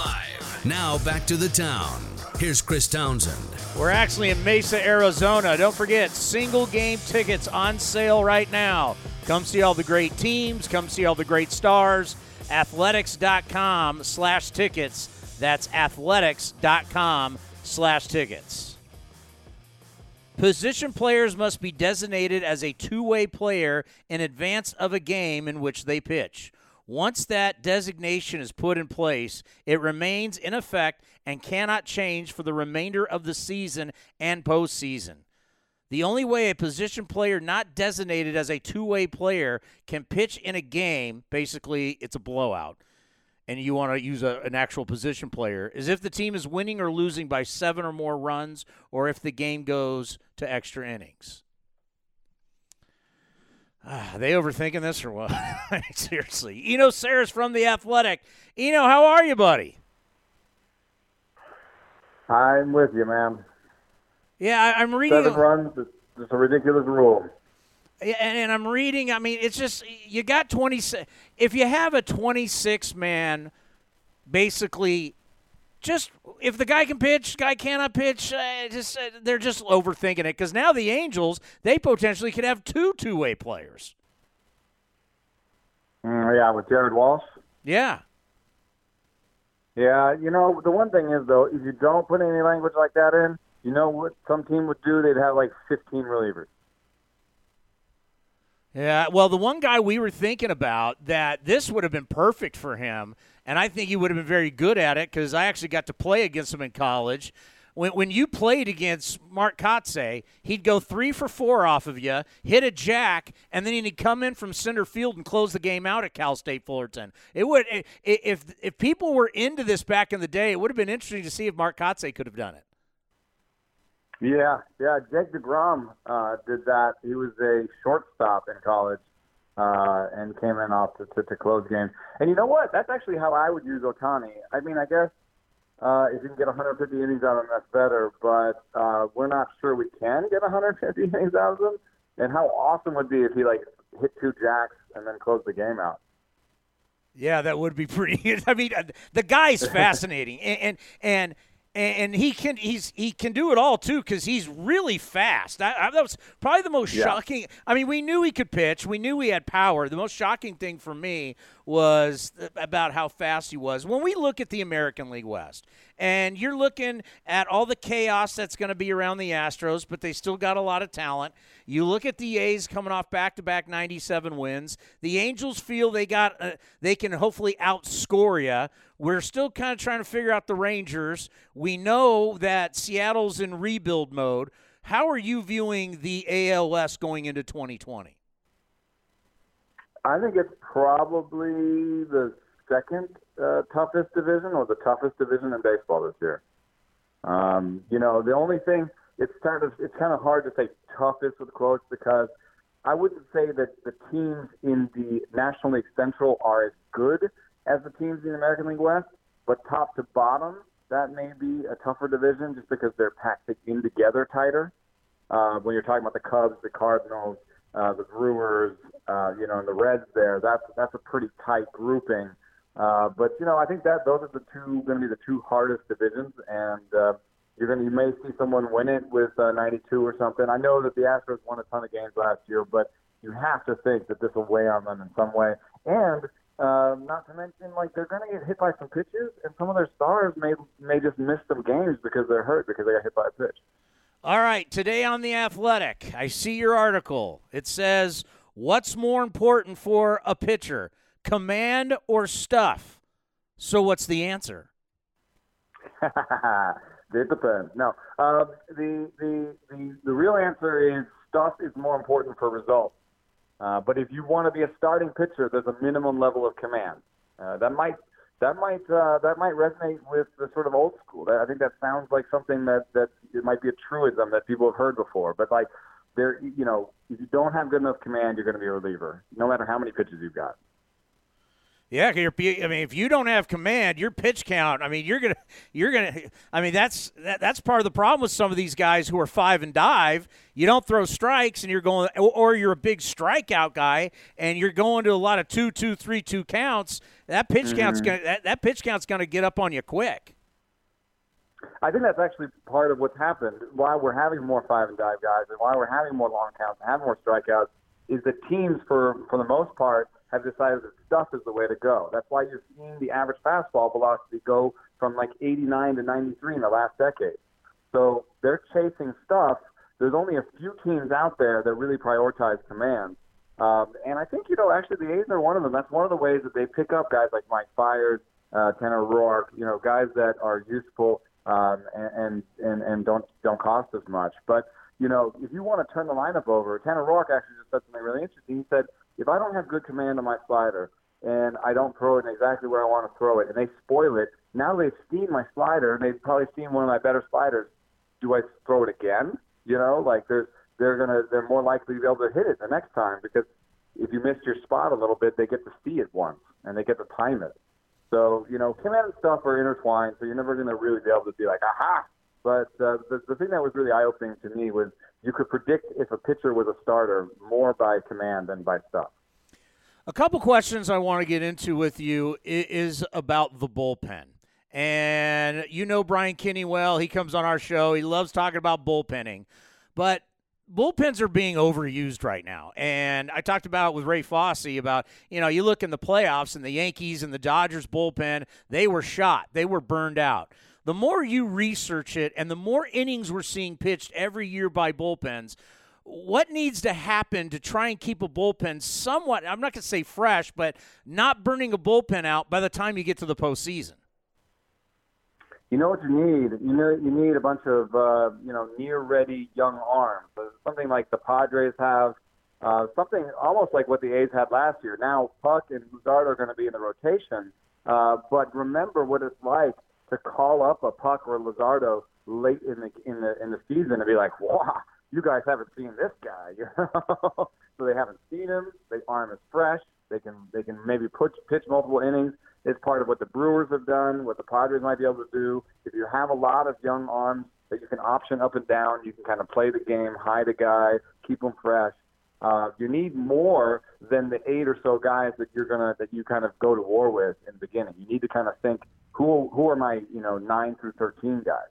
Now back to the town. Here's Chris Townsend. We're actually in Mesa, Arizona. Don't forget, single game tickets on sale right now. Come see all the great teams. Come see all the great stars. Athletics.com slash tickets. That's athletics.com slash tickets. Position players must be designated as a two way player in advance of a game in which they pitch. Once that designation is put in place, it remains in effect and cannot change for the remainder of the season and postseason. The only way a position player not designated as a two way player can pitch in a game, basically, it's a blowout and you want to use a, an actual position player is if the team is winning or losing by seven or more runs, or if the game goes to extra innings. Are they overthinking this or what? Seriously. Eno Sarris from The Athletic. Eno, how are you, buddy? I'm with you, man. Yeah, I, am reading. Seven runs, it's a ridiculous rule. And, and I'm reading, I mean, it's just, you got 26. If you have a 26 man, basically, just if the guy can pitch, guy cannot pitch, uh, just uh, they're just overthinking it because now the Angels they potentially could have two two way players. Mm, yeah, with Jared Walsh. Yeah. Yeah, you know the one thing is though, if you don't put any language like that in, you know what some team would do? They'd have like 15 relievers. Yeah, well, the one guy we were thinking about that this would have been perfect for him, and I think he would have been very good at it because I actually got to play against him in college. When, when you played against Mark Kotsay, he'd go three for four off of you, hit a jack, and then he'd come in from center field and close the game out at Cal State Fullerton. It would if if people were into this back in the day, it would have been interesting to see if Mark Kotsay could have done it. Yeah, yeah. Jake DeGrom uh, did that. He was a shortstop in college uh, and came in off to, to, to close games. And you know what? That's actually how I would use Ohtani. I mean, I guess uh, if you can get 150 innings out of him, that's better. But uh, we're not sure we can get 150 innings out of him. And how awesome would be if he like hit two jacks and then closed the game out. Yeah, that would be pretty. I mean, uh, the guy's fascinating, and and, and and he can he's he can do it all too because he's really fast. I, I, that was probably the most yeah. shocking. I mean, we knew he could pitch. We knew he had power. The most shocking thing for me was about how fast he was. When we look at the American League West, and you're looking at all the chaos that's going to be around the Astros, but they still got a lot of talent. You look at the A's coming off back-to-back 97 wins. The Angels feel they got uh, they can hopefully outscore you. We're still kind of trying to figure out the Rangers. We know that Seattle's in rebuild mode. How are you viewing the ALS going into 2020? I think it's probably the second uh, toughest division or the toughest division in baseball this year. Um, you know, the only thing it's kind of it's kind of hard to say toughest with quotes because I wouldn't say that the teams in the National League Central are as good as the teams in the American League West, but top to bottom, that may be a tougher division just because they're packed in together tighter. Uh, when you're talking about the Cubs, the Cardinals, uh, the Brewers, uh, you know, and the Reds there, that's that's a pretty tight grouping. Uh, but you know, I think that those are the two going to be the two hardest divisions, and uh, you're going to you may see someone win it with uh, 92 or something. I know that the Astros won a ton of games last year, but you have to think that this will weigh on them in some way. And uh, not to mention, like they're going to get hit by some pitches, and some of their stars may may just miss some games because they're hurt because they got hit by a pitch. All right, today on the Athletic, I see your article. It says, "What's more important for a pitcher, command or stuff?" So, what's the answer? it depends. No, uh, the, the the the real answer is stuff is more important for results. Uh, but if you want to be a starting pitcher, there's a minimum level of command. Uh, that might that might uh, that might resonate with the sort of old school. I think that sounds like something that that it might be a truism that people have heard before. But like there, you know, if you don't have good enough command, you're going to be a reliever, no matter how many pitches you've got. Yeah, you're, I mean, if you don't have command, your pitch count. I mean, you're gonna, you're gonna. I mean, that's that, that's part of the problem with some of these guys who are five and dive. You don't throw strikes, and you're going, or you're a big strikeout guy, and you're going to a lot of two, two, three, two counts. That pitch mm-hmm. count's gonna that, that pitch count's gonna get up on you quick. I think that's actually part of what's happened. Why we're having more five and dive guys, and why we're having more long counts, and having more strikeouts, is that teams, for for the most part have decided that stuff is the way to go. That's why you're seeing the average fastball velocity go from like 89 to 93 in the last decade. So they're chasing stuff. There's only a few teams out there that really prioritize command. Um, and I think, you know, actually the A's are one of them. That's one of the ways that they pick up guys like Mike Fiers, uh, Tanner Roark, you know, guys that are useful um, and, and, and don't, don't cost as much. But, you know, if you want to turn the lineup over, Tanner Roark actually just said something really interesting. He said, if I don't have good command on my slider and I don't throw it exactly where I want to throw it, and they spoil it, now they've seen my slider and they've probably seen one of my better sliders. Do I throw it again? You know, like there's they're gonna they're more likely to be able to hit it the next time because if you missed your spot a little bit, they get to see it once and they get to time it. So, you know, command and stuff are intertwined, so you're never to really be able to be like, aha. But uh, the, the thing that was really eye opening to me was you could predict if a pitcher was a starter more by command than by stuff. A couple questions I want to get into with you is about the bullpen. And you know Brian Kenny well. He comes on our show. He loves talking about bullpenning. But bullpens are being overused right now. And I talked about with Ray Fosse about, you know, you look in the playoffs and the Yankees and the Dodgers bullpen, they were shot. They were burned out. The more you research it and the more innings we're seeing pitched every year by bullpens, what needs to happen to try and keep a bullpen somewhat, I'm not going to say fresh, but not burning a bullpen out by the time you get to the postseason? You know what you need? You know you need a bunch of uh, you know near-ready young arms. Something like the Padres have, uh, something almost like what the A's had last year. Now Puk and Luzardo are going to be in the rotation, uh, but remember what it's like to call up a Puk or Luzardo late in the in the in the season and be like, wow, you guys haven't seen this guy. so they haven't seen him. The arm is fresh. They can they can maybe put, pitch multiple innings. It's part of what the Brewers have done, what the Padres might be able to do. If you have a lot of young arms that you can option up and down, you can kind of play the game, hide a guy, keep them fresh. Uh, you need more than the eight or so guys that you're gonna that you kind of go to war with in the beginning. You need to kind of think who who are my you know nine through thirteen guys.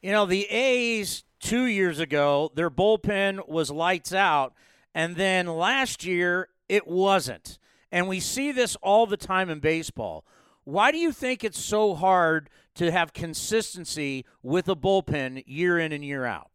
You know the A's two years ago, their bullpen was lights out. And then last year, it wasn't. And we see this all the time in baseball. Why do you think it's so hard to have consistency with a bullpen year in and year out?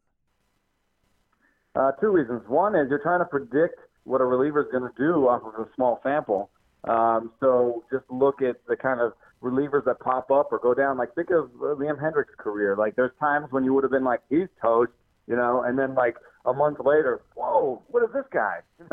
Uh, two reasons. One is you're trying to predict what a reliever is going to do off of a small sample. Um, so just look at the kind of relievers that pop up or go down. Like think of uh, Liam Hendriks' career. Like there's times when you would have been like, he's toast, you know, and then like a month later, whoa, what is this guy?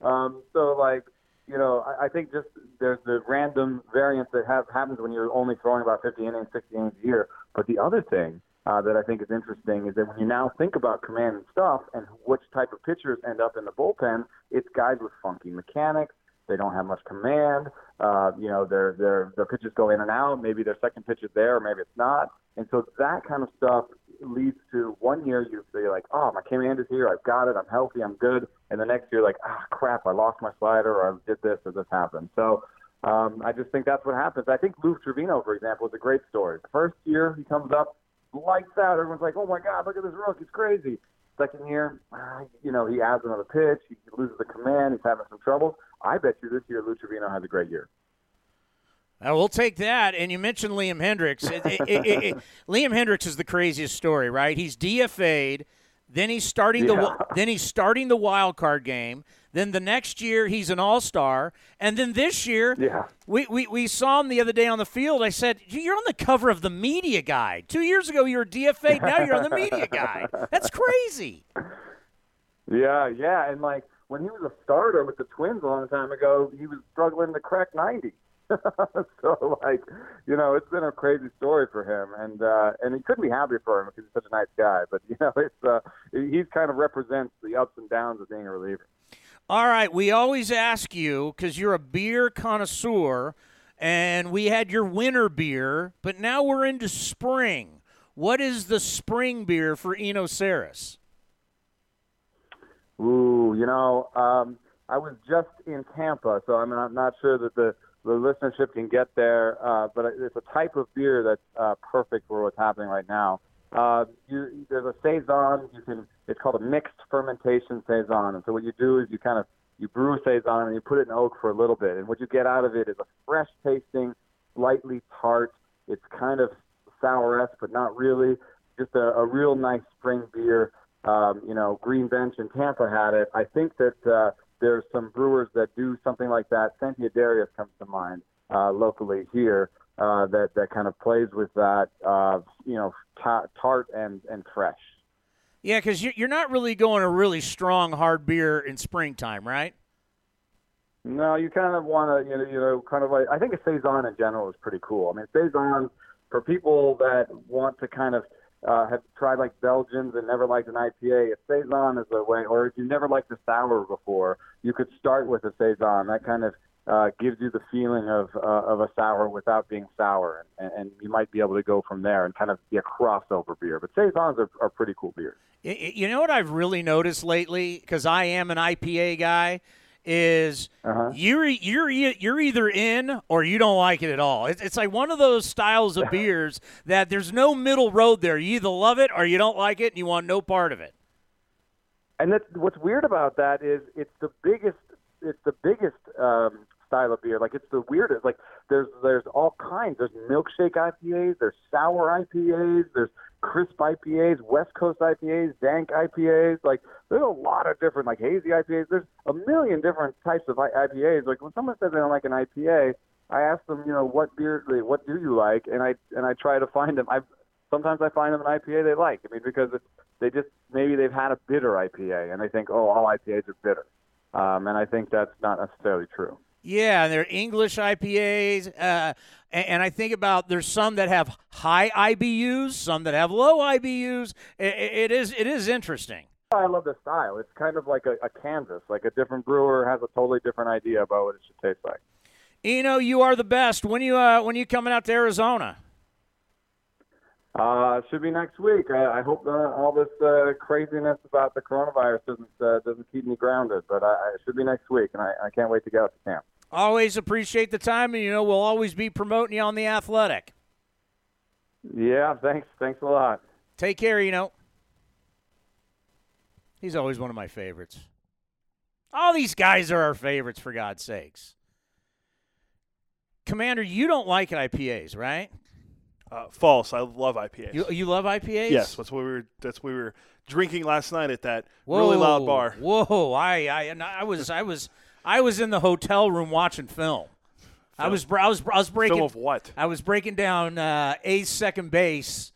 um, so like, you know, I, I think just there's the random variance that have, happens when you're only throwing about 50 innings, 60 innings a year. But the other thing uh, that I think is interesting is that when you now think about command and stuff and which type of pitchers end up in the bullpen, it's guys with funky mechanics, they don't have much command. Uh, you know, their their their pitches go in and out. Maybe their second pitch is there, or maybe it's not. And so that kind of stuff leads to one year you feel like, oh, my command is here. I've got it. I'm healthy. I'm good. And the next year, like, ah, crap, I lost my slider, or I did this, or this happened. So um, I just think that's what happens. I think Lou Trivino, for example, is a great story. The first year he comes up, lights out. Everyone's like, oh my God, look at this rook. He's crazy. Second year, uh, you know, he adds another pitch. He loses the command. He's having some trouble. I bet you this year Lou Trivino has a great year. Uh, we'll take that. And you mentioned Liam Hendriks. It, it, it, Liam Hendriks is the craziest story, right? He's DFA'd. Then he's starting yeah. the then he's starting the wild card game. Then the next year he's an all star, and then this year, yeah. we, we we saw him the other day on the field. I said, "You're on the cover of the media guide. Two years ago you were DFA. Now you're on the media guide. That's crazy." Yeah, yeah, and like when he was a starter with the Twins a long time ago, he was struggling to crack ninety. so like, you know, it's been a crazy story for him, and uh, and he couldn't be happy for him because he's such a nice guy. But you know, it's uh, he kind of represents the ups and downs of being a reliever. All right, we always ask you because you're a beer connoisseur, and we had your winter beer, but now we're into spring. What is the spring beer for Eno Sarris? Ooh, you know, um, I was just in Tampa, so I'm not sure that the the listenership can get there. Uh, but it's a type of beer that's uh, perfect for what's happening right now. Uh, you, there's a saison. You can. It's called a mixed fermentation saison. And so what you do is you kind of you brew a saison and you put it in oak for a little bit. And what you get out of it is a fresh tasting, slightly tart. It's kind of sour-esque, but not really. Just a, a real nice spring beer. Um, you know, Green Bench in Tampa had it. I think that uh, there's some brewers that do something like that. Sante Adairius comes to mind uh, locally here uh, that that kind of plays with that, uh, you know, t- tart and and fresh. Yeah, because you're not really going a really strong hard beer in springtime, right? No, you kind of want to, you know, you know, kind of like I think a saison in general is pretty cool. I mean, saison for people that want to kind of uh, have tried like Belgians and never liked an IPA, a saison is a way. Or if you never liked a sour before, you could start with a saison. That kind of uh, gives you the feeling of uh, of a sour without being sour, and, and you might be able to go from there and kind of be a crossover beer. But saisons are, are pretty cool beers. You know what I've really noticed lately, because I am an IPA guy, is Uh-huh. you're you're you're either in or you don't like it at all. It's, it's like one of those styles of beers that there's no middle road there. You either love it or you don't like it, and you want no part of it. And that's what's weird about that is it's the biggest it's the biggest um, style of beer. Like it's the weirdest. Like there's there's all kinds. There's milkshake IPAs. There's sour IPAs. There's crisp IPAs. West Coast IPAs. Dank IPAs. Like there's a lot of different like hazy IPAs. There's a million different types of IPAs. Like when someone says they don't like an IPA, I ask them, you know, what beer, what do you like, and I and I try to find them. I sometimes I find them an IPA they like. I mean, because it's, they just maybe they've had a bitter IPA and they think, oh, all IPAs are bitter, um, and I think that's not necessarily true. Yeah, and they're English IPAs, uh, and, and I think about there's some that have high IBUs, some that have low IBUs. I- I- it is it is interesting. I love the style. It's kind of like a, a canvas. Like a different brewer has a totally different idea about what it should taste like. You know, you are the best. When you uh, when you coming out to Arizona? Uh, it should be next week. I, I hope uh, all this uh, craziness about the coronavirus doesn't uh, doesn't keep me grounded. But I, I, it should be next week, and I, I can't wait to get out to camp. Always appreciate the time, and you know we'll always be promoting you on the Athletic. Yeah, thanks. Thanks a lot. Take care, you know. He's always one of my favorites. All these guys are our favorites, for God's sakes. Commander, you don't like IPAs, right? Uh, false. I love IPAs. You, you love IPAs? yes, that's what we were. That's what we were drinking last night at that really loud bar. Whoa! I, I, I was, I was, I was in the hotel room watching film. I was, I was, I was breaking. Film of what? I was breaking down uh, A's second base,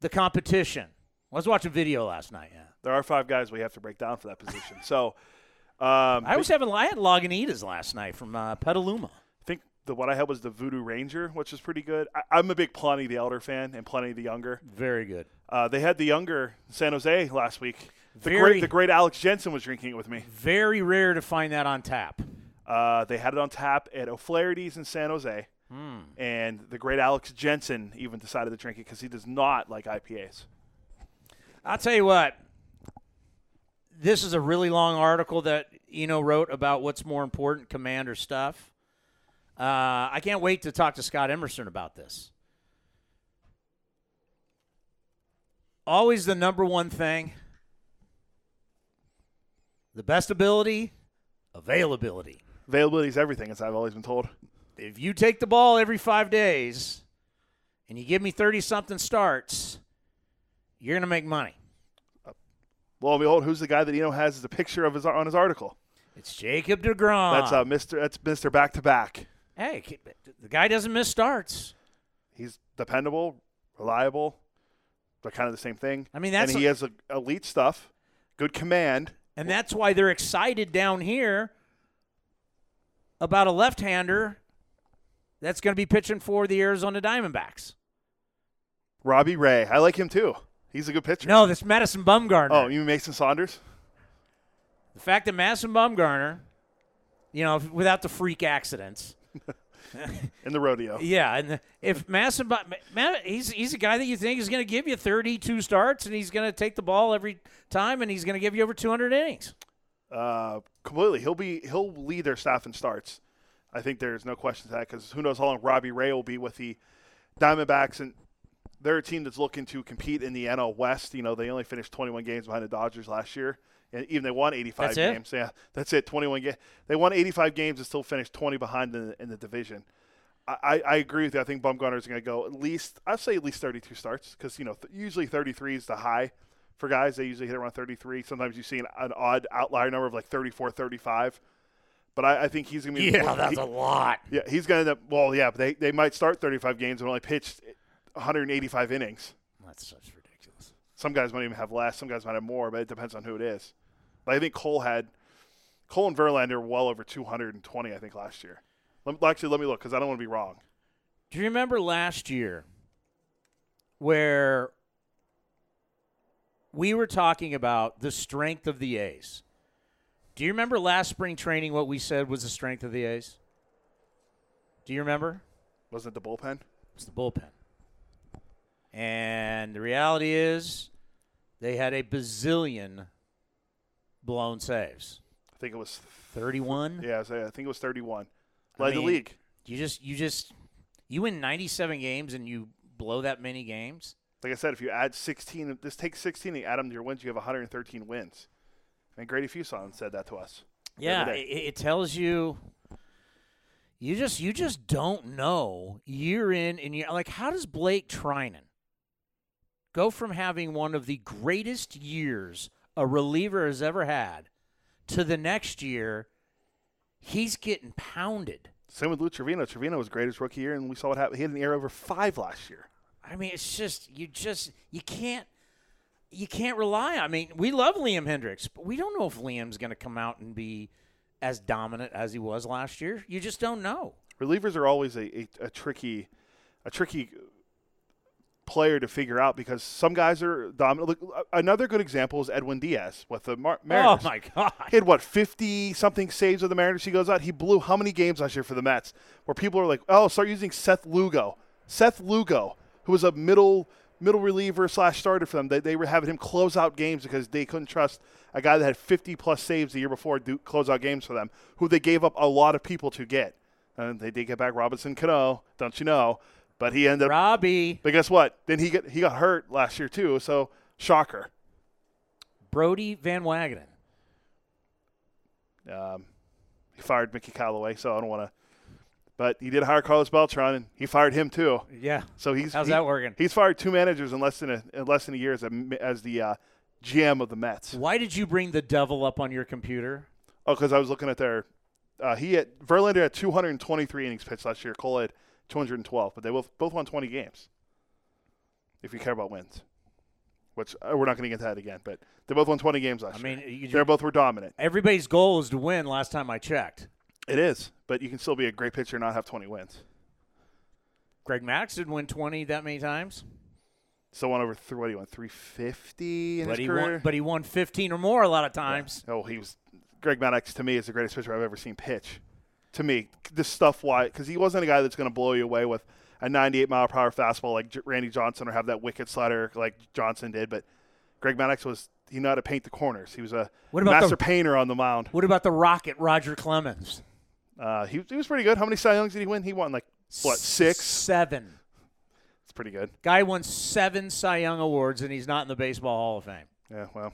the competition. I was watching video last night. Yeah, There are five guys we have to break down for that position. So, um, I was having, I had Lagunitas last night from uh, Petaluma. I think the what I had was the Voodoo Ranger, which is pretty good. I, I'm a big Pliny the Elder fan and Pliny the Younger. Very good. Uh, they had the younger San Jose last week. The Very- great, the great Alex Jensen was drinking it with me. Very rare to find that on tap. Uh, they had it on tap at O'Flaherty's in San Jose, Hmm. and the great Alex Jensen even decided to drink it because he does not like IPAs. I'll tell you what. This is a really long article that Eno wrote about what's more important, commander stuff. Uh, I can't wait to talk to Scott Emerson about this. Always the number one thing the best ability, availability. Availability is everything, as I've always been told. If you take the ball every five days and you give me 30 something starts, you're going to make money. Well, behold, who's the guy that Eno has as a picture of his on his article? It's Jacob DeGrom. That's uh, Mister. That's Mister Back to Back. Hey, the guy doesn't miss starts. He's dependable, reliable. They're kind of the same thing. I mean, that's and he a- has a, elite stuff, good command. And that's why they're excited down here about a left-hander that's going to be pitching for the Arizona Diamondbacks. Robbie Ray, I like him too. He's a good pitcher. No, that's Madison Bumgarner. Oh, you mean Mason Saunders? The fact that Madison Bumgarner, you know, without the freak accidents, in the rodeo. yeah, and if Madison, Bu- Ma- he's he's a guy that you think is going to give you 32 starts, and he's going to take the ball every time, and he's going to give you over 200 innings. Uh, completely. He'll be he'll lead their staff in starts. I think there's no question to that because who knows how long Robbie Ray will be with the Diamondbacks and they're a team that's looking to compete in the NL West. You know, they only finished 21 games behind the Dodgers last year, even they won 85 That's it? games. Yeah, that's it. 21 games. They won 85 games and still finished 20 behind in the, in the division. I, I, agree with you. I think Bumgarner is going to go at least. I'd say at least 32 starts because you know th- usually 33 is the high for guys. They usually hit around 33. Sometimes you see an, an odd outlier number of like 34, 35. But I, I think he's going to be. Yeah, that's he- a lot. Yeah, he's going to end up. Well, yeah, but they, they might start 35 games and only pitch 185 innings. That's such ridiculous. Some guys might even have less. Some guys might have more, but it depends on who it is. But I think Cole had Cole and Verlander were well over 220. I think last year. Let, actually, let me look because I don't want to be wrong. Do you remember last year where we were talking about the strength of the A's. Do you remember last spring training what we said was the strength of the A's? Do you remember? Wasn't it the bullpen? It's the bullpen. And the reality is they had a bazillion blown saves. I think it was 31? Yeah, I think it was 31. I Led the league. You just you just you win 97 games and you blow that many games? Like I said, if you add 16, this takes 16 and you add them to your wins, you have 113 wins. And Grady Fuson said that to us. Yeah, it, it tells you you just you just don't know year in and year like how does Blake Treinen go from having one of the greatest years a reliever has ever had to the next year he's getting pounded. Same with Lou Trivino. Trivino was great his rookie year, and we saw what happened. He had an ERA over five last year. I mean, it's just you just you can't you can't rely. I mean, we love Liam Hendriks, but we don't know if Liam's going to come out and be as dominant as he was last year. You just don't know. Relievers are always a, a, a tricky, a tricky player to figure out because some guys are dominant. Look, another good example is Edwin Diaz with the Mar- oh, Mariners. Oh my god! He had what fifty something saves with the Mariners. He goes out. He blew how many games last year for the Mets? Where people are like, "Oh, start using Seth Lugo." Seth Lugo, who was a middle middle reliever slash starter for them, they, they were having him close out games because they couldn't trust a guy that had fifty plus saves the year before do close out games for them, who they gave up a lot of people to get. And they did get back Robinson Cano, don't you know? But he ended up. Robbie. But guess what? Then he got he got hurt last year too. So shocker. Brodie Van Wagenen. Um, he fired Mickey Callaway, so I don't want to. But he did hire Carlos Beltran, and he fired him too. Yeah. So he's How's he- that working? He's fired two managers in less than a in less than a year as a, as the uh, GM of the Mets. Why did you bring the devil up on your computer? Oh, because I was looking at their. Uh, he had Verlander had 223 innings pitched last year. Cole had 212, but they both both won 20 games. If you care about wins, which uh, we're not going to get to that again, but they both won 20 games last I year. mean, you, they both were dominant. everybody's goal is to win. Last time I checked, It is, but you can still be a great pitcher and not have 20 wins. Greg Max didn't win twenty that many times, So won over th- what he won 350 in but his he career. won. But he won fifteen or more a lot of times. oh, he was Greg Maddux to me is the greatest pitcher I've ever seen pitch. To me, this stuff why because he wasn't a guy that's going to blow you away with a 98 mile per hour fastball like J- Randy Johnson or have that wicked slider like Johnson did. But Greg Maddux was he knew how to paint the corners. He was a master the- painter on the mound. What about the Rocket, Roger Clemens? Uh, he he was pretty good. How many Cy Youngs did he win? He won like what six? seven. It's pretty good. Guy won seven Cy Young awards, and he's not in the Baseball Hall of Fame. Yeah, well,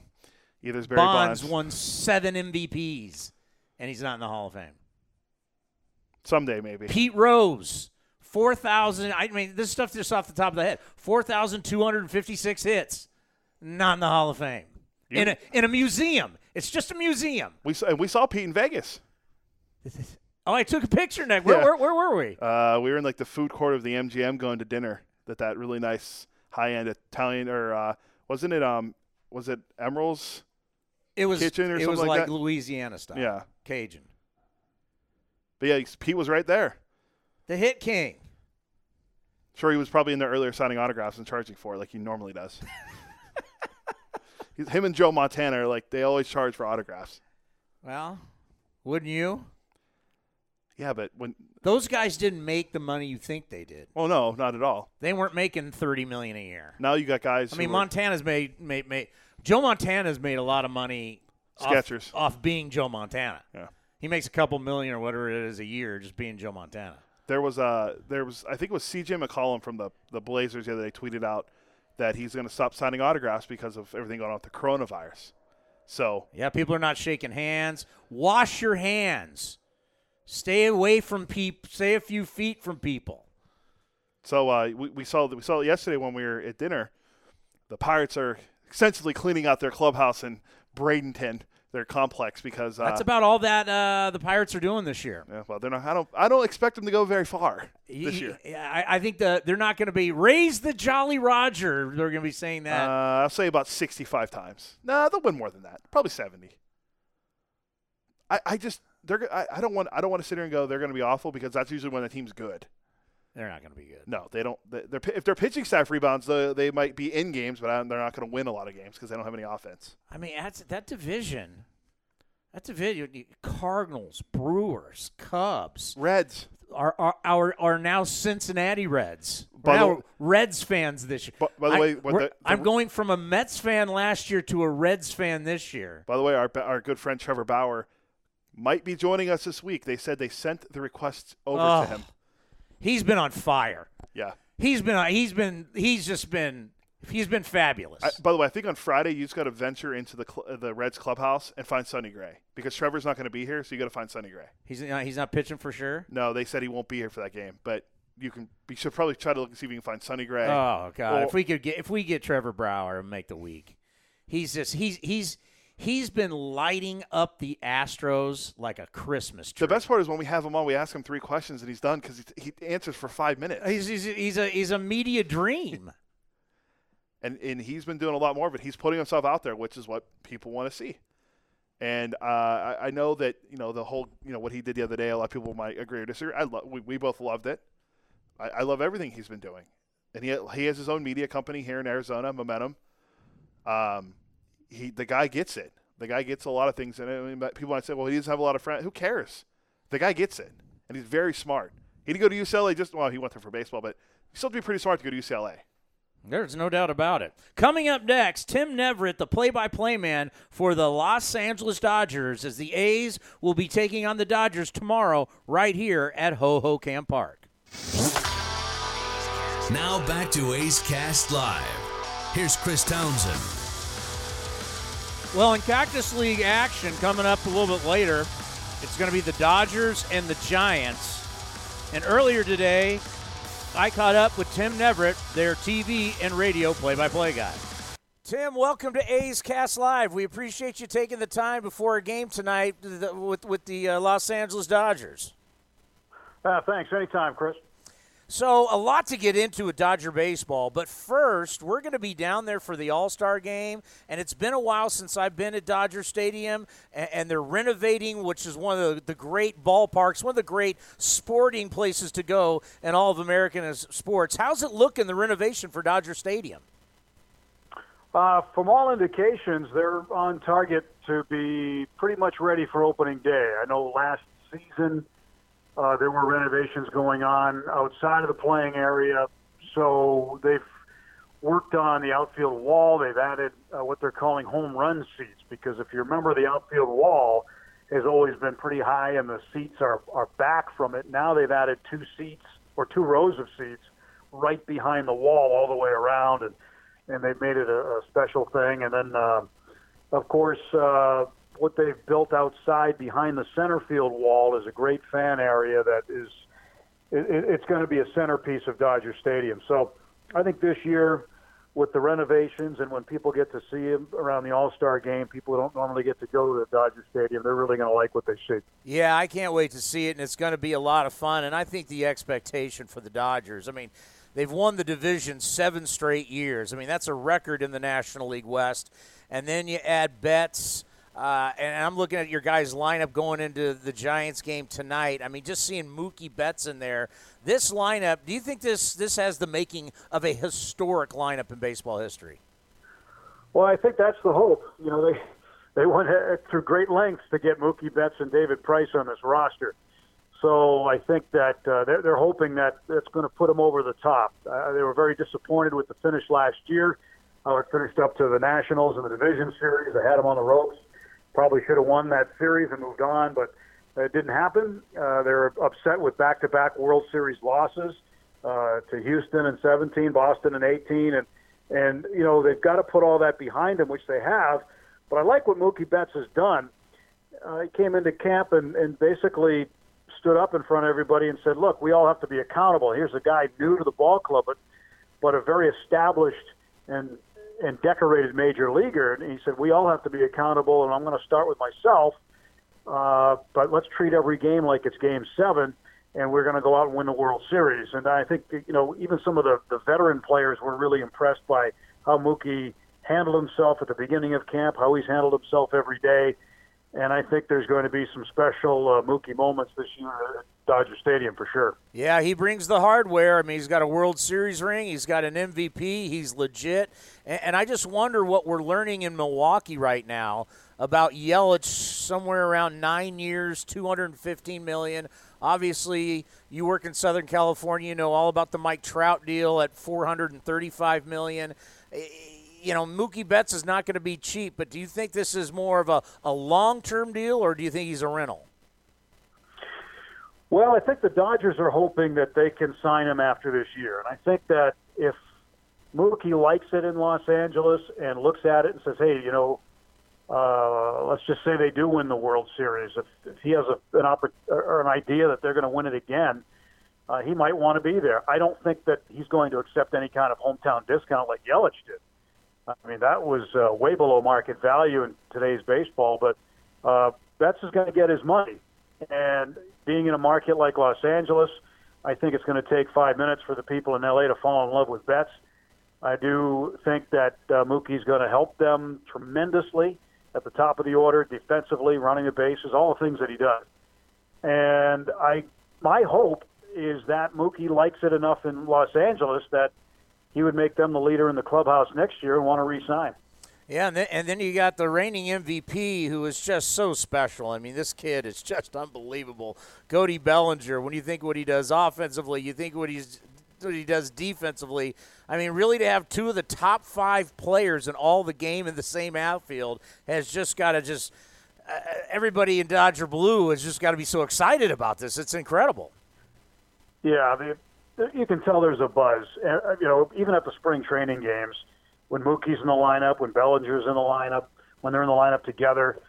either's Barry Bonds Bonds. won seven MVPs, and he's not in the Hall of Fame. Someday maybe. Pete Rose, four thousand. I mean, this stuff just off the top of the head. Four thousand two hundred and fifty-six hits, not in the Hall of Fame. You- In a in a museum. It's just a museum. We saw, we saw Pete in Vegas. Oh, I took a picture, Nick. Where, Yeah. where, where were we? Uh, we were in like the food court of the MGM going to dinner at that really nice high end Italian or uh, wasn't it um was it Emerald's? It was kitchen or it something was like like that? Louisiana style. Yeah. Cajun. But yeah, Pete was right there. The Hit King. Sure, he was probably in there earlier signing autographs and charging for it like he normally does. Him and Joe Montana are like they always charge for autographs. Well, wouldn't you? Yeah, but when Those guys didn't make the money you think they did. well, no, not at all. They weren't making thirty million a year. Now you got guys. I mean, Montana's made made made Joe Montana's made a lot of money. off- off, being Joe Montana. Yeah. He makes a couple million or whatever it is a year just being Joe Montana. There was uh there was I think it was C.J. McCollum from the the Blazers the other day tweeted out that he's going to stop signing autographs because of everything going on with the coronavirus. So Yeah, people are not shaking hands. Wash your hands. Stay away from people. Stay a few feet from people. so uh, we, we saw we saw it yesterday when we were at dinner. The Pirates are extensively cleaning out their clubhouse in Bradenton, their complex, because uh, That's about all that uh, the Pirates are doing this year. yeah, well they're not. I don't I don't expect them to go very far this Y- year. I, I think the, they're not going to be raise the Jolly Roger. They're going to be saying Uh, that. I'll say about sixty-five times. Nah, they'll win more than that. Probably seventy. I, I just they're. I, I don't want. I don't want to sit here and go. They're going to be awful because that's usually when the team's good. They're not going to be good. No, they don't. they- They're, if their pitching staff rebounds, they, they might be in games, but they're not going to win a lot of games because they don't have any offense. I mean, that's that division. That division: Cardinals, Brewers, Cubs, Reds. are are are, are now Cincinnati Reds. By the now w- Reds fans this year. By- by the I- way, the- the- I'm going from a Mets fan last year to a Reds fan this year. By the way, our our good friend Trevor Bauer might be joining us this week. They said they sent the request over Oh. to him. He's been on fire. Yeah. He's been he's been he's just been he's been fabulous. I, by the way, I think on Friday you just got to venture into the cl- uh, the Reds clubhouse and find Sonny Gray because Trevor's not going to be here, so you got to find Sonny Gray. he's not, he's not pitching for sure. No, they said he won't be here for that game, but you can. You should probably try to look and see if you can find Sonny Gray. Oh God! Or- if we could get if we get Trevor Bauer and make the week, he's just he's he's he's been lighting up the Astros like a Christmas tree. the best part is when we have him on, we ask him three questions and he's done because he, he answers for five minutes. He's, he's he's a he's a media dream. and and he's been doing a lot more of it. He's putting himself out there, which is what people want to see. And uh, I, I know that you know the whole you know what he did the other day. A lot of people might agree or disagree. I lo- we, we both loved it. I, I love everything he's been doing, and he he has his own media company here in Arizona, Momentum. Um, he the guy gets it. The guy gets a lot of things in it. I mean, people might say, well, he doesn't have a lot of friends. Who cares? The guy gets it, and he's very smart. He didn't go to UCLA just well, he went there for baseball, but he still to be pretty smart to go to UCLA. There's no doubt about it. Coming up next, Tim Neverett, the play-by-play man for the Los Angeles Dodgers, as the A's will be taking on the Dodgers tomorrow, right here at Ho Ho Camp Park. Now back to A's Cast Live. Here's Chris Townsend. Well, in Cactus League action coming up a little bit later, it's going to be the Dodgers and the Giants. And earlier today, I caught up with Tim Neverett, their TV and radio play-by-play guy. Tim, welcome to A's Cast Live. We appreciate you taking the time before a game tonight with with the uh, Los Angeles Dodgers. Uh, thanks. Anytime, Chris. So, a lot to get into with Dodger baseball, but first, we're going to be down there for the All Star game, and it's been a while since I've been at Dodger Stadium, and, they're renovating, which is one of the, the great ballparks, one of the great sporting places to go in all of American sports. How's it look in the renovation for Dodger Stadium? Uh, from all indications, they're on target to be pretty much ready for opening day. I know last season uh, there were renovations going on outside of the playing area, so they've worked on the outfield wall. They've added uh, what they're calling home run seats because if you remember, the outfield wall has always been pretty high and the seats are, are back from it. Now they've added two seats or two rows of seats right behind the wall all the way around and and they've made it a, a special thing. And then, uh, of course, uh, what they've built outside behind the center field wall is a great fan area that is it, it- it's going to be a centerpiece of Dodger Stadium. So I think this year, with the renovations and when people get to see him around the All Star game, people who don't normally get to go to the Dodger Stadium, they're really going to like what they see. Yeah, I can't wait to see it, and it's going to be a lot of fun. And I think the expectation for the Dodgers, I mean, they've won the division seven straight years. I mean, that's a record in the National League West. And then you add Betts, uh, and I'm looking at your guys' lineup going into the Giants game tonight. I mean, just seeing Mookie Betts in there. This lineup, do you think this this has the making of a historic lineup in baseball history? Well, I think that's the hope. You know, they they went uh, through great lengths to get Mookie Betts and David Price on this roster. So I think that uh, they're, they're hoping that that's going to put them over the top. Uh, they were very disappointed with the finish last year. How it finished up to the Nationals in the division series. They had them on the ropes. Probably should have won that series and moved on, but it didn't happen. Uh, they're upset with back-to-back World Series losses uh, to Houston in 17, Boston in 18, and and you know they've got to put all that behind them, which they have. But I like what Mookie Betts has done. Uh, he came into camp and, and basically stood up in front of everybody and said, "Look, we all have to be accountable. Here's a guy new to the ball club, but but a very established and and decorated major leaguer." And he said, "We all have to be accountable, and I'm going to start with myself. Uh, but let's treat every game like it's Game Seven, and we're going to go out and win the World Series." And I think you know even some of the the veteran players were really impressed by how Mookie handled himself at the beginning of camp, how he's handled himself every day. And I think there's going to be some special uh, Mookie moments this year at Dodger Stadium for sure. Yeah, he brings the hardware. I mean, he's got a World Series ring. He's got an MVP. He's legit. And, and I just wonder what we're learning in Milwaukee right now about Yelich somewhere around nine years, 215 million. Obviously, you work in Southern California, you know all about the Mike Trout deal at 435 million. You know, Mookie Betts is not going to be cheap, but do you think this is more of a, a long term deal or do you think he's a rental? Well, I think the Dodgers are hoping that they can sign him after this year. And I think that if Mookie likes it in Los Angeles and looks at it and says, hey, you know, uh, let's just say they do win the World Series. If, if he has a, an oppor- or an idea that they're going to win it again, uh, he might want to be there. I don't think that he's going to accept any kind of hometown discount like Yelich did. I mean, that was uh, way below market value in today's baseball. But uh, Betts is going to get his money, and being in a market like Los Angeles, I think it's going to take five minutes for the people in LA to fall in love with Betts. I do think that uh, Mookie's going to help them tremendously at the top of the order, defensively, running the bases, all the things that he does. And I, my hope is that Mookie likes it enough in Los Angeles that he would make them the leader in the clubhouse next year and want to re-sign. Yeah, and then, and then you got the reigning MVP who is just so special. I mean, this kid is just unbelievable. Cody Bellinger, when you think what he does offensively, you think what he's what he does defensively. I mean, really to have two of the top five players in all the game in the same outfield has just got to just uh, everybody in Dodger Blue has just got to be so excited about this. It's incredible. Yeah, the, you can tell there's a buzz. Uh, you know, even at the spring training games, when Mookie's in the lineup, when Bellinger's in the lineup, when they're in the lineup together,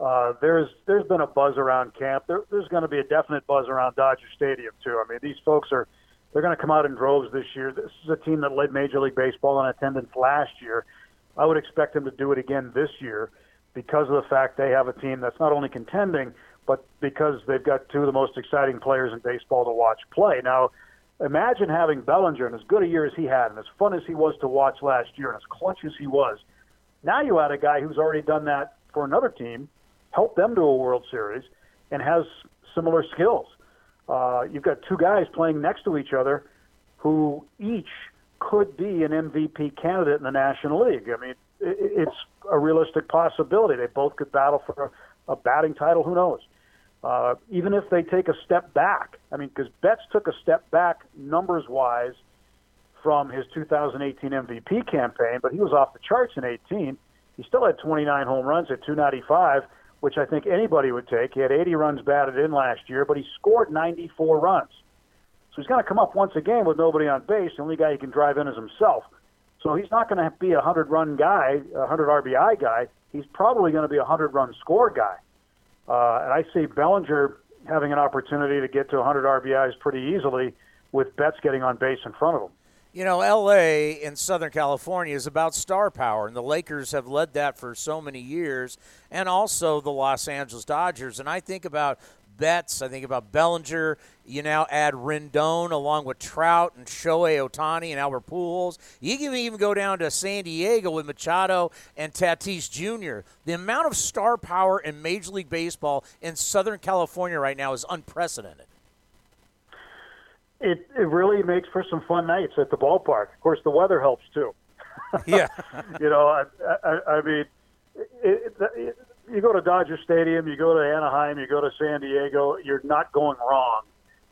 uh, there's there's been a buzz around camp. There, there's going to be a definite buzz around Dodger Stadium too. I mean, these folks are they're going to come out in droves this year. This is a team that led Major League Baseball in attendance last year. I would expect them to do it again this year because of the fact they have a team that's not only contending, but because they've got two of the most exciting players in baseball to watch play. Now, imagine having Bellinger and as good a year as he had and as fun as he was to watch last year and as clutch as he was. Now you add a guy who's already done that for another team, helped them to a World Series, and has similar skills uh, you've got two guys playing next to each other who each could be an MVP candidate in the National League. I mean, it, it's a realistic possibility. They both could battle for a batting title. Who knows? Uh, even if they take a step back, I mean, because Betts took a step back numbers wise from his 2018 MVP campaign, but he was off the charts in 18. He still had 29 home runs at 295 which I think anybody would take. He had 80 runs batted in last year, but he scored 94 runs. So he's going to come up once again with nobody on base. The only guy he can drive in is himself. So he's not going to be a 100 run guy, a 100 RBI guy. He's probably going to be a 100 run score guy. Uh, and I see Bellinger having an opportunity to get to 100 RBIs pretty easily with Betts getting on base in front of him you know, LA in Southern California is about star power, and the Lakers have led that for so many years, and also the Los Angeles Dodgers. And I think about Betts, I think about Bellinger. You now add Rendon along with Trout and Shohei Ohtani and Albert Pujols. You can even go down to San Diego with Machado and Tatis Jr. The amount of star power in Major League Baseball in Southern California right now is unprecedented it it really makes for some fun nights at the ballpark. Of course, the weather helps too. yeah, you know, I, I, I mean, it, it, you go to Dodger Stadium, you go to Anaheim, you go to San Diego, you're not going wrong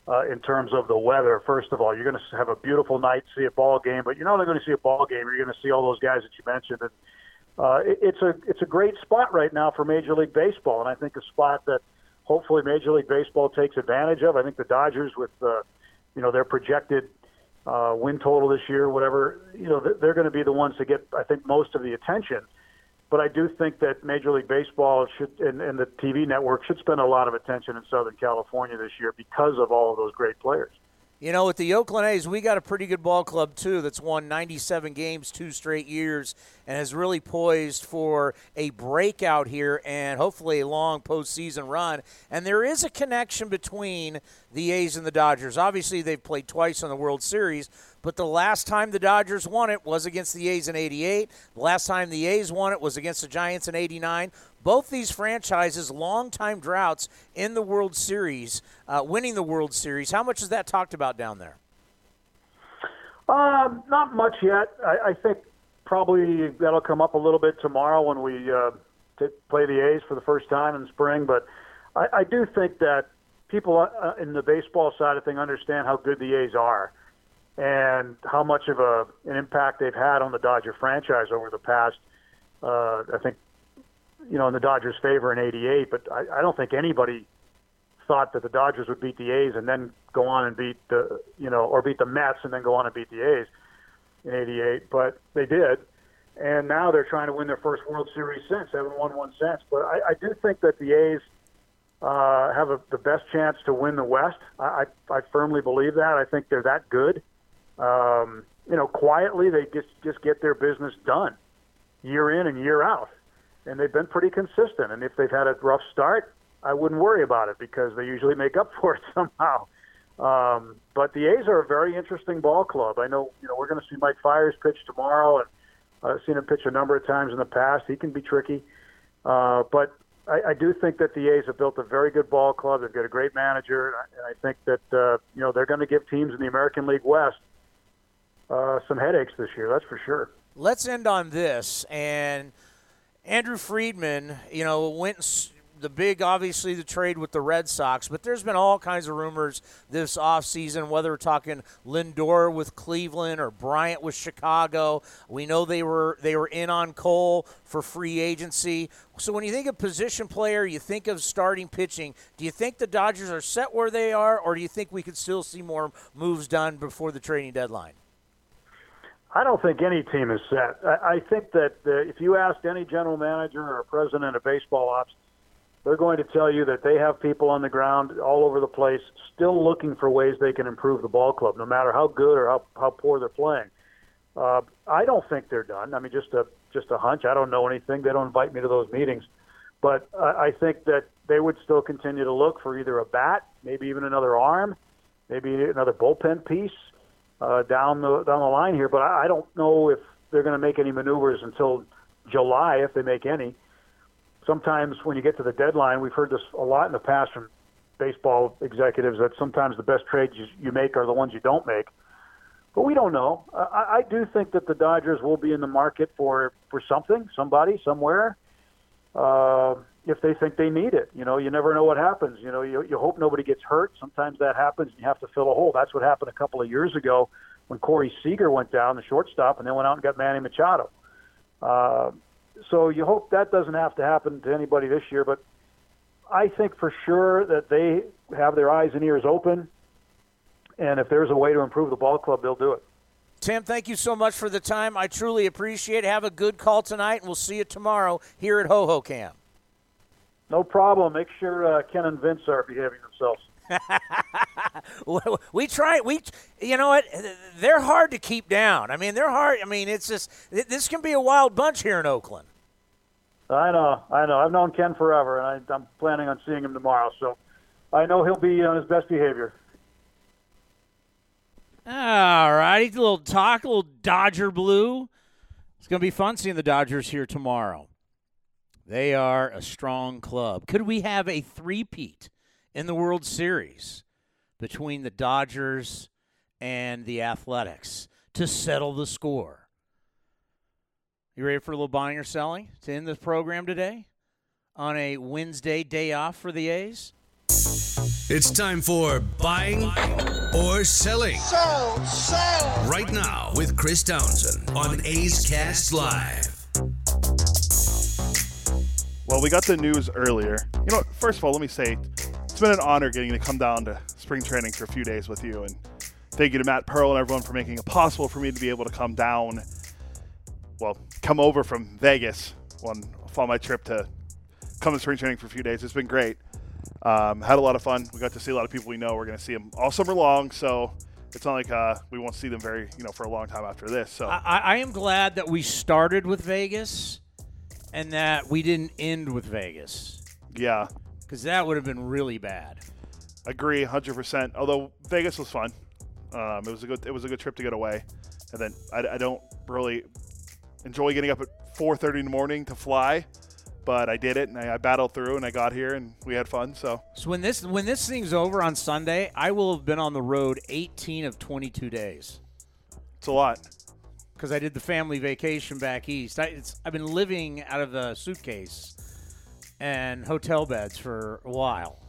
uh, in terms of the weather. First of all, you're going to have a beautiful night, see a ball game, but you're not only going to see a ball game, you're going to see all those guys that you mentioned. And uh, it, it's a it's a great spot right now for Major League Baseball, and I think a spot that hopefully Major League Baseball takes advantage of. I think the Dodgers with uh, you know their projected uh, win total this year, whatever, you know, they're going to be the ones to get, I think, most of the attention. But I do think that Major League Baseball should and, and the TV network should spend a lot of attention in Southern California this year because of all of those great players. You know, with the Oakland A's, we got a pretty good ball club, too, that's won 97 games two straight years and is really poised for a breakout here and hopefully a long postseason run. And there is a connection between the A's and the Dodgers. Obviously, they've played twice in the World Series, but the last time the Dodgers won it was against the A's in 88. The last time the A's won it was against the Giants in 89. Both these franchises, longtime droughts in the World Series, uh, winning the World Series. How much is that talked about down there? Um, not much yet. I, I think probably that'll come up a little bit tomorrow when we uh, t- play the A's for the first time in spring. But I, I do think that people uh, in the baseball side of thing understand how good the A's are and how much of a an impact they've had on the Dodger franchise over the past. Uh, I think you know in the Dodgers' favor in '88, but I, I don't think anybody thought that the Dodgers would beat the A's and then go on and beat the you know or beat the Mets and then go on and beat the A's in '88, but they did. And now they're trying to win their first World Series since. Haven't won one since. But I, I do think that the A's uh, have a, the best chance to win the West. I, I, I firmly believe that. I think they're that good. Um, you know, quietly they just just get their business done, year in and year out, and they've been pretty consistent. And if they've had a rough start, I wouldn't worry about it because they usually make up for it somehow. Um, but the A's are a very interesting ball club. I know, you know, we're going to see Mike Fiers pitch tomorrow, and I've seen him pitch a number of times in the past. He can be tricky, uh, but I, I do think that the A's have built a very good ball club. They've got a great manager, and I, and I think that uh, you know they're going to give teams in the American League West uh, some headaches this year. That's for sure. Let's end on this. And Andrew Friedman, you know, went the big, obviously, the trade with the Red Sox, but there's been all kinds of rumors this offseason, whether we're talking Lindor with Cleveland or Bryant with Chicago. We know they were they were in on Cole for free agency. So when you think of position player, you think of starting pitching. Do you think the Dodgers are set where they are, or do you think we could still see more moves done before the trading deadline? I don't think any team is set. I, I think that uh, if you asked any general manager or president of baseball ops, they're going to tell you that they have people on the ground all over the place still looking for ways they can improve the ball club, no matter how good or how, how poor they're playing. Uh, I don't think they're done. I mean, just a just a hunch. I don't know anything. They don't invite me to those meetings, but uh, I think that they would still continue to look for either a bat, maybe even another arm, maybe another bullpen piece uh, down the down the line here. But I, I don't know if they're going to make any maneuvers until July, if they make any. Sometimes when you get to the deadline, we've heard this a lot in the past from baseball executives that sometimes the best trades you, you make are the ones you don't make. But we don't know. I, I do think that the Dodgers will be in the market for for something, somebody, somewhere. Uh, if they think they need it. You know, you never know what happens. You know, you, you hope nobody gets hurt. Sometimes that happens, and you have to fill a hole. That's what happened a couple of years ago when Corey Seager went down, the shortstop, and then went out and got Manny Machado. Uh, so you hope that doesn't have to happen to anybody this year. But I think for sure that they have their eyes and ears open, and if there's a way to improve the ball club, they'll do it. Tim, thank you so much for the time. I truly appreciate it. Have a good call tonight, and we'll see you tomorrow here at Hohokam. No problem. Make sure uh, Ken and Vince are behaving themselves. we try. We, you know what? They're hard to keep down. I mean, they're hard. I mean, it's just this can be a wild bunch here in Oakland. I know. I know. I've known Ken forever, and I, I'm planning on seeing him tomorrow. So I know he'll be on his best behavior. All righty, a little talk, a little Dodger blue. It's going to be fun seeing the Dodgers here tomorrow. They are a strong club. Could we have a three-peat in the World Series between the Dodgers and the Athletics to settle the score? You ready for a little buying or selling to end this program today on a Wednesday day off for the A's? It's time for buying or selling. Sell, sell. Right now with Chris Townsend on A's Cast Live. Well, we got the news earlier. You know, first of all, let me say it's been an honor getting to come down to spring training for a few days with you. And thank you to Matt Pearl and everyone for making it possible for me to be able to come down, well, come over from Vegas on, on my trip to come to spring training for a few days. It's been great. Um, had a lot of fun. We got to see a lot of people we know. We're going to see them all summer long. So it's not like uh, we won't see them very, you know, for a long time after this. So I, I am glad that we started with Vegas and that we didn't end with Vegas. Yeah. Because that would have been really bad. Agree, hundred percent. Although Vegas was fun, um, it was a good it was a good trip to get away, and then I, I don't really enjoy getting up at four thirty in the morning to fly, but I did it and I, I battled through and I got here and we had fun. So So when this when this thing's over on Sunday, I will have been on the road 18 of 22 days it's a lot. Because I did the family vacation back east. I, it's, I've been living out of a suitcase and hotel beds for a while,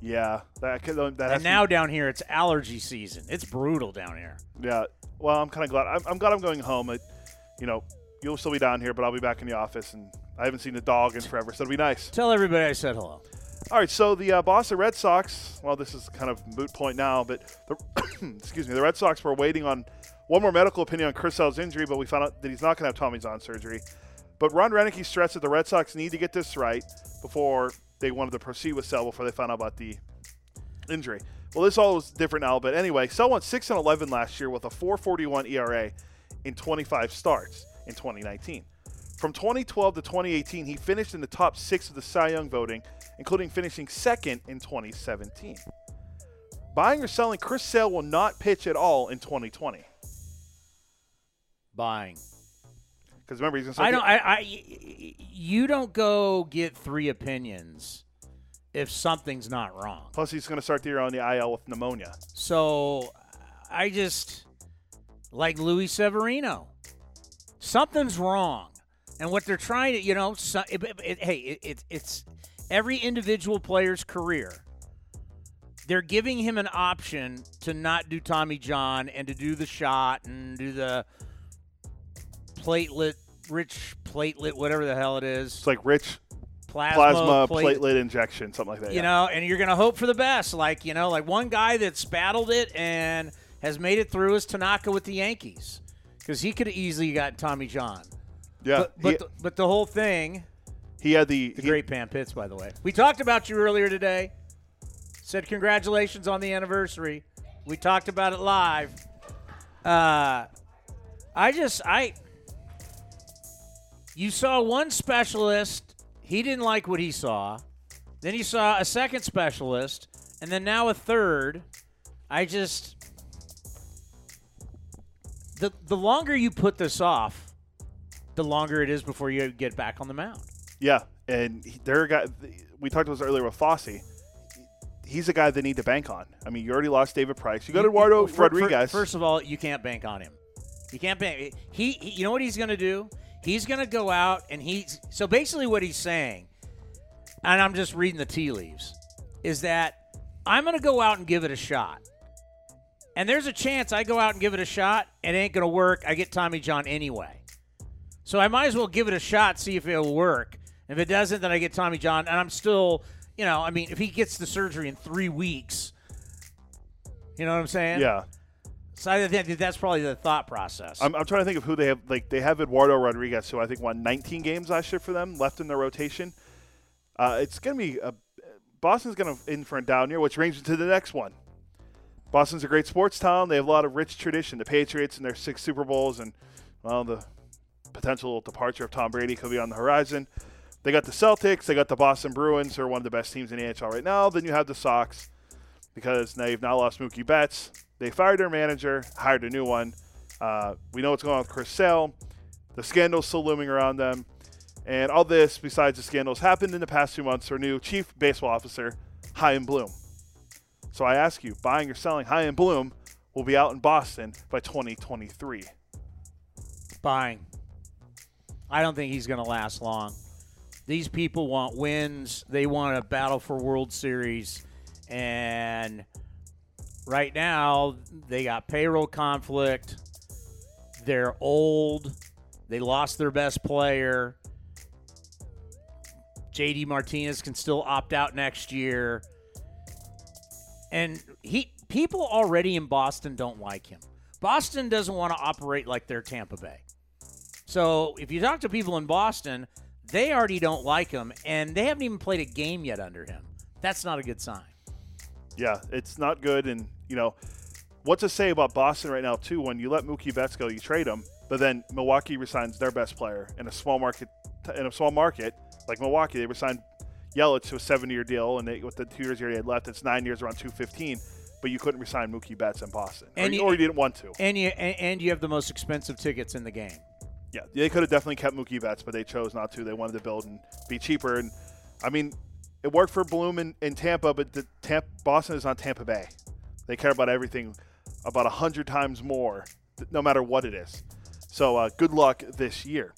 Yeah, that that and now down here it's allergy season. It's brutal down here. yeah. Well, I'm kind of glad. I'm, I'm glad I'm going home. It, you know, you'll still be down here, but I'll be back in the office, and I haven't seen the dog in forever, so it'll be nice. Tell everybody I said hello. All right, so the uh, Boston Red Sox. Well, this is kind of moot point now, but the, excuse me, the Red Sox were waiting on one more medical opinion on Chris Sale's injury, but we found out that he's not going to have Tommy John surgery. But Ron Roenicke stressed that the Red Sox need to get this right before they wanted to proceed with Sale before they found out about the injury. Well, this all was different now, but anyway, Sale went 6 and 11 last year with a 4.41 ERA in 25 starts in 2019. From 2012 to 2018, he finished in the top six of the Cy Young voting, including finishing second in 2017. Buying or selling, Chris Sale will not pitch at all in 2020. Buying. Because remember, he's going to I don't. I, I. You don't go get three opinions if something's not wrong. Plus, he's going to start the year on the IL with pneumonia. So I just like Luis Severino. Something's wrong, and what they're trying to, you know, so, it, it- it- hey, it, it, it's every individual player's career. They're giving him an option to not do Tommy John and to do the shot and do the platelet, rich platelet, whatever the hell it is. It's like rich plasma, plasma plate- platelet injection, something like that. you yeah. know, and you're going to hope for the best. Like, you know, like one guy that's battled it and has made it through is Tanaka with the Yankees because he could have easily got Tommy John. yeah. But, but, he, the, but the whole thing, he had the, the he- great Pam Pitts, by the way. We talked about you earlier today. Said congratulations on the anniversary. We talked about it live. Uh, I just, I, you saw one specialist. He didn't like what he saw. Then you saw a second specialist, and then now a third. I just the the longer you put this off, the longer it is before you get back on the mound. Yeah, and he- they're guy. We talked about this earlier with Fosse. He's a guy they need to bank on. I mean, you already lost David Price. You got Eduardo Rodriguez. first of all, you can't bank on him. You can't bank. He, he you know what he's going to do? He's going to go out and he's so basically what he's saying, and I'm just reading the tea leaves, is that I'm going to go out and give it a shot. And there's a chance I go out and give it a shot and it ain't going to work. I get Tommy John anyway. So I might as well give it a shot, see if it'll work. If it doesn't, then I get Tommy John, and I'm still, you know, I mean, if he gets the surgery in three weeks, you know what I'm saying? yeah, So I think that's probably the thought process. I'm, I'm trying to think of who they have. Like they have Eduardo Rodriguez, who I think won 19 games last year for them, left in their rotation. Uh, it's going to be a, Boston's going to in for a down year, which brings me to the next one. Boston's a great sports town. They have a lot of rich tradition. The Patriots and their six Super Bowls, and well, the potential departure of Tom Brady could be on the horizon. They got the Celtics. They got the Boston Bruins, who are one of the best teams in the NHL right now. Then you have the Sox, because now you've now lost Mookie Betts. They fired their manager, hired a new one. Uh, we know what's going on with Chris Sale. The scandals still looming around them. And all this, besides the scandals, happened in the past two months. Our new chief baseball officer, Chaim Bloom. So I ask you, buying or selling Chaim Bloom will be out in Boston by 2023. Buying. I don't think he's going to last long. These people want wins. They want a battle for World Series. And right now, they got payroll conflict. They're old. They lost their best player. JD Martinez can still opt out next year. And he people already in Boston don't like him. Boston doesn't want to operate like they're Tampa Bay. So if you talk to people in Boston, they already don't like him, and they haven't even played a game yet under him. That's not a good sign. Yeah, it's not good. And, you know, what to say about Boston right now, too, when you let Mookie Betts go, you trade him, but then Milwaukee resigns their best player in a small market, in a small market like Milwaukee. They resigned Yelich to a seven-year deal, and they, with the two years he had left, it's nine years, around 215. But you couldn't resign Mookie Betts in Boston, or, And you, you- or you didn't want to. And you and, and you have the most expensive tickets in the game. Yeah, they could have definitely kept Mookie Betts, but they chose not to. They wanted to build and be cheaper. And I mean, it worked for Bloom in, in Tampa, but the Tampa, Boston is not Tampa Bay. They care about everything about a hundred times more, no matter what it is. So uh, good luck this year.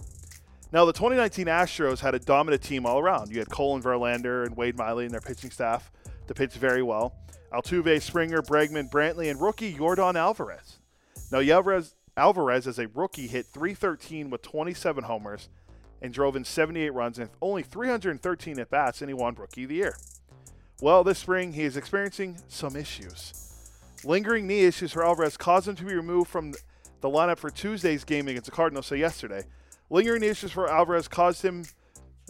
Now, the 2019 Astros had a dominant team all around. You had Cole and Verlander and Wade Miley and their pitching staff to pitch very well. Altuve, Springer, Bregman, Brantley, and rookie Yordan Alvarez. Now, Alvarez, Alvarez as a rookie hit 313 with 27 homers and drove in 78 runs and only 313 at bats, and he won Rookie of the Year. Well, this spring he is experiencing some issues. Lingering knee issues for Alvarez caused him to be removed from the lineup for Tuesday's game against the Cardinals, so yesterday. Lingering knee issues for Alvarez caused him.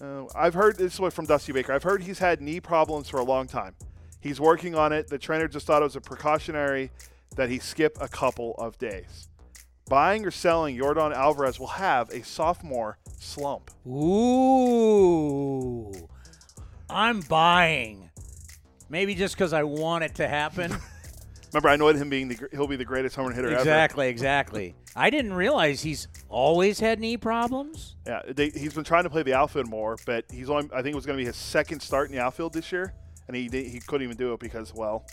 Uh, I've heard this way from Dusty Baker. I've heard he's had knee problems for a long time. He's working on it. The trainer just thought it was a precautionary that he skip a couple of days. Buying or selling Yordan Alvarez will have a sophomore slump. Ooh, I'm buying. Maybe just because I want it to happen. Remember, I know him being the he'll be the greatest home run hitter ever. exactly, exactly. I didn't realize he's always had knee problems. Yeah, they, he's been trying to play the outfield more, but he's only I think it was going to be his second start in the outfield this year, and he he couldn't even do it because well,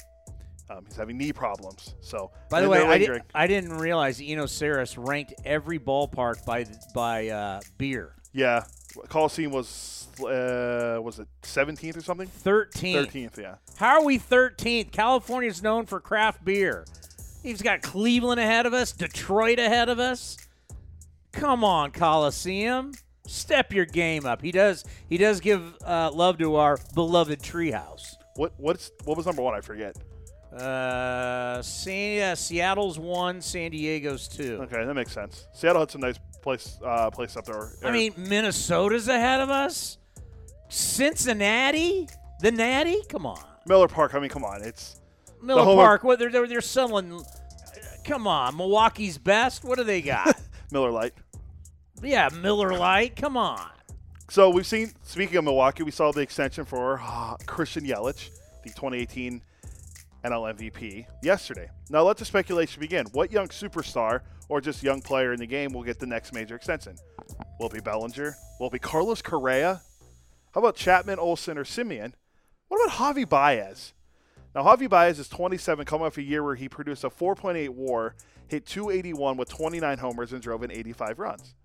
um, he's having knee problems. So By the way, I, did, I didn't realize Eno Sarris ranked every ballpark by by uh, beer. yeah, Coliseum was uh, was it 17th or something? 13th. 13th, yeah. How are we 13th? California's known for craft beer. He's got Cleveland ahead of us, Detroit ahead of us. Come on, Coliseum. Step your game up. He does. He does give uh, love to our beloved treehouse. What what's what was number one? I forget. Uh, San, uh, Seattle's one, San Diego's two. Okay, that makes sense. Seattle had some nice place uh, place up there. I mean, Minnesota's ahead of us. Cincinnati, the Natty. Come on, Miller Park. I mean, come on, it's Miller Park. What they're, they're they're selling. Come on, Milwaukee's best. What do they got? Miller Lite. yeah, Miller Lite. Come on. So we've seen. Speaking of Milwaukee, we saw the extension for uh, Christian Yelich, the 2018 NL MVP, yesterday. Now let the speculation begin. What young superstar or just young player in the game will get the next major extension? Will it be Bellinger? Will it be Carlos Correa? How about Chapman, Olson, or Semien? What about Javi Baez? Now, Javi Baez is 27, coming off a year where he produced a 4.8 WAR, hit 281 with 29 homers, and drove in 85 runs.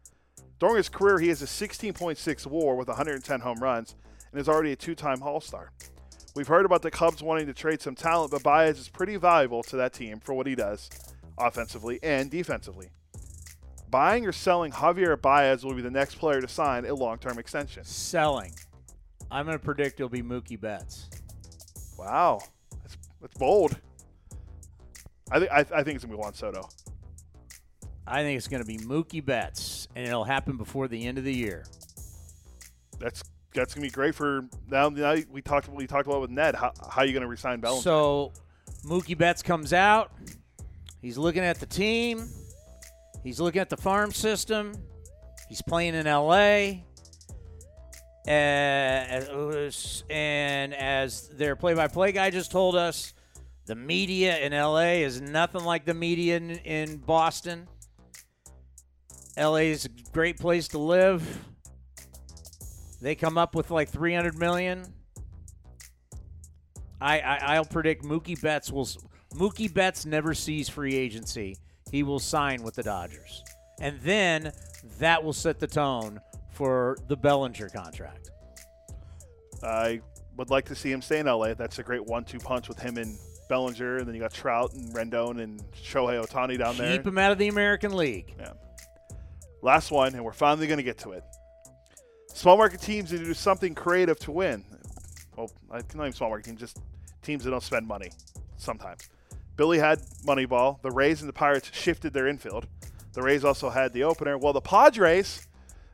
During his career, he has a 16.6 WAR with 110 home runs, and is already a two-time All-Star. We've heard about the Cubs wanting to trade some talent, but Baez is pretty valuable to that team for what he does, offensively and defensively. Buying or selling Javier Baez will be the next player to sign a long-term extension. Selling. I'm going to predict it'll be Mookie Betts. Wow, that's, that's bold. I think I, I think it's gonna be Juan Soto. I think it's going to be Mookie Betts, and it'll happen before the end of the year. That's that's gonna be great for now. Now we talked we talked about with Ned. How, how are you gonna resign Bellinger? So Mookie Betts comes out. He's looking at the team. He's looking at the farm system. He's playing in L.A. And as their play-by-play guy just told us, the media in L.A. is nothing like the media in, in Boston. L.A. is a great place to live. They come up with like 300 million. I, I I'll predict Mookie Betts will Mookie Betts never sees free agency. He will sign with the Dodgers, and then that will set the tone for the Bellinger contract. I would like to see him stay in LA. That's a great one-two punch with him and Bellinger, and then you got Trout and Rendon and Shohei Ohtani down there. Keep him out of the American League. Yeah. Last one, and we're finally going to get to it. Small market teams need to do something creative to win. Well, I not even small market teams, just teams that don't spend money sometimes. Billy had Moneyball. The Rays and the Pirates shifted their infield. The Rays also had the opener. Well, the Padres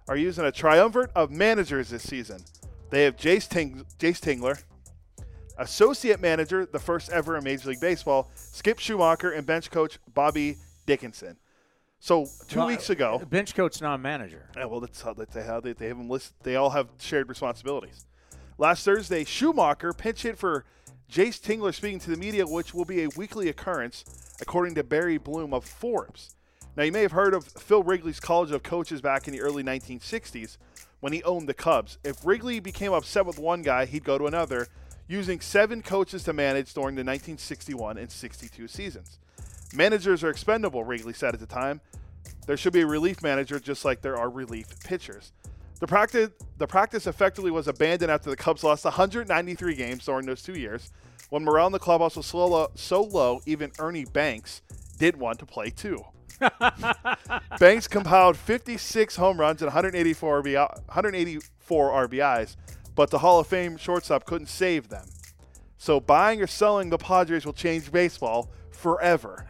are using a triumvirate of managers this season. They have Jayce, Ting- Jayce Tingler, associate manager, the first ever in Major League Baseball, Skip Schumaker, and bench coach Bobby Dickerson. So two Well, weeks ago, bench coach, not a manager. yeah, well, that's how they have they, they have them listed. They all have shared responsibilities. Last Thursday, Schumaker pinch hit for Jayce Tingler speaking to the media, which will be a weekly occurrence, according to Barry Bloom of Forbes. Now, you may have heard of Phil Wrigley's College of Coaches back in the early 1960s when he owned the Cubs. If Wrigley became upset with one guy, he'd go to another, using seven coaches to manage during the 1961 and 62 seasons. Managers are expendable, Wrigley said at the time. There should be a relief manager just like there are relief pitchers. The practice, the practice effectively was abandoned after the Cubs lost 193 games during those two years. When morale in the clubhouse was so low, so low, even Ernie Banks did want to play too. Banks compiled 56 home runs and 184, RBI, 184 RBIs, but the Hall of Fame shortstop couldn't save them. So buying or selling the Padres will change baseball forever.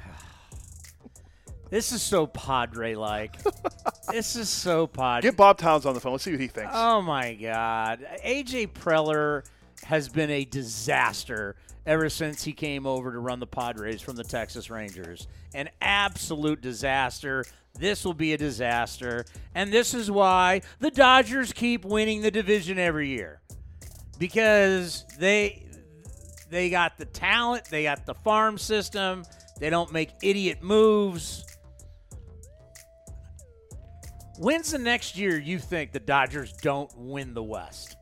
This is so Padre like. this is so Padre. Get Bob Towns on the phone. Let's see what he thinks. Oh my God. AJ Preller has been a disaster ever since he came over to run the Padres from the Texas Rangers. An absolute disaster. This will be a disaster. And this is why the Dodgers keep winning the division every year. Because they they got the talent, they got the farm system, they don't make idiot moves. When's the next year you think the Dodgers don't win the West?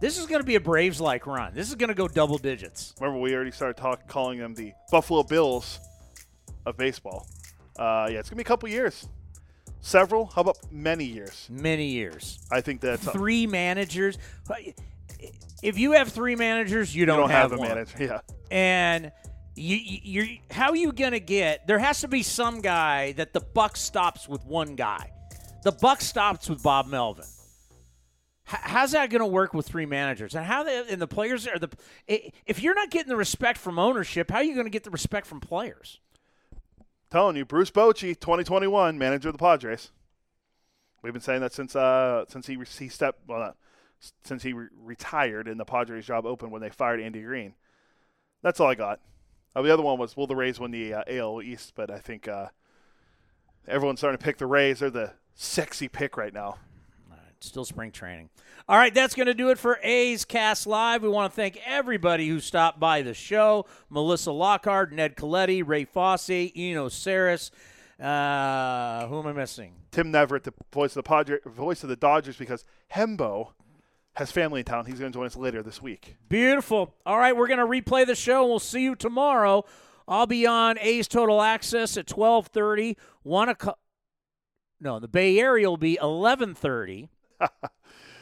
This is going to be a Braves like run. This is going to go double digits. Remember, we already started talk, calling them the Buffalo Bills of baseball. Uh, yeah, it's going to be a couple years. Several? How about many years? Many years. I think that's three managers. If you have three managers, you don't, you don't have, have, a one. manager. Yeah. And you, you're how are you gonna get? There has to be some guy that the buck stops with one guy. The buck stops with Bob Melvin. H- how's that going to work with three managers? And how they and the players are the if you're not getting the respect from ownership, how are you going to get the respect from players? Telling you, Bruce Bochy, 2021 manager of the Padres. We've been saying that since uh since he he stepped well not, since he re- retired and the Padres job opened when they fired Andy Green. That's all I got. Uh, the other one was will the Rays win the uh, AL East? But I think uh, everyone's starting to pick the Rays. They're the sexy pick right now. Still spring training. All right, that's going to do it for A's Cast Live. We want to thank everybody who stopped by the show Melissa Lockard, Ned Colletti, Ray Fosse, Eno Sarris. Uh, who am I missing? Tim Neverett, the voice of the Padre, voice of the Dodgers, because Hembo has family in town. He's going to join us later this week. Beautiful. All right, we're going to replay the show, and we'll see you tomorrow. I'll be on A's Total Access at twelve thirty. One o'clock. No, the Bay Area will be eleven thirty.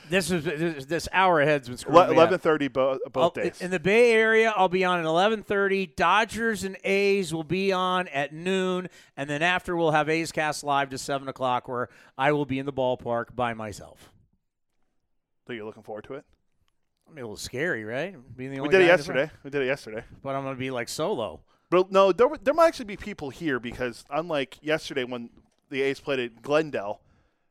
this is this, this hour ahead's been screwing me. Eleven thirty bo- both I'll- days. In the Bay Area, I'll be on at 11:30. Dodgers and A's will be on at noon, and then after we'll have A's Cast live to seven o'clock, where I will be in the ballpark by myself. So you're looking forward to it? I mean, a little scary, right? Being the We did it guy in the yesterday. We did it yesterday. but I'm going to be like solo. But no, there, there might actually be people here because unlike yesterday when the A's played at Glendale,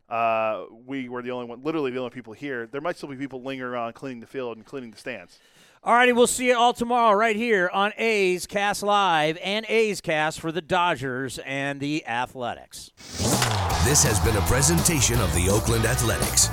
uh, we were the only one, literally the only people here. There might still be people lingering around cleaning the field and cleaning the stands. All righty, we'll see you all tomorrow right here on A's Cast Live and A's Cast for the Dodgers and the Athletics. This has been a presentation of the Oakland Athletics.